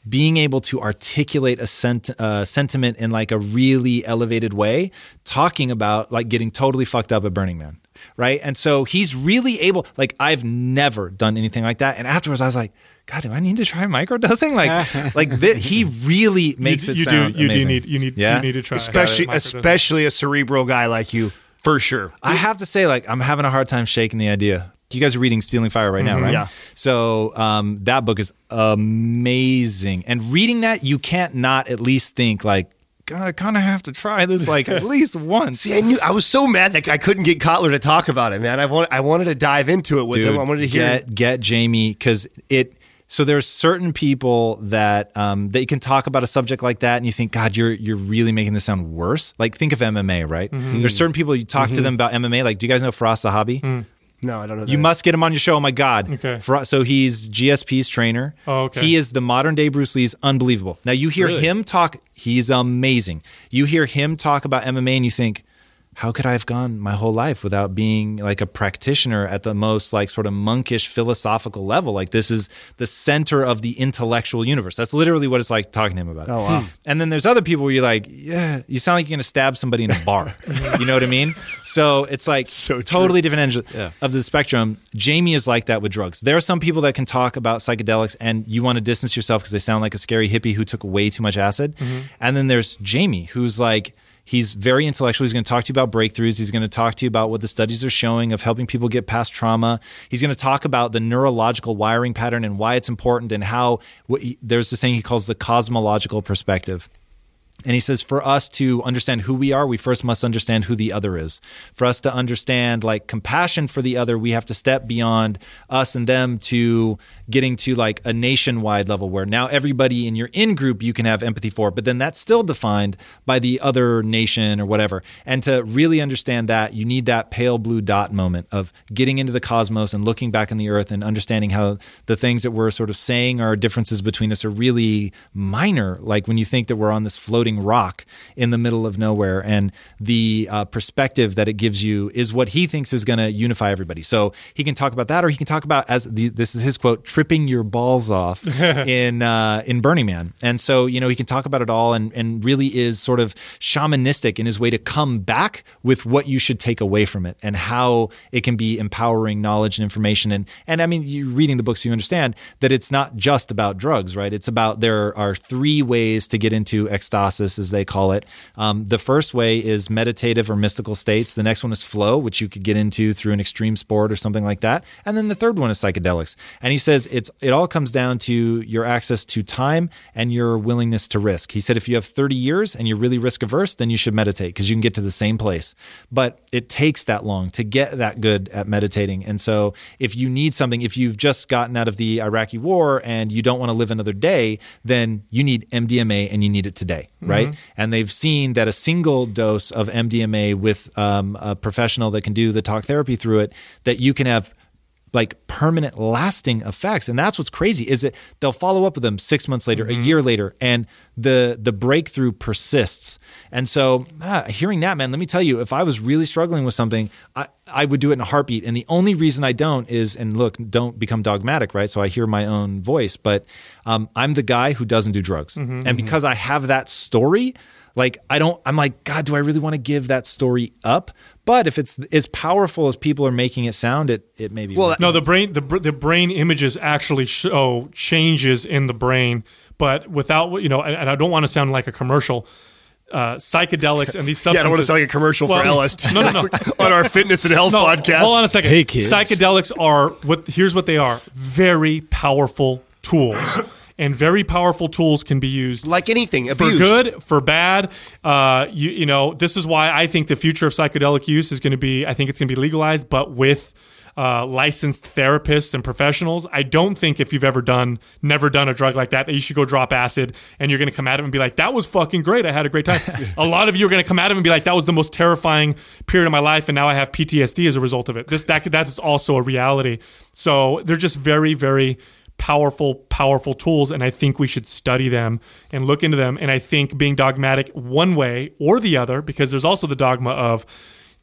Speaker 5: being able to articulate a sent, uh, sentiment in like a really elevated way, talking about like getting totally fucked up at Burning Man. Right. And so he's really able, like, I've never done anything like that. And afterwards, I was like, God, do I need to try microdosing? Like, like th- he really makes
Speaker 1: you,
Speaker 5: it
Speaker 1: you
Speaker 5: sound
Speaker 1: do, you
Speaker 5: amazing.
Speaker 1: do need you need yeah? you need to try,
Speaker 4: especially especially a cerebral guy like you, for sure.
Speaker 5: I have to say, like, I'm having a hard time shaking the idea you guys are reading Stealing Fire right now, mm-hmm. right?
Speaker 4: Yeah.
Speaker 5: So um, that book is amazing, and reading that, you can't not at least think like, God, I kind of have to try this like at least once.
Speaker 4: See, I knew I was so mad that I couldn't get Kotler to talk about it, man. I want I wanted to dive into it with
Speaker 5: Dude,
Speaker 4: him. I wanted to hear
Speaker 5: get get Jamie because it. So there's certain people that um, that you can talk about a subject like that, and you think, God, you're you're really making this sound worse. Like think of MMA, right? Mm-hmm. There's certain people you talk mm-hmm. to them about MMA. Like, do you guys know Firas Zahabi?
Speaker 1: Mm.
Speaker 4: No, I don't know.
Speaker 5: You must get him on your show. Oh my god!
Speaker 1: Okay.
Speaker 5: For, so he's GSP's trainer.
Speaker 1: Oh, okay.
Speaker 5: He is the modern day Bruce Lee's unbelievable. Now you hear really? him talk. He's amazing. You hear him talk about MMA, and you think, how could I have gone my whole life without being like a practitioner at the most like sort of monkish philosophical level? Like this is the center of the intellectual universe. That's literally what it's like talking to him about.
Speaker 4: Oh wow!
Speaker 5: And then there's other people where you're like, yeah, you sound like you're gonna stab somebody in a bar. you know what I mean? So it's like
Speaker 4: so
Speaker 5: totally different end yeah. of the spectrum. Jamie is like that with drugs. There are some people that can talk about psychedelics and you want to distance yourself because they sound like a scary hippie who took way too much acid. Mm-hmm. And then there's Jamie who's like He's very intellectual. He's going to talk to you about breakthroughs. He's going to talk to you about what the studies are showing of helping people get past trauma. He's going to talk about the neurological wiring pattern and why it's important and how there's this thing he calls the cosmological perspective. And he says, for us to understand who we are, we first must understand who the other is. For us to understand like compassion for the other, we have to step beyond us and them to getting to like a nationwide level where now everybody in your in group you can have empathy for, but then that's still defined by the other nation or whatever. And to really understand that, you need that pale blue dot moment of getting into the cosmos and looking back in the earth and understanding how the things that we're sort of saying are differences between us are really minor. Like when you think that we're on this floating rock in the middle of nowhere. And the uh, perspective that it gives you is what he thinks is going to unify everybody. So he can talk about that, or he can talk about as the, this is his quote, tripping your balls off in uh, in Burning Man. And so you know he can talk about it all, and and really is sort of shamanistic in his way to come back with what you should take away from it and how it can be empowering knowledge and information. And and I mean, you reading the books, you understand that it's not just about drugs, right? It's about there are three ways to get into ecstasis, as they call it. Um, the first way is meditative or mystical states. The next one is flow, which you could get into through an extreme sport or something like that. And then the third one is psychedelics. And he says it's it all comes down to your access to time and your willingness to risk. He said if you have 30 years and you're really risk averse, then you should meditate because you can get to the same place. But it takes that long to get that good at meditating. And so if you need something, if you've just gotten out of the Iraqi war and you don't want to live another day, then you need MDMA and you need it today, right? Mm-hmm. And they've seen that a single dose of MDMA with um, a professional that can do the talk therapy through it, that you can have like permanent lasting effects. And that's what's crazy is that they'll follow up with them six months later mm-hmm. a year later and the the breakthrough persists. And so ah, hearing that man let me tell you if i was really struggling with something I, I would do it in a heartbeat. And the only reason i don't is and look don't become dogmatic right? So i hear my own voice but um, i'm the guy who doesn't do drugs. Mm-hmm, and because i have that story like i don't i'm like god do i really want to give that story up but if it's as powerful as people are making it sound, it it may be.
Speaker 1: Well, no, the brain the the brain images actually show changes in the brain, but without you know, and I don't want to sound like a commercial. Uh, psychedelics and these substances.
Speaker 4: yeah, I don't want to sound like a commercial well, for LSD. No, no, no. on our fitness and health no, podcast.
Speaker 1: Hold on a second. Hey, kids. Psychedelics are what? Here's what they are: very powerful tools and very powerful tools can be used
Speaker 4: like anything
Speaker 1: abused. for good, for bad. Uh, you, you know, this is why I think the future of psychedelic use is going to be. I think it's going to be legalized, but with uh, licensed therapists and professionals. I don't think if you've ever done, never done a drug like that, that you should go drop acid and you're going to come at him and be like, that was fucking great. I had a great time. a lot of you are going to come at him and be like, that was the most terrifying period of my life. And now I have PTSD as a result of it. This, that, that is also a reality. So they're just very, very powerful, powerful tools, and I think we should study them and look into them. And I think being dogmatic one way or the other, because there's also the dogma of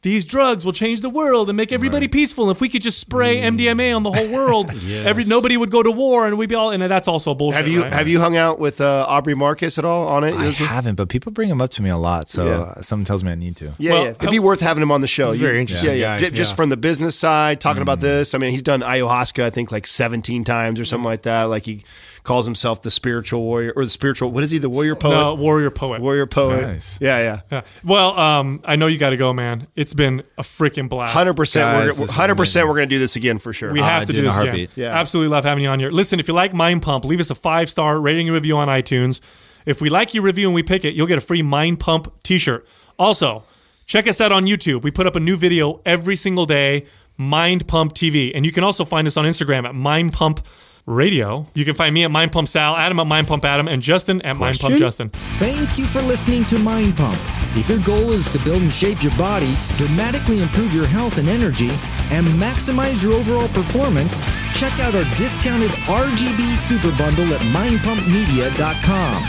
Speaker 1: these drugs will change the world and make everybody right. peaceful. If we could just spray mm. MDMA on the whole world, yes. every nobody would go to war and we'd be all. And that's also bullshit.
Speaker 4: Have you
Speaker 1: right?
Speaker 4: have you hung out with uh, Aubrey Marcus at all on it?
Speaker 5: I haven't, but people bring him up to me a lot, so yeah. someone tells me I need to.
Speaker 4: Yeah, well, yeah. it'd be worth having him on the show.
Speaker 2: He's very interesting.
Speaker 4: Yeah, yeah. Just from the business side, talking mm. about this. I mean, he's done ayahuasca, I think, like 17 times or something like that. Like he calls himself the spiritual warrior or the spiritual. What is he? The warrior poet.
Speaker 1: No, warrior poet.
Speaker 4: Warrior poet. Nice. Yeah, yeah.
Speaker 1: yeah. Well, um, I know you got to go, man. It's been a freaking blast.
Speaker 4: Hundred percent. Hundred percent. We're gonna do this again for sure.
Speaker 1: We have uh, to do this again. Yeah. Absolutely love having you on here. Listen, if you like Mind Pump, leave us a five star rating and review on iTunes. If we like your review and we pick it, you'll get a free Mind Pump T-shirt. Also, check us out on YouTube. We put up a new video every single day. Mind Pump TV, and you can also find us on Instagram at Mind Pump Radio. You can find me at Mind Pump Sal, Adam at Mind Pump Adam, and Justin at Mind Pump Justin.
Speaker 3: Thank you for listening to Mind Pump. If your goal is to build and shape your body, dramatically improve your health and energy, and maximize your overall performance, check out our discounted RGB Super Bundle at mindpumpmedia.com.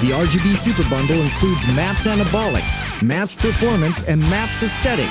Speaker 3: The RGB Super Bundle includes MAPS Anabolic, MAPS Performance, and MAPS Aesthetic